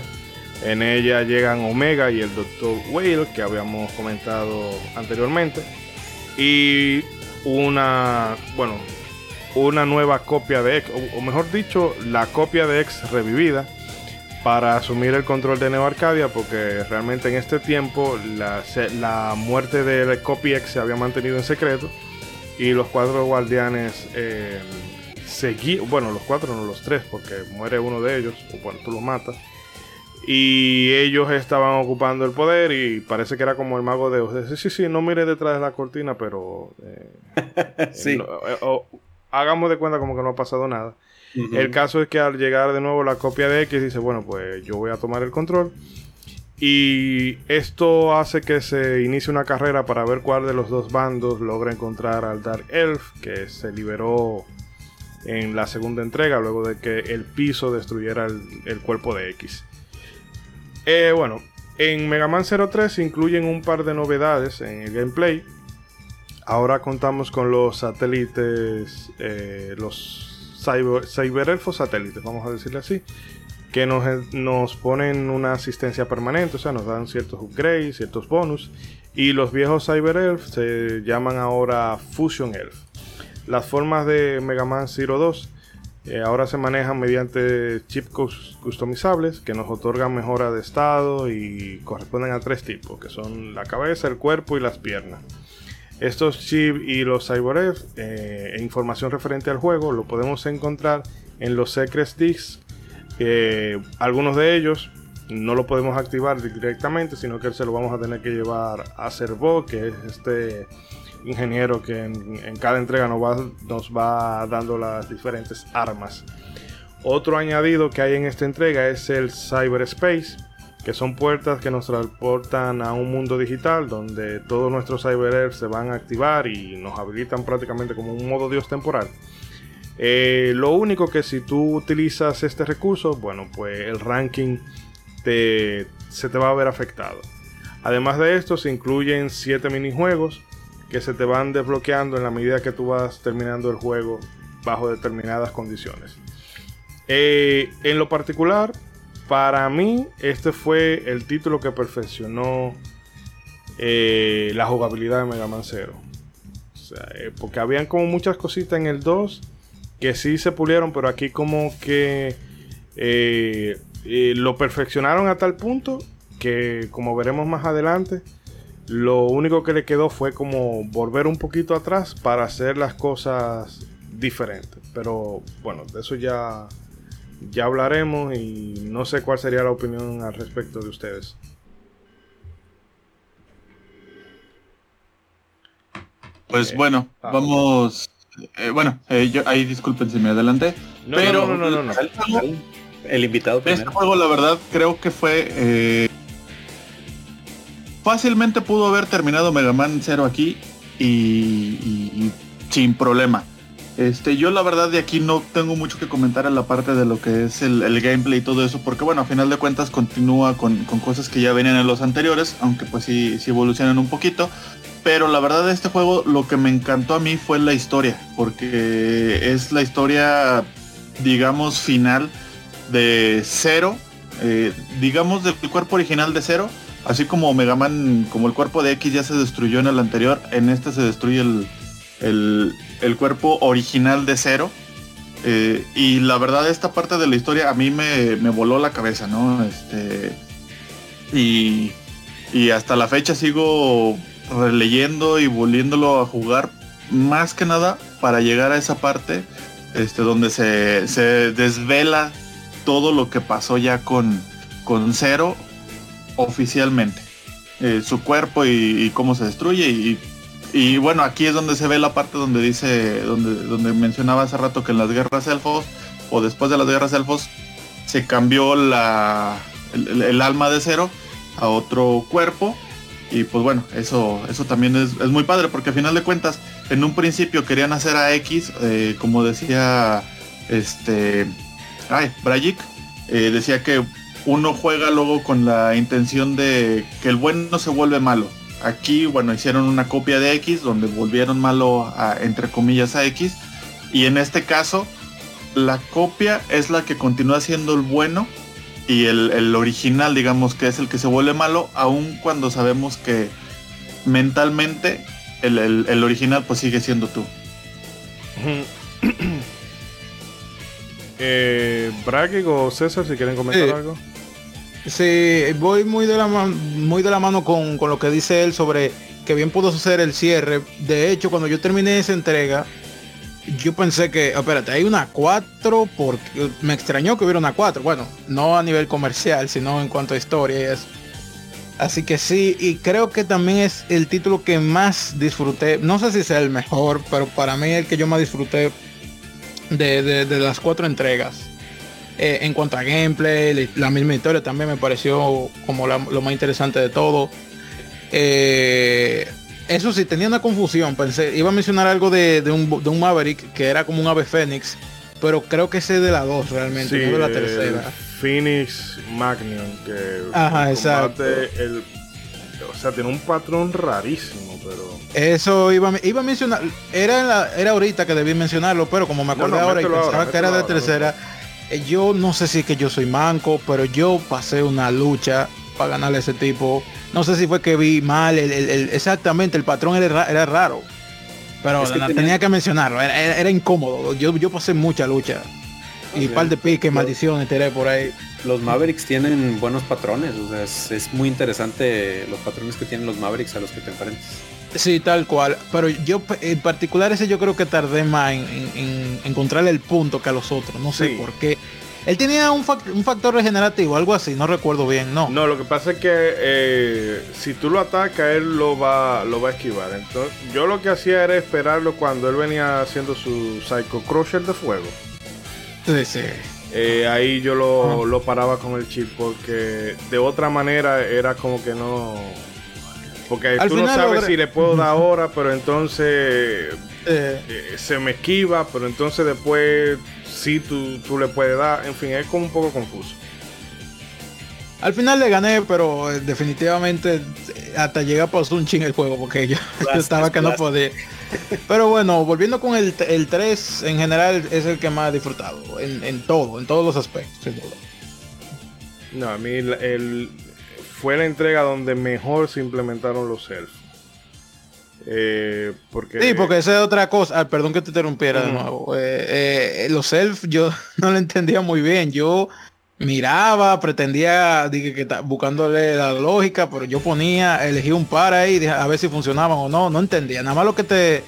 En ella llegan Omega y el Dr. Whale, que habíamos comentado anteriormente. Y una, bueno, una nueva copia de X, o, mejor dicho, la copia de X revivida para asumir el control de Neo Arcadia, porque realmente en este tiempo la, la muerte de Copy X se había mantenido en secreto y los cuatro guardianes eh, seguí- bueno, los cuatro no los tres, porque muere uno de ellos, o bueno, tú los matas. Y ellos estaban ocupando el poder y parece que era como el mago de Oz. Sí, sí, sí, no mire detrás de la cortina, pero eh, (laughs) Sí. no, eh, hagamos de cuenta como que no ha pasado nada. El caso es que al llegar de nuevo la copia de X dice, bueno, pues yo voy a tomar el control. Y esto hace que se inicie una carrera para ver cuál de los dos bandos logra encontrar al Dark Elf, que se liberó en la segunda entrega, luego de que el piso destruyera el, el cuerpo de X. Eh, bueno, en Mega Man 03 se incluyen un par de novedades en el gameplay. Ahora contamos con los satélites, eh, los cyber, cyberelfos satélites, vamos a decirle así, que nos, nos ponen una asistencia permanente, o sea, nos dan ciertos upgrades, ciertos bonus. Y los viejos cyberelf se llaman ahora Fusion Elf. Las formas de Mega Man Zero 2 eh, ahora se manejan mediante chips cus- customizables que nos otorgan mejora de estado y corresponden a tres tipos, que son la cabeza, el cuerpo y las piernas. Estos chips y los CyberF eh, e información referente al juego lo podemos encontrar en los Secret. Eh, algunos de ellos no lo podemos activar directamente, sino que se lo vamos a tener que llevar a Servo, que es este ingeniero que en, cada entrega nos va, nos va dando las diferentes armas. Otro añadido que hay en esta entrega es el Cyberspace, que son puertas que nos transportan a un mundo digital donde todos nuestros cyber se van a activar y nos habilitan prácticamente como un modo dios temporal. Eh, lo único que si tú utilizas este recurso, bueno, pues el ranking te- se te va a ver afectado. Además de esto, se incluyen 7 minijuegos que se te van desbloqueando en la medida que tú vas terminando el juego bajo determinadas condiciones. Eh, en lo particular, para mí, este fue el título que perfeccionó eh, la jugabilidad de Mega Man Zero. O sea, eh, porque habían como muchas cositas en el 2 que sí se pulieron, pero aquí como que lo perfeccionaron a tal punto que, como veremos más adelante, lo único que le quedó fue como volver un poquito atrás para hacer las cosas diferentes. Pero bueno, de eso ya, ya hablaremos y no sé cuál sería la opinión al respecto de ustedes. Pues Eh, bueno, ah. vamos. eh, bueno, eh, yo, ahí disculpen si me adelanté. No, Pero- no, no, no, no, El invitado Este primero. juego, la verdad, creo que fue. Fácilmente pudo haber terminado Mega Man 0 aquí y, sin problema. Este, yo la verdad de aquí no tengo mucho que comentar en la parte de lo que es el, el gameplay y todo eso, porque bueno, a final de cuentas continúa con, con cosas que ya venían en los anteriores, aunque pues sí, sí evolucionan un poquito. Pero la verdad de este juego lo que me encantó a mí fue la historia, porque es la historia, digamos, final de Zero, eh, digamos del cuerpo original de Zero, así como Mega Man, como el cuerpo de X ya se destruyó en el anterior, en este se destruye el, el, el cuerpo original de Zero. Eh, y la verdad esta parte de la historia a mí me, me voló la cabeza, ¿no? Este, y, y hasta la fecha sigo releyendo y volviéndolo a jugar más que nada para llegar a esa parte este, donde se, se desvela todo lo que pasó ya con, con Zero oficialmente. Eh, su cuerpo y, cómo se destruye y, bueno, aquí es donde se ve la parte donde dice, donde, donde mencionaba hace rato que en las guerras elfos o después de las guerras elfos se cambió la, el, alma de Zero a otro cuerpo y pues bueno, eso, eso también es, es muy padre porque al final de cuentas en un principio querían hacer a X, eh, como decía este, ay, Brajic, eh, decía que uno juega luego con la intención de que el bueno se vuelve malo. Aquí, bueno, hicieron una copia de X donde volvieron malo a, entre comillas a X. Y en este caso, la copia es la que continúa siendo el bueno y el, el original, digamos, que es el que se vuelve malo, aun cuando sabemos que mentalmente el, el- el original pues sigue siendo tú. (coughs) eh, Bragic o César, si quieren comentar algo. Sí, voy muy de la, ma- muy de la mano con, con lo que dice él sobre que bien pudo ser el cierre. De hecho, cuando yo terminé esa entrega, yo pensé que, espérate, hay una 4 porque me extrañó que hubiera una 4. Bueno, no a nivel comercial, sino en cuanto a historia. Así que sí, y creo que también es el título que más disfruté. No sé si sea el mejor, pero para mí el que yo más disfruté de- de las cuatro entregas. Eh, en cuanto a gameplay, la- misma historia también me pareció como la- lo más interesante de todo. Eh, eso sí, tenía una confusión. Pensé, iba a mencionar algo de, de un, de un Maverick que era como un ave fénix, pero creo que ese es de la 2 realmente, no de la tercera. Phoenix Magnion, que Ajá, el exacto. combate, el- o sea, tiene un patrón rarísimo, pero... Eso iba, a- iba a mencionar, era, la- era ahorita que debí mencionarlo, pero como me acordé no, ahora y pensaba ahora, que era de ahora, tercera, yo no sé si es que yo soy manco, pero yo pasé una lucha para ganarle a ese tipo. No sé si fue que vi mal, el- el- el- exactamente, el patrón era, ra- era raro. Pero Es que na- tenía- tenía que mencionarlo, era, era- era incómodo. Yo, yo pasé mucha lucha. Y Ok. par de piques, maldiciones, tiré por ahí. Los Mavericks tienen buenos patrones, o sea, es, es muy interesante los patrones que tienen los Mavericks a los que te enfrentas. Sí, tal cual. Pero yo en particular ese yo creo que tardé más en, en- en encontrarle el punto que a los otros. No sé Sí. por qué. Él tenía un, un factor regenerativo, algo así, no recuerdo bien, no. No, lo que pasa es que eh, si tú lo atacas, él lo va, lo va a esquivar. Entonces, yo lo que hacía era esperarlo cuando él venía haciendo su Psycho Crusher de fuego. Sí, sí. Eh, ahí yo lo, lo paraba con el chip porque de otra manera era como que no... Porque Al tú no final sabes logré- si le puedo dar ahora, pero entonces Eh, eh, se me esquiva, pero entonces después sí tú, tú le puedes dar. En fin, es como un poco confuso. al final le gané, pero eh, definitivamente hasta llega a pasar un ching el juego porque yo, (laughs) estaba que no podía. Pero bueno, volviendo con el, el 3, en general es el que más he disfrutado, en, en todo, en todos los aspectos, sin duda. No, a mí el, fue la entrega donde mejor se implementaron los elfos. Eh, porque Sí, porque esa es otra cosa. Ah, perdón que te interrumpiera de nuevo. Eh, eh, los elf yo (laughs) no lo entendía muy bien. Yo miraba, pretendía, dije que buscándole la lógica, pero yo ponía, elegí un par ahí, a ver si funcionaban o no. No entendía. Nada más lo que te,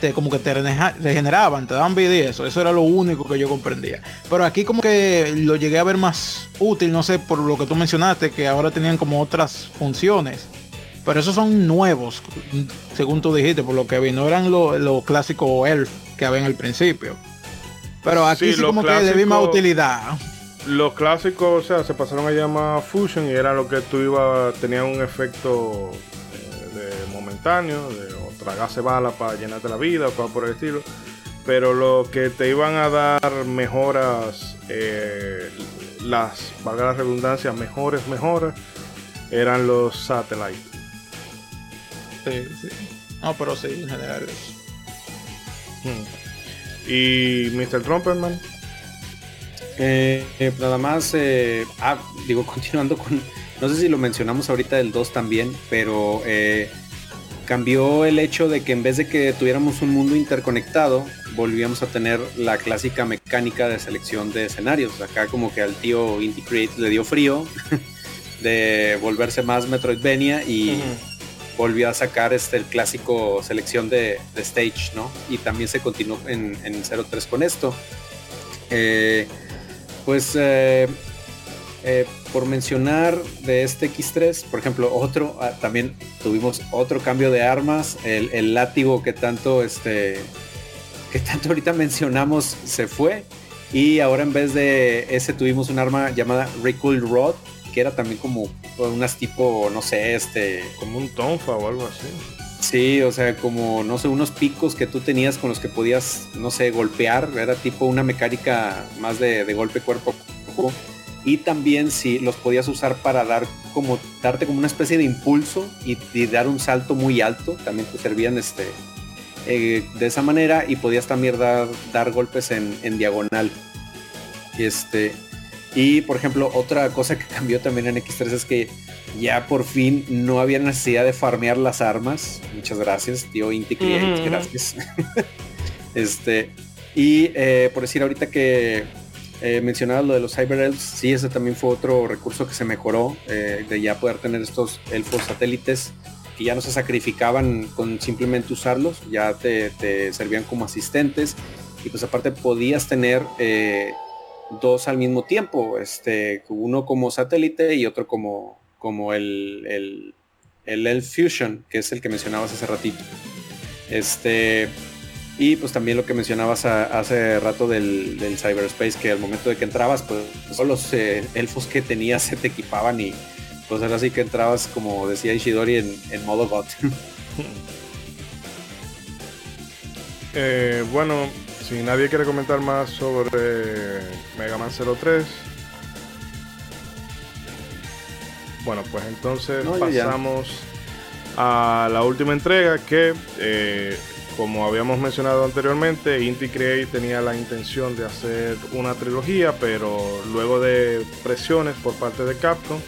te como que te regeneraban, te daban vida y eso. Eso era lo único que yo comprendía. Pero aquí como que lo llegué a ver más útil, no sé, por lo que tú mencionaste, que ahora tenían como otras funciones. Pero esos son nuevos, según tú dijiste, por lo que vi. No eran los lo clásicos elf que habían al principio. Pero aquí sí, como que de misma utilidad. Los clásicos, o sea, se pasaron a llamar Fusion y era lo que tú ibas, tenía un efecto eh, de momentáneo, de o tragase bala para llenarte la vida o cosas por el estilo. Pero lo que te iban a dar mejoras, eh, las, valga la redundancia, mejores mejoras, eran los satellites. Sí, sí. No, pero sí, en general Hmm. ¿Y Mr. Trumperman? Eh, eh, nada más, eh, ah, digo, (laughs) continuando con, no sé si lo mencionamos ahorita del 2 también, pero eh, cambió el hecho de que en vez de que tuviéramos un mundo interconectado, volvíamos a tener la clásica mecánica de selección de escenarios. Acá como que al tío Inti Create le dio frío (laughs) de volverse más Metroidvania y volvió a sacar este, el clásico selección de, de stage, ¿no? Y también se continuó en, en 03 con esto. Eh, pues eh, eh, por mencionar de este X3, por ejemplo, otro, ah, también tuvimos otro cambio de armas, el, el, látigo que tanto, este, que tanto ahorita mencionamos se fue y ahora en vez de ese tuvimos un arma llamada Recoil Rod, que era también como unas tipo, no sé, este... Como un tonfa o algo así. Sí, o sea, como, no sé, unos picos que tú tenías con los que podías, no sé, golpear, era tipo una mecánica más de, de golpe cuerpo a cuerpo. Y también si sí, los podías usar para dar como, darte como una especie de impulso y, y dar un salto muy alto, también te servían este, eh, de esa manera y podías también dar, dar golpes en, en diagonal. Este, y por ejemplo, otra cosa que (laughs) cambió también en X3 es que ya por fin no había necesidad de farmear las armas. Muchas gracias, tío Inti Create, gracias. (laughs) este, y eh, por decir ahorita que eh, lo de los Cyber Elves, sí, ese también fue otro recurso que se mejoró, eh, de ya poder tener estos elfos satélites que ya no se sacrificaban con simplemente usarlos, ya te, te servían como asistentes. Y pues aparte podías tener eh, dos al mismo tiempo, este, uno como satélite y otro como, como el, el, el Elf Fusion, que es el que mencionabas hace ratito. Este, y pues también lo que mencionabas a, hace rato del, del, cyberspace, que al momento de que entrabas, pues todos los eh, elfos que tenías se te equipaban y pues era así que entrabas, como decía Ishidori, en, en modo bot. (laughs) eh, bueno, si nadie quiere comentar más sobre Mega Man 03, bueno, pues entonces no, pasamos a la última entrega que, eh, como habíamos mencionado anteriormente, Inti Create tenía la intención de hacer una trilogía, pero luego de presiones por parte de Capcom,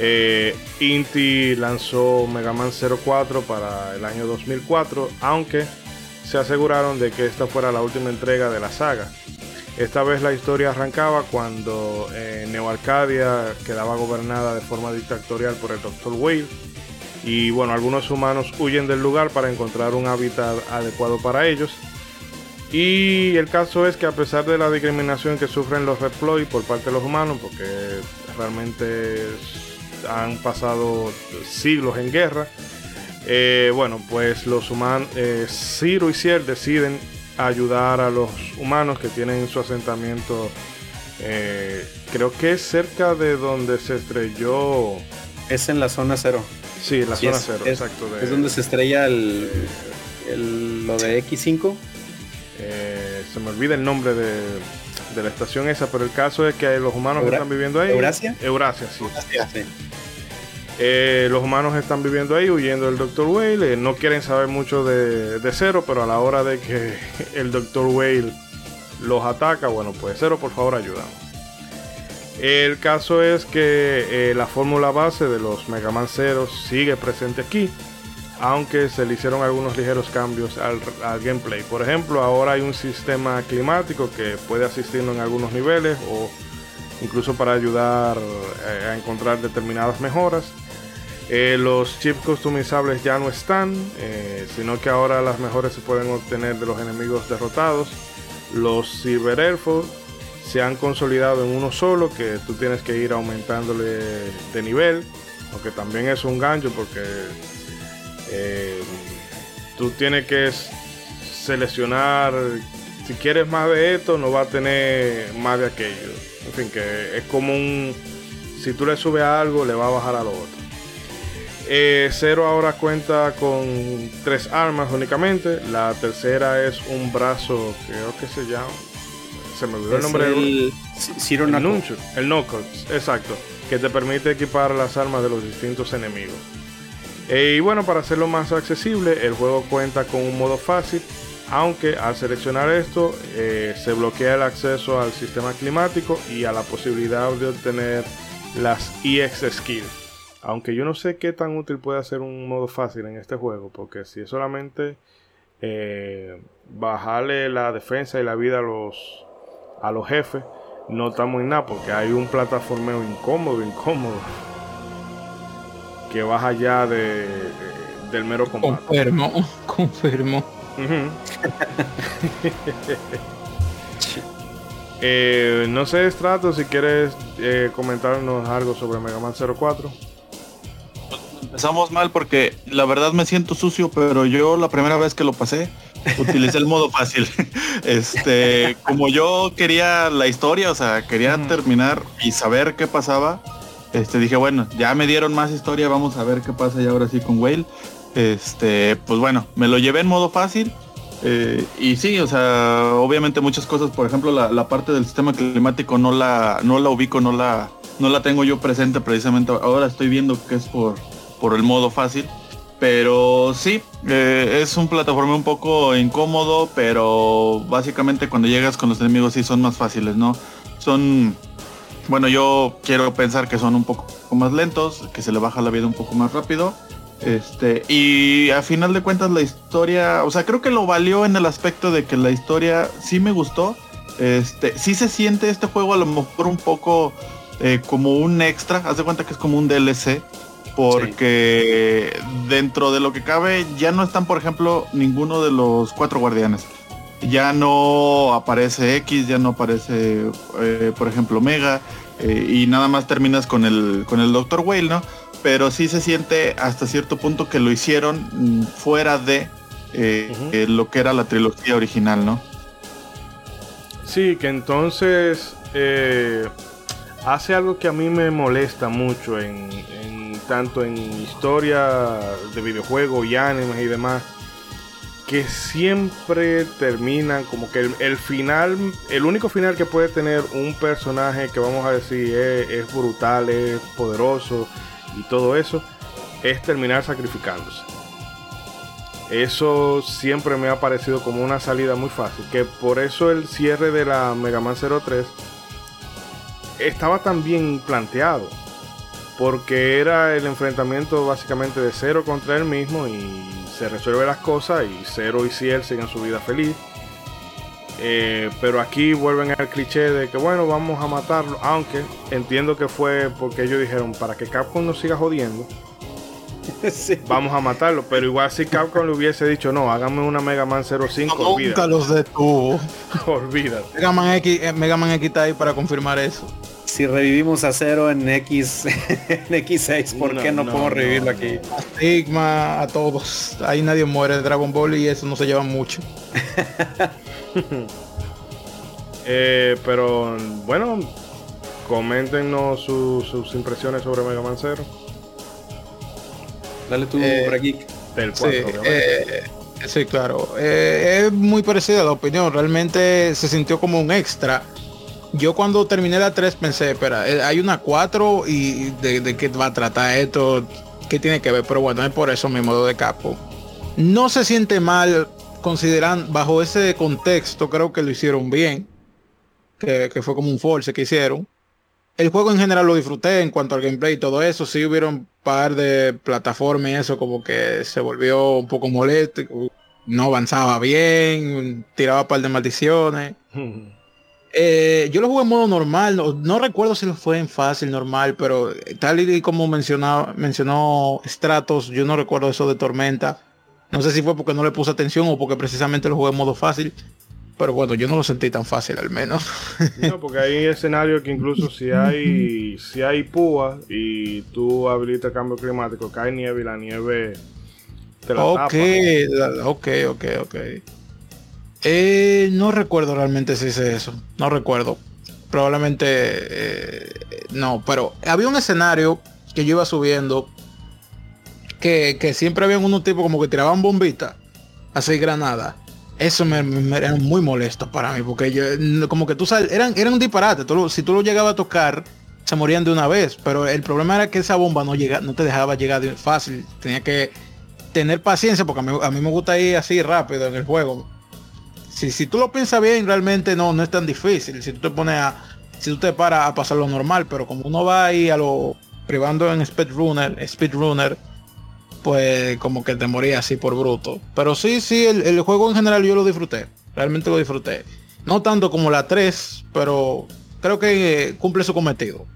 eh, Inti lanzó Mega Man 04 para el año 2004, aunque se aseguraron de que esta fuera la última entrega de la saga. Esta vez la historia arrancaba cuando eh, Neo Arcadia quedaba gobernada de forma dictatorial por el Dr. Whale y bueno, algunos humanos huyen del lugar para encontrar un hábitat adecuado para ellos. Y el caso es que a pesar de la discriminación que sufren los Reploid por parte de los humanos, porque realmente han pasado siglos en guerra, eh, bueno, pues los humanos, eh, Ciro y Ciel deciden ayudar a los humanos que tienen su asentamiento, eh, creo que es cerca de donde se estrelló. Es en la zona cero. Sí, la zona es, cero, es, exacto. De, es donde se estrella el, el lo de X5. se me olvida el nombre de, de, la estación esa, pero el caso es que los humanos Eura, que están viviendo ahí. Eurasia. Eurasia, sí. Eurasia, sí. Eh, los humanos están viviendo ahí huyendo del Dr. Whale. Eh, no quieren saber mucho de, de, Cero, pero a la hora de que el Dr. Whale los ataca, bueno, pues Cero, por favor, ayúdanos. El caso es que eh, la fórmula base de los Mega Man Zero sigue presente aquí, aunque se le hicieron algunos ligeros cambios al, gameplay. Por ejemplo, ahora hay un sistema climático que puede asistirnos en algunos niveles o incluso para ayudar eh, a encontrar determinadas mejoras. Eh, los chips customizables ya no están, sino que ahora las mejores se pueden obtener de los enemigos derrotados. Los ciberelfos se han consolidado en uno solo, que tú tienes que ir aumentándole de nivel, aunque también es un gancho porque eh, tú tienes que seleccionar si quieres más de esto, no va a tener más de aquello. En fin, que es como un... Si tú le subes a algo, le va a bajar a lo otro. Eh, Zero ahora cuenta con tres armas únicamente. La tercera es un brazo, creo que se llama. Se me olvidó el nombre el, Zero el Nunchuk. El Knuckles, exacto. Que te permite equipar las armas de los distintos enemigos. Eh, y bueno, para hacerlo más accesible, el juego cuenta con un modo fácil. Aunque al seleccionar esto eh, se bloquea el acceso al sistema climático y a la posibilidad de obtener las EX Skills aunque yo no sé qué tan útil puede ser un modo fácil en este juego, porque si es solamente eh, bajarle la defensa y la vida a los, a los jefes, no estamos en nada, porque hay un plataformeo incómodo, incómodo, que baja allá de, del mero combate. Confirmo, confirmo. (laughs) eh, no sé, Strato, si quieres eh, comentarnos algo sobre Mega Man 04. Empezamos mal porque la verdad me siento sucio, pero yo la primera vez que lo pasé utilicé el modo fácil. (laughs) Este, como yo quería la historia, o sea, quería terminar y saber qué pasaba. Este, dije, bueno, ya me dieron más historia, vamos a ver qué pasa ya ahora sí con Whale. Este, pues bueno, me lo llevé en modo fácil. Eh, y sí, o sea, obviamente muchas cosas, por ejemplo, la, la, parte del sistema climático no la, no la ubico, no la, no la tengo yo presente precisamente. Ahora estoy viendo que es por, por el modo fácil. Pero sí, eh, es un plataforma un poco incómodo, pero básicamente cuando llegas con los enemigos sí son más fáciles, ¿no? Son, bueno, yo quiero pensar que son un poco más lentos, que se le baja la vida un poco más rápido. Este, y a final de cuentas la historia, o sea, creo que lo valió en el aspecto de que la historia sí me gustó. Este, sí se siente este juego a lo mejor un poco eh, como un extra, haz de cuenta que es como un DLC porque dentro de lo que cabe ya no están, por ejemplo, ninguno de los cuatro guardianes. Ya no aparece X, ya no aparece, eh, por ejemplo, Mega, eh, y nada más terminas con el, con el Dr. Whale, ¿no? Pero sí se siente hasta cierto punto que lo hicieron mm, fuera de eh, lo que era la trilogía original, ¿no? Sí, que entonces hace algo que a mí me molesta mucho en tanto en historia de videojuegos y animes y demás, que siempre terminan como que el, final, el único final que puede tener un personaje que vamos a decir es, brutal, es poderoso y todo eso, es terminar sacrificándose. Eso siempre me ha parecido como una salida muy fácil. Que por eso el cierre de la Mega Man 03 estaba tan bien planteado porque era el enfrentamiento básicamente de Cero contra él mismo y se resuelve las cosas y Cero y Ciel siguen su vida feliz. Eh, pero aquí vuelven al cliché de que bueno, vamos a matarlo, aunque entiendo que fue porque ellos dijeron para que Capcom no siga jodiendo. (laughs) Vamos a matarlo, pero igual si Capcom le hubiese dicho no, hágame una Mega Man 05, no, Nunca los detuvo. (laughs) olvídate. Mega Man, X, eh, Mega Man X está ahí para confirmar eso si revivimos a cero en X (laughs) en X6, ¿por qué no, podemos revivirlo aquí? A Sigma, a todos. Ahí nadie muere de Dragon Ball y eso no se lleva mucho. eh, pero bueno, coméntenos sus impresiones sobre Mega Man Zero. Dale tú, eh, Del 4, sí, eh, sí, claro. Eh, es muy parecida la opinión. Realmente se sintió como un extra yo cuando terminé la 3 pensé, espera, eh, hay una 4 y de, qué va a tratar esto, qué tiene que ver, pero bueno, es por eso mi modo de capo. No se siente mal considerando, bajo ese contexto, creo que lo hicieron bien, que, fue como un force que hicieron. El juego en general lo disfruté en cuanto al gameplay y todo eso, sí hubieron un par de plataformas y eso como que se volvió un poco molesto, no avanzaba bien, tiraba un par de maldiciones. (laughs) Eh, yo lo jugué en modo normal, no, recuerdo si lo fue en fácil, normal, pero tal y como mencionaba, mencionó Stratos, yo no recuerdo eso de Tormenta. No sé si fue porque no le puse atención o porque precisamente lo jugué en modo fácil. Pero bueno, yo no lo sentí tan fácil al menos. (laughs) No, porque hay escenarios que incluso si hay si hay púa y tú habilitas cambio climático, cae nieve y la nieve te la ok, ok, ok, ok. Eh, no recuerdo realmente si hice eso. No recuerdo. Probablemente eh, no, pero había un escenario que yo iba subiendo que, que siempre había unos tipos como que tiraban bombitas, así granada. Eso me, me- era muy molesto para mí, porque yo, como que tú sabes, eran, eran un disparate. Tú si tú lo llegabas a tocar, se morían de una vez. Pero el problema era que esa bomba no, llega, no te dejaba llegar fácil. Tenía que tener paciencia, porque a mí, a mí me gusta ir así rápido en el juego. Si, si tú lo piensas bien, realmente no, no es tan difícil. Si tú te pones a, si tú te paras a pasar lo normal, pero como uno va ahí a lo privando en speedrunner, speedrunner, pues como que te moría así por bruto. Pero sí, sí, el, el juego en general yo lo disfruté. Realmente lo disfruté. No tanto como la 3, pero creo que eh, cumple su cometido.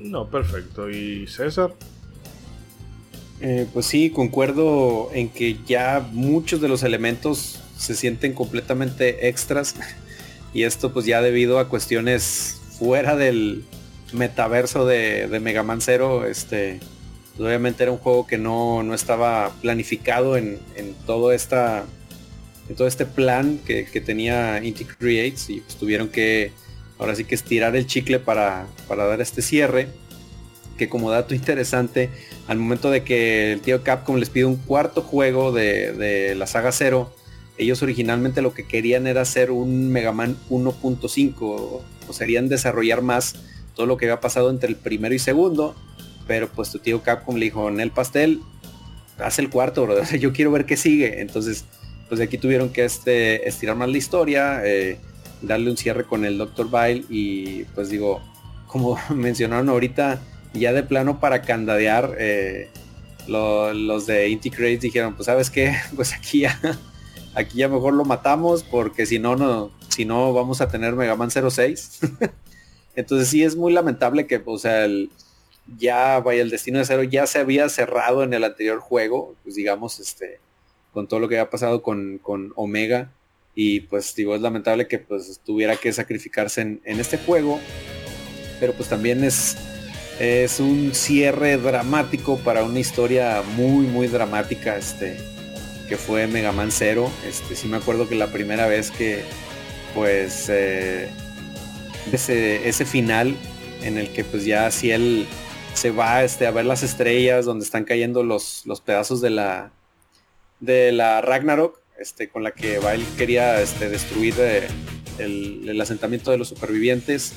No, perfecto. ¿Y César? Eh, pues sí, concuerdo en que ya muchos de los elementos se sienten completamente extras y esto pues ya debido a cuestiones fuera del metaverso de, de Mega Man Zero, este, obviamente era un juego que no, no estaba planificado en, en todo esta todo este plan que, que tenía Inti Creates y pues tuvieron que ahora sí que estirar el chicle para, para dar este cierre que como dato interesante al momento de que el tío Capcom les pide un cuarto juego de, de la saga Zero, ellos originalmente lo que querían era hacer un Mega Man 1.5, o, o serían desarrollar más todo lo que había pasado entre el primero y segundo, pero pues tu tío Capcom le dijo, en el pastel, haz el cuarto, bro. (laughs) yo quiero ver qué sigue. Entonces, pues de aquí tuvieron que este, estirar más la historia, eh, darle un cierre con el Dr. Bile y pues digo, (laughs) como mencionaron ahorita, ya de plano para candadear, eh, lo- los de Inti Creates dijeron, pues sabes qué, (laughs) pues aquí ya, aquí ya mejor lo matamos porque si no, no, si no vamos a tener Mega Man 06. Entonces sí es muy lamentable que, o sea, el, ya vaya el destino de cero ya se había cerrado en el anterior juego, pues digamos, este, con todo lo que había pasado con, con Omega. Y pues digo, es lamentable que pues tuviera que sacrificarse en, en este juego. Pero pues también es, es un cierre dramático para una historia muy, muy dramática, este, que fue Mega Man Zero. Este, sí me acuerdo que la primera vez que, pues, eh, ese, ese final en el que pues ya si él se va este, a ver las estrellas donde están cayendo los, los pedazos de la, de la Ragnarok, este, con la que Bail quería este, destruir eh, el, el asentamiento de los supervivientes.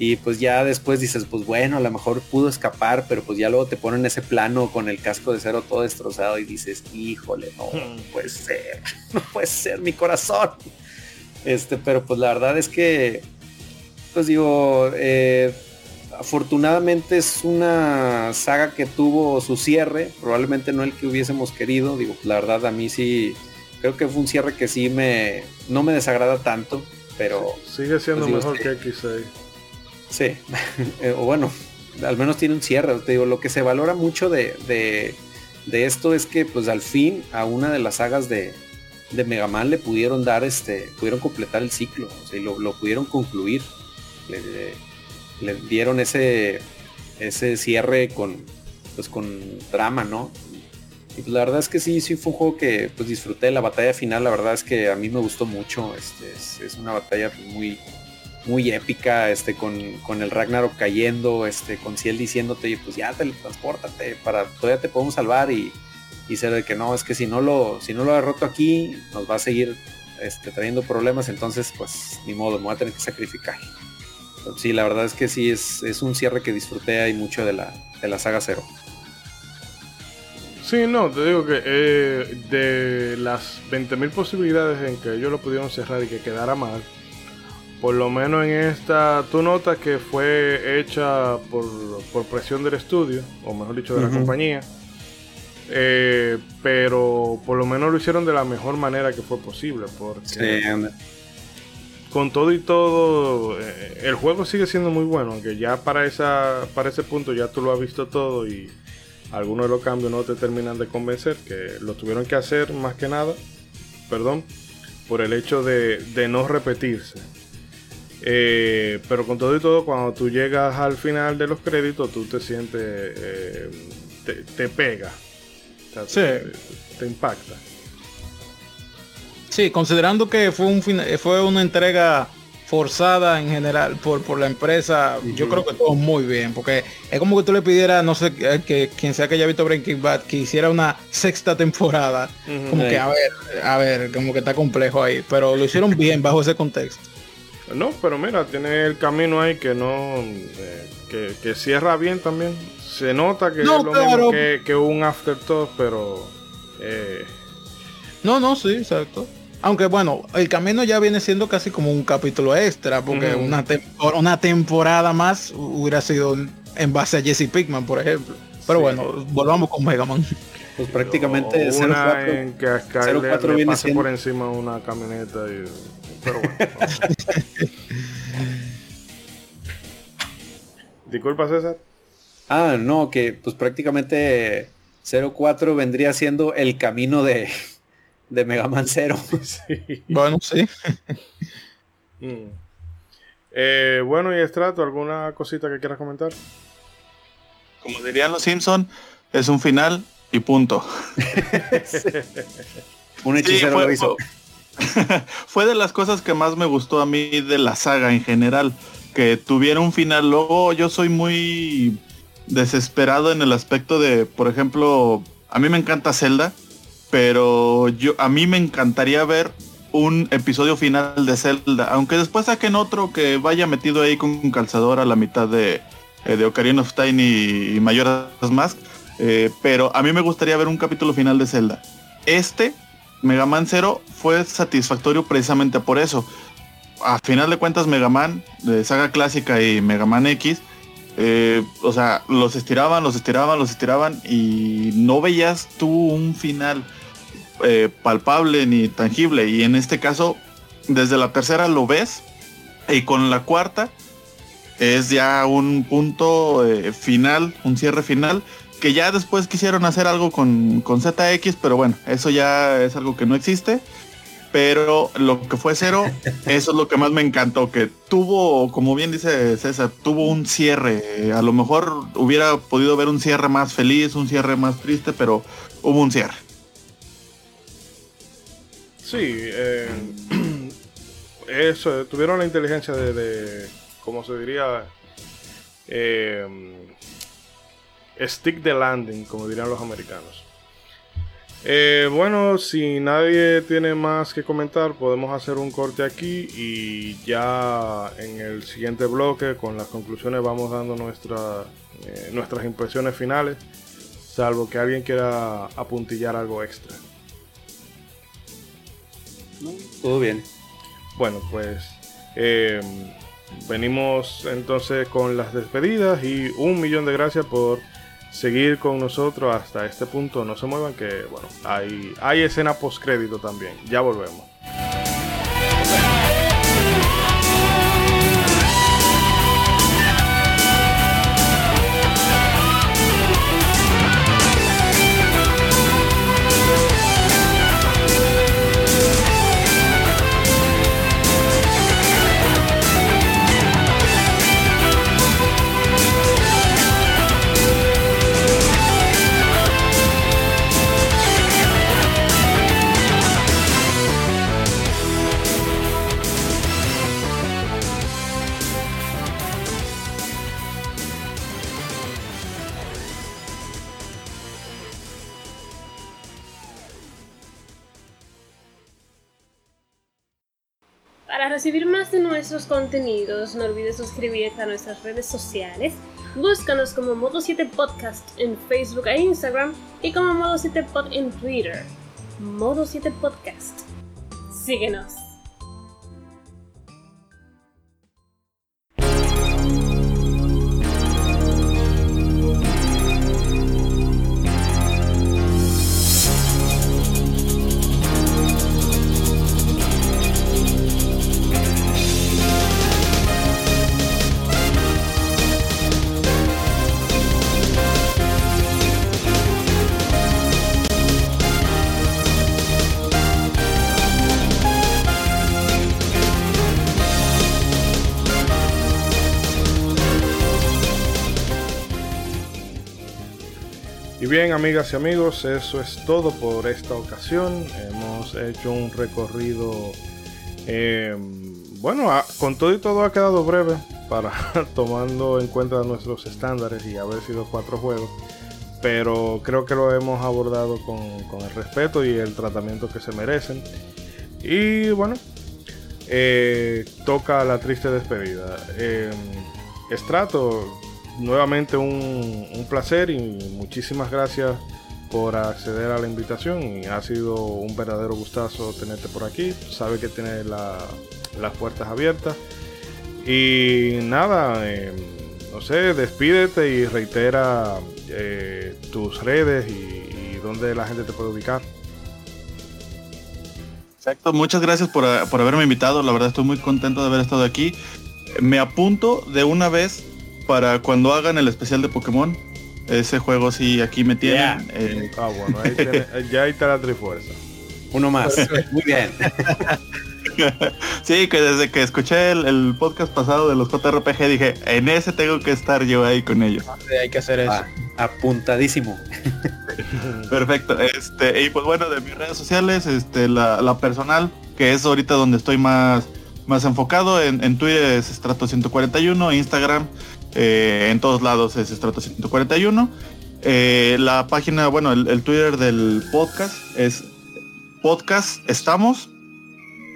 Y pues ya después dices, pues bueno, a lo mejor pudo escapar, pero pues ya luego te ponen ese plano con el casco de cero todo destrozado y dices, híjole, no, no puede ser, (laughs) no puede ser mi corazón. Este, pero pues la verdad es que, pues digo, eh, afortunadamente es una saga que tuvo su cierre, probablemente no el que hubiésemos querido, digo, la verdad a mí sí, creo que fue un cierre que sí me, no me desagrada tanto, pero Sigue siendo Pues mejor que X6. Sí, (laughs) Eh, o bueno, al menos tiene un cierre. Te digo, lo que se valora mucho de, de, de esto es que pues al fin a una de las sagas de, de Mega Man le pudieron dar este, pudieron completar el ciclo, o sea, y lo, lo pudieron concluir. Le, le- le dieron ese, ese cierre con, pues con drama, ¿no? Y pues la verdad es que sí, sí fue un juego que pues disfruté. La batalla final, la verdad es que a mí me gustó mucho. Este, es, una batalla pues, muy, muy épica, este, con, con el Ragnarok cayendo, este, con Ciel diciéndote, pues ya teletranspórtate, para, todavía te podemos salvar y, y ser de que no, es que si no lo, si no lo derroto aquí, nos va a seguir este, trayendo problemas, entonces pues ni modo, me voy a tener que sacrificar. Sí, la verdad es que sí, es, es un cierre que disfruté ahí mucho de la, de la saga Cero. Sí, no, te digo que eh, de las 20.000 posibilidades en que ellos lo pudieron cerrar y que quedara mal, por lo menos en esta, tú notas que fue hecha por, por presión del estudio, o mejor dicho, de la compañía. Eh, pero por lo menos lo hicieron de la mejor manera que fue posible, porque con todo y todo, eh, el juego sigue siendo muy bueno, aunque ya para esa para ese punto ya tú lo has visto todo y algunos de los cambios no te terminan de convencer, que lo tuvieron que hacer más que nada, perdón, por el hecho de, de no repetirse. Eh, pero con todo y todo, cuando tú llegas al final de los créditos, tú te sientes, eh, te, te pega, O sea, Sí. te, te impacta. Sí, considerando que fue un fue una entrega forzada en general por, por la empresa, yo creo que todo muy bien, porque es como que tú le pidieras, no sé, eh, que quien sea que haya visto Breaking Bad, que hiciera una sexta temporada, como que a ver, a ver, como que está complejo ahí, pero lo hicieron bien bajo ese contexto. No, pero mira, tiene el camino ahí que no, eh, que, cierra bien también. Se nota que es lo mismo que, que, un afterthought, pero... Eh... No, no, sí, exacto. Aunque bueno, el camino ya viene siendo casi como un capítulo extra, porque una, una temporada más hubiera sido en base a Jesse Pickman, por ejemplo. Pero bueno, volvamos con Mega Man. Pues prácticamente una 04, en que a Skyler le pase por encima una camioneta y... Pero bueno. (laughs) Disculpa, César. Ah, no, que pues prácticamente 04 vendría siendo el camino de, de Mega Man Zero. (laughs) Bueno, sí. (laughs) Mm. Eh, bueno, y Estrato, ¿alguna cosita que quieras comentar? Como dirían los Simpson, es un final y punto. (laughs) un hechicero lo hizo. Fue de las cosas que más me gustó a mí de la saga en general, que tuviera un final. Luego yo soy muy desesperado en el aspecto de, por ejemplo, a mí me encanta Zelda pero yo a mí me encantaría ver un episodio final de Zelda, aunque después saquen otro que vaya metido ahí con un calzador a la mitad de, eh, de Ocarina of Time y, Majora's Mask, eh, pero a mí me gustaría ver un capítulo final de Zelda. Este, Mega Man Zero, fue satisfactorio precisamente por eso. A final de cuentas, Mega Man, de saga clásica y Mega Man X, eh, o sea, los estiraban, los estiraban, los estiraban y no veías tú un final eh, palpable ni tangible. Y en este caso, desde la tercera lo ves y con la cuarta es ya un punto eh, final, un cierre final, que ya después quisieron hacer algo con, con ZX, pero bueno, eso ya es algo que no existe pero lo que fue cero, (laughs) eso es lo que más me encantó, que tuvo, como bien dice César, tuvo un cierre. A lo mejor hubiera podido ver un cierre más feliz, un cierre más triste, pero hubo un cierre. Sí, eh, (clears throat) eso, tuvieron la inteligencia de, de ¿cómo se diría? Eh, stick the landing, como dirían los americanos. Eh, bueno, si nadie tiene más que comentar, podemos hacer un corte aquí y ya en el siguiente bloque con las conclusiones vamos dando nuestra, eh, nuestras impresiones finales, salvo que alguien quiera apuntillar algo extra. Todo bien. Bueno, pues eh, venimos entonces con las despedidas y un millón de gracias por seguir con nosotros hasta este punto. No se muevan que, bueno, hay, hay escena post crédito también. Ya volvemos. Contenidos, no olvides suscribirte a nuestras redes sociales. Búscanos como Modo 7 Podcast en Facebook e Instagram y como Modo 7 Pod en Twitter. Modo 7 Podcast. Síguenos. Bien, amigas y amigos, eso es todo por esta ocasión. Hemos hecho un recorrido, eh, bueno, con todo y todo ha quedado breve para (laughs) tomando en cuenta nuestros estándares y haber sido cuatro juegos. Pero creo que lo hemos abordado con, el respeto y el tratamiento que se merecen. Y bueno, eh, toca la triste despedida. Estrato, nuevamente un, placer y muchísimas gracias por acceder a la invitación y ha sido un verdadero gustazo tenerte por aquí. Sabe que tienes las puertas abiertas. Y nada, em, no sé, despídete y reitera eh, tus redes y, y dónde la gente te puede ubicar. Exacto, muchas gracias por, por haberme invitado. La verdad estoy muy contento de haber estado aquí. Me apunto de una vez para cuando hagan el especial de Pokémon. Ese juego sí, aquí me tienen. Eh, ah, bueno, ahí (laughs) ya ahí está la Trifuerza. Uno más. (laughs) Muy bien. (laughs) sí, que desde que escuché el, podcast pasado de los JRPG dije, en ese tengo que estar yo ahí con ellos. hay que hacer eso. Ah, apuntadísimo. Perfecto. Este, y pues bueno, de mis redes sociales, este, la, la personal, que es ahorita donde estoy más, más enfocado, en, en Twitter es Strato 141, Instagram eh, en todos lados es Estrato 141. Eh, la página, bueno, el, Twitter del podcast es podcast estamos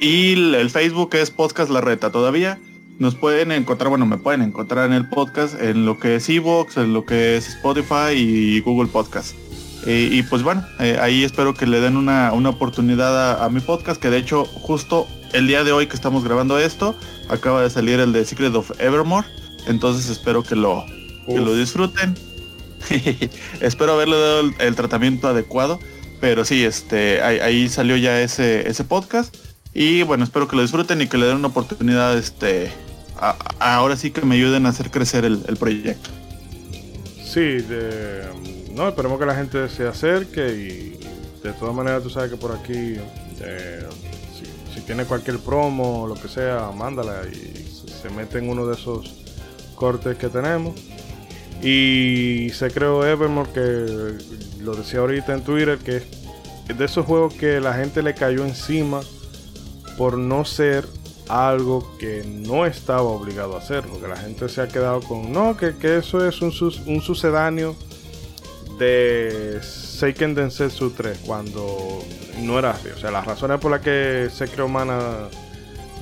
y el Facebook es podcast la reta todavía. Nos pueden encontrar, bueno, me pueden encontrar en el podcast, en lo que es Evox, en lo que es Spotify y Google Podcast. Eh, y pues bueno, ahí espero que le den una, oportunidad a, mi podcast, que de hecho justo el día de hoy que estamos grabando esto, acaba de salir el de Secret of Evermore. Entonces espero que lo, lo disfruten. (laughs) espero haberle dado el, tratamiento adecuado. Pero sí, este, ahí, salió ya ese, ese podcast. Y bueno, espero que lo disfruten y que le den una oportunidad, este, ahora sí que me ayuden a hacer crecer el, proyecto. Sí, no, esperemos que la gente se acerque y de todas maneras tú sabes que por aquí, eh, si, si, tiene cualquier promo o lo que sea, mándala y se mete en uno de esos cortes que tenemos. Y se creó Evermore, que lo decía ahorita en Twitter, que es de esos juegos que la gente le cayó encima por no ser algo que no estaba obligado a hacer. Porque la gente se ha quedado con, no, que, eso es un, un sucedáneo de Seiken Densetsu 3, cuando no era así. O sea, las razones por las que se creó Mana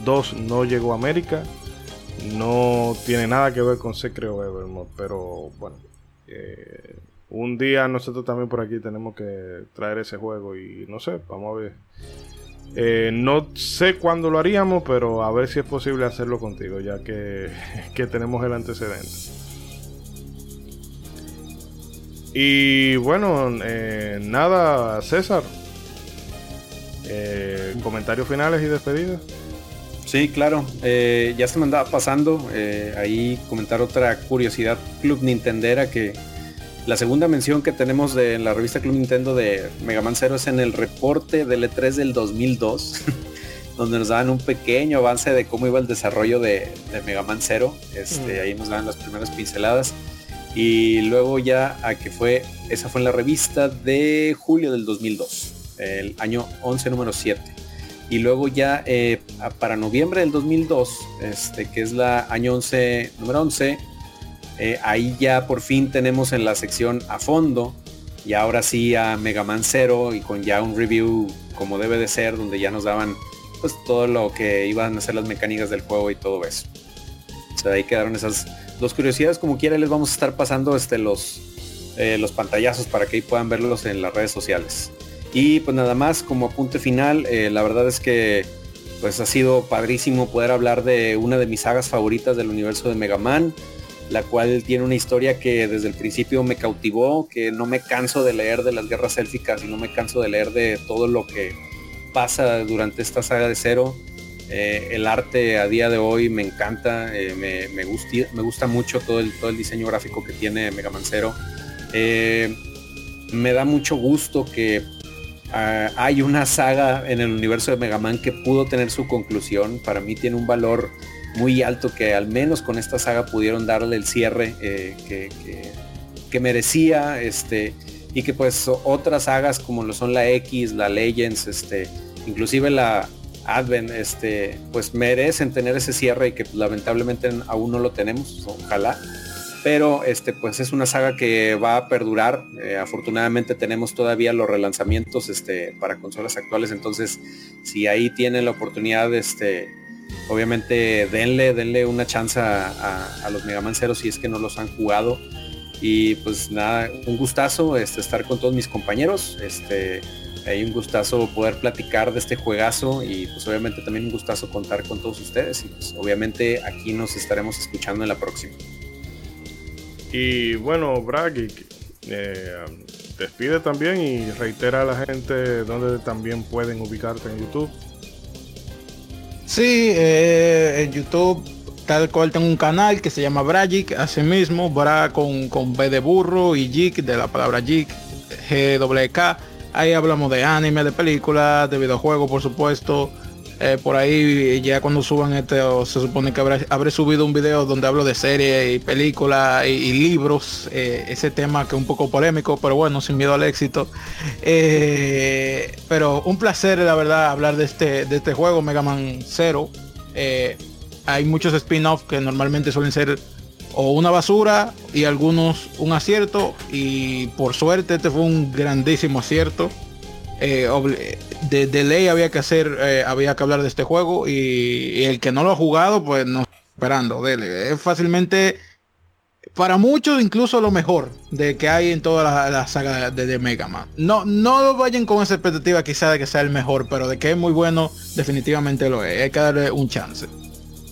2 no llegó a América no tiene nada que ver con Secret Evermore, pero bueno. Eh, un día nosotros también por aquí tenemos que traer ese juego y no sé, vamos a ver. Eh, no sé cuándo lo haríamos, pero a ver si es posible hacerlo contigo, ya que, (laughs) tenemos el antecedente. Y bueno, eh, nada, César. comentarios finales y despedidas. Sí, claro. Eh, ya se me andaba pasando eh, ahí comentar otra curiosidad Club Nintendera que la segunda mención que tenemos de la revista Club Nintendo de Mega Man Zero es en el reporte del E3 del 2002, (laughs) donde nos daban un pequeño avance de cómo iba el desarrollo de, Mega Man Zero. Este, Ahí nos daban las primeras pinceladas. Y luego ya a que fue, esa fue en la revista de julio del 2002, el año 11 número 7. Y luego ya eh, para noviembre del 2002, este, que es la año 11, número 11, eh, ahí ya por fin tenemos en la sección a fondo, y ahora sí a Mega Man Zero y con ya un review como debe de ser, donde ya nos daban pues todo lo que iban a ser las mecánicas del juego y todo eso. O sea, ahí quedaron esas dos curiosidades, como quiera les vamos a estar pasando este, los, eh, los pantallazos para que ahí puedan verlos en las redes sociales. Y pues nada más como apunte final, eh, la verdad es que pues ha sido padrísimo poder hablar de una de mis sagas favoritas del universo de Mega Man, la cual tiene una historia que desde el principio me cautivó, que no me canso de leer de las guerras élficas y no me canso de leer de todo lo que pasa durante esta saga de Cero. Eh, el arte a día de hoy me encanta, eh, me, me, me, gusta mucho todo el, todo el diseño gráfico que tiene Mega Man Zero. me da mucho gusto que Ah, hay una saga en el universo de Mega Man que pudo tener su conclusión. Para mí tiene un valor muy alto que al menos con esta saga pudieron darle el cierre eh, que, merecía. Este, y que pues otras sagas como lo son la X, la Legends, este, inclusive la Advent, este, pues merecen tener ese cierre y que lamentablemente aún no lo tenemos, ojalá. Pero este, pues es una saga que va a perdurar. Eh, afortunadamente tenemos todavía los relanzamientos este, para consolas actuales. Entonces, si ahí tienen la oportunidad, este, obviamente denle, denle una chance a, los Mega Man Zero si es que no los han jugado. Y pues nada, un gustazo este, estar con todos mis compañeros. Este, hay un gustazo poder platicar de este juegazo y pues obviamente también un gustazo contar con todos ustedes y pues obviamente aquí nos estaremos escuchando en la próxima. Y bueno, Bragi, eh, despide también y reitera a la gente donde también pueden ubicarte en YouTube. Sí, eh, en YouTube tal cual tengo un canal que se llama Bragic, así mismo, Bra con, con B de burro y Jig de la palabra Jig, G-K. Ahí hablamos de anime, de películas, de videojuegos, por supuesto. Eh, por ahí ya cuando suban este, se supone que habré, subido un video donde hablo de series y películas y, libros. Eh, ese tema que es un poco polémico, pero bueno, sin miedo al éxito. Eh, pero un placer, la verdad, hablar de este, de este juego, Mega Man Zero hay muchos spin-offs que normalmente suelen ser o una basura y algunos un acierto y por suerte este fue un grandísimo acierto eh, de, ley había que hacer eh, había que hablar de este juego y, el que no lo ha jugado pues no esperando dele. Es fácilmente para muchos incluso lo mejor de que hay en toda la, saga de, Mega Man. No no vayan con esa expectativa quizá de que sea el mejor pero de que es muy bueno definitivamente lo es. Hay que darle un chance.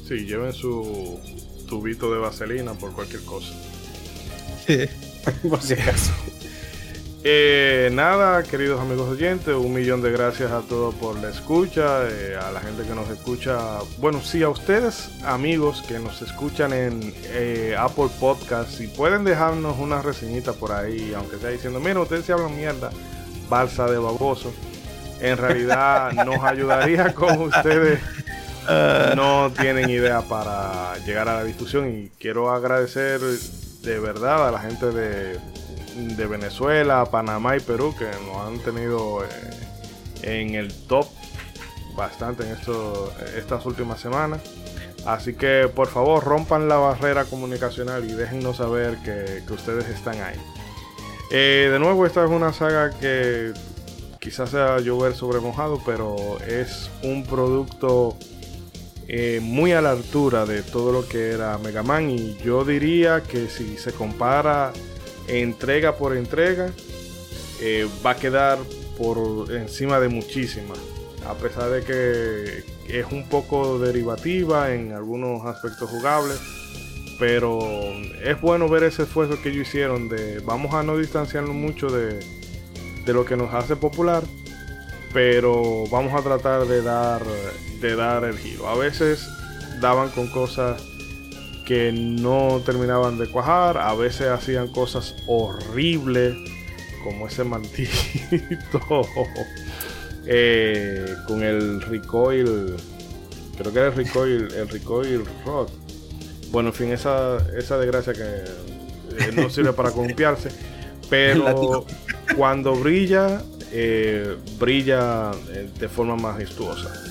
Sí, lleven su tubito de vaselina por cualquier cosa. (laughs) por si acaso. Eh, nada, queridos amigos oyentes, un millón de gracias a todos por la escucha, eh, a la gente que nos escucha, bueno, sí, a ustedes amigos que nos escuchan en eh, Apple Podcast, si pueden dejarnos una reseñita por ahí, aunque sea diciendo, mira, ustedes se hablan mierda, balsa de baboso, en realidad (laughs) nos ayudaría con ustedes. No tienen idea para llegar a la difusión y quiero agradecer de verdad a la gente de, Venezuela, Panamá y Perú que nos han tenido eh, en el top bastante en esto, estas últimas semanas. Así que por favor rompan la barrera comunicacional y déjennos saber que, ustedes están ahí. Eh, de nuevo, esta es una saga que quizás sea llover sobre mojado, pero es un producto eh, muy a la altura de todo lo que era Mega Man y yo diría que si se compara entrega por entrega eh, va a quedar por encima de muchísimas a pesar de que es un poco derivativa en algunos aspectos jugables pero es bueno ver ese esfuerzo que ellos hicieron de vamos a no distanciarnos mucho de, de lo que nos hace popular pero vamos a tratar de dar, de dar el giro. A veces daban con cosas que no terminaban de cuajar, a veces hacían cosas horribles, como ese maldito (laughs) eh, con el recoil, creo que era el recoil, el recoil rod. Bueno, en fin, esa, esa desgracia que eh, no sirve para columpiarse, (laughs) pero cuando brilla eh, brilla de forma majestuosa.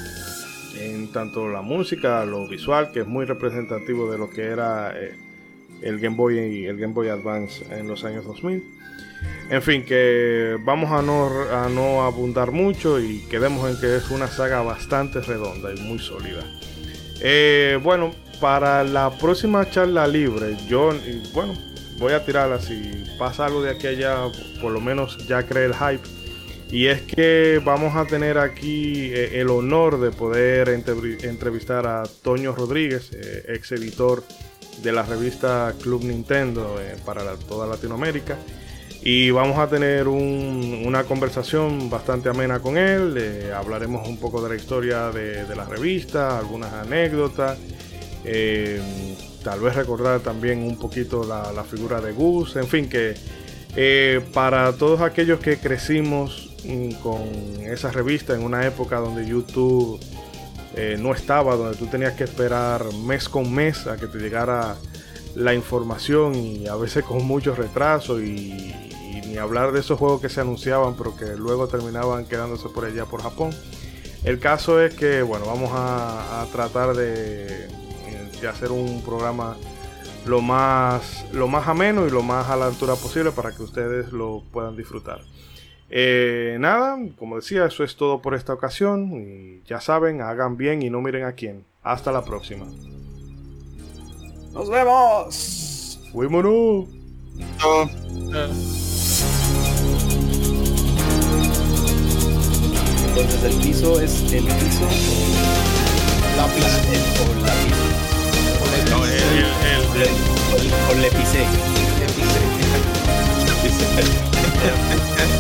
En tanto la música, lo visual, que es muy representativo de lo que era eh, el Game Boy y el Game Boy Advance en los años 2000. En fin, que vamos a no, abundar mucho y quedemos en que es una saga bastante redonda y muy sólida. bueno, para la próxima charla libre, yo, bueno, voy a tirarla. Si pasa algo de aquí a allá, por lo menos ya cree el hype. Y es que vamos a tener aquí eh, el honor de poder entrevistar a Toño Rodríguez, eh, ex editor de la revista Club Nintendo eh, para toda Latinoamérica. Y vamos a tener una conversación bastante amena con él. hablaremos un poco de la historia de, la revista, algunas anécdotas. tal vez recordar también un poquito la, la figura de Gus. En fin, que para todos aquellos que crecimos con esa revista en una época donde YouTube eh, no estaba, donde tú tenías que esperar mes con mes a que te llegara la información y a veces con mucho retraso y, ni hablar de esos juegos que se anunciaban pero que luego terminaban quedándose por allá por Japón. El caso es que, bueno, vamos a, tratar de, de, hacer un programa lo más, lo más ameno y lo más a la altura posible para que ustedes lo puedan disfrutar. Eh, nada, como decía, eso es todo por esta ocasión. Y ya saben, hagan bien y no miren a quién. Hasta la próxima. Nos vemos. Fuímonos. Entonces el piso es el piso la o la pizza. No, el, el, O le pisé.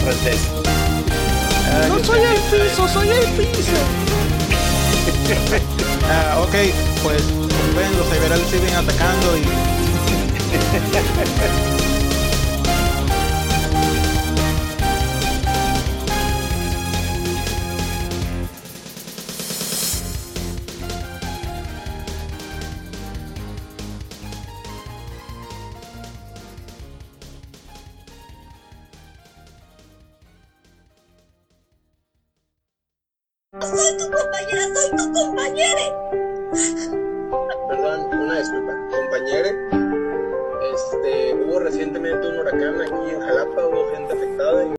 Francés. No soy el piso, soy el piso. Ah, ok, pues ven, los Cyberales siguen atacando y. Soy tu compañera, soy tu. Perdón, una disculpa. Compañere, este, hubo recientemente un huracán aquí en Jalapa, hubo gente afectada y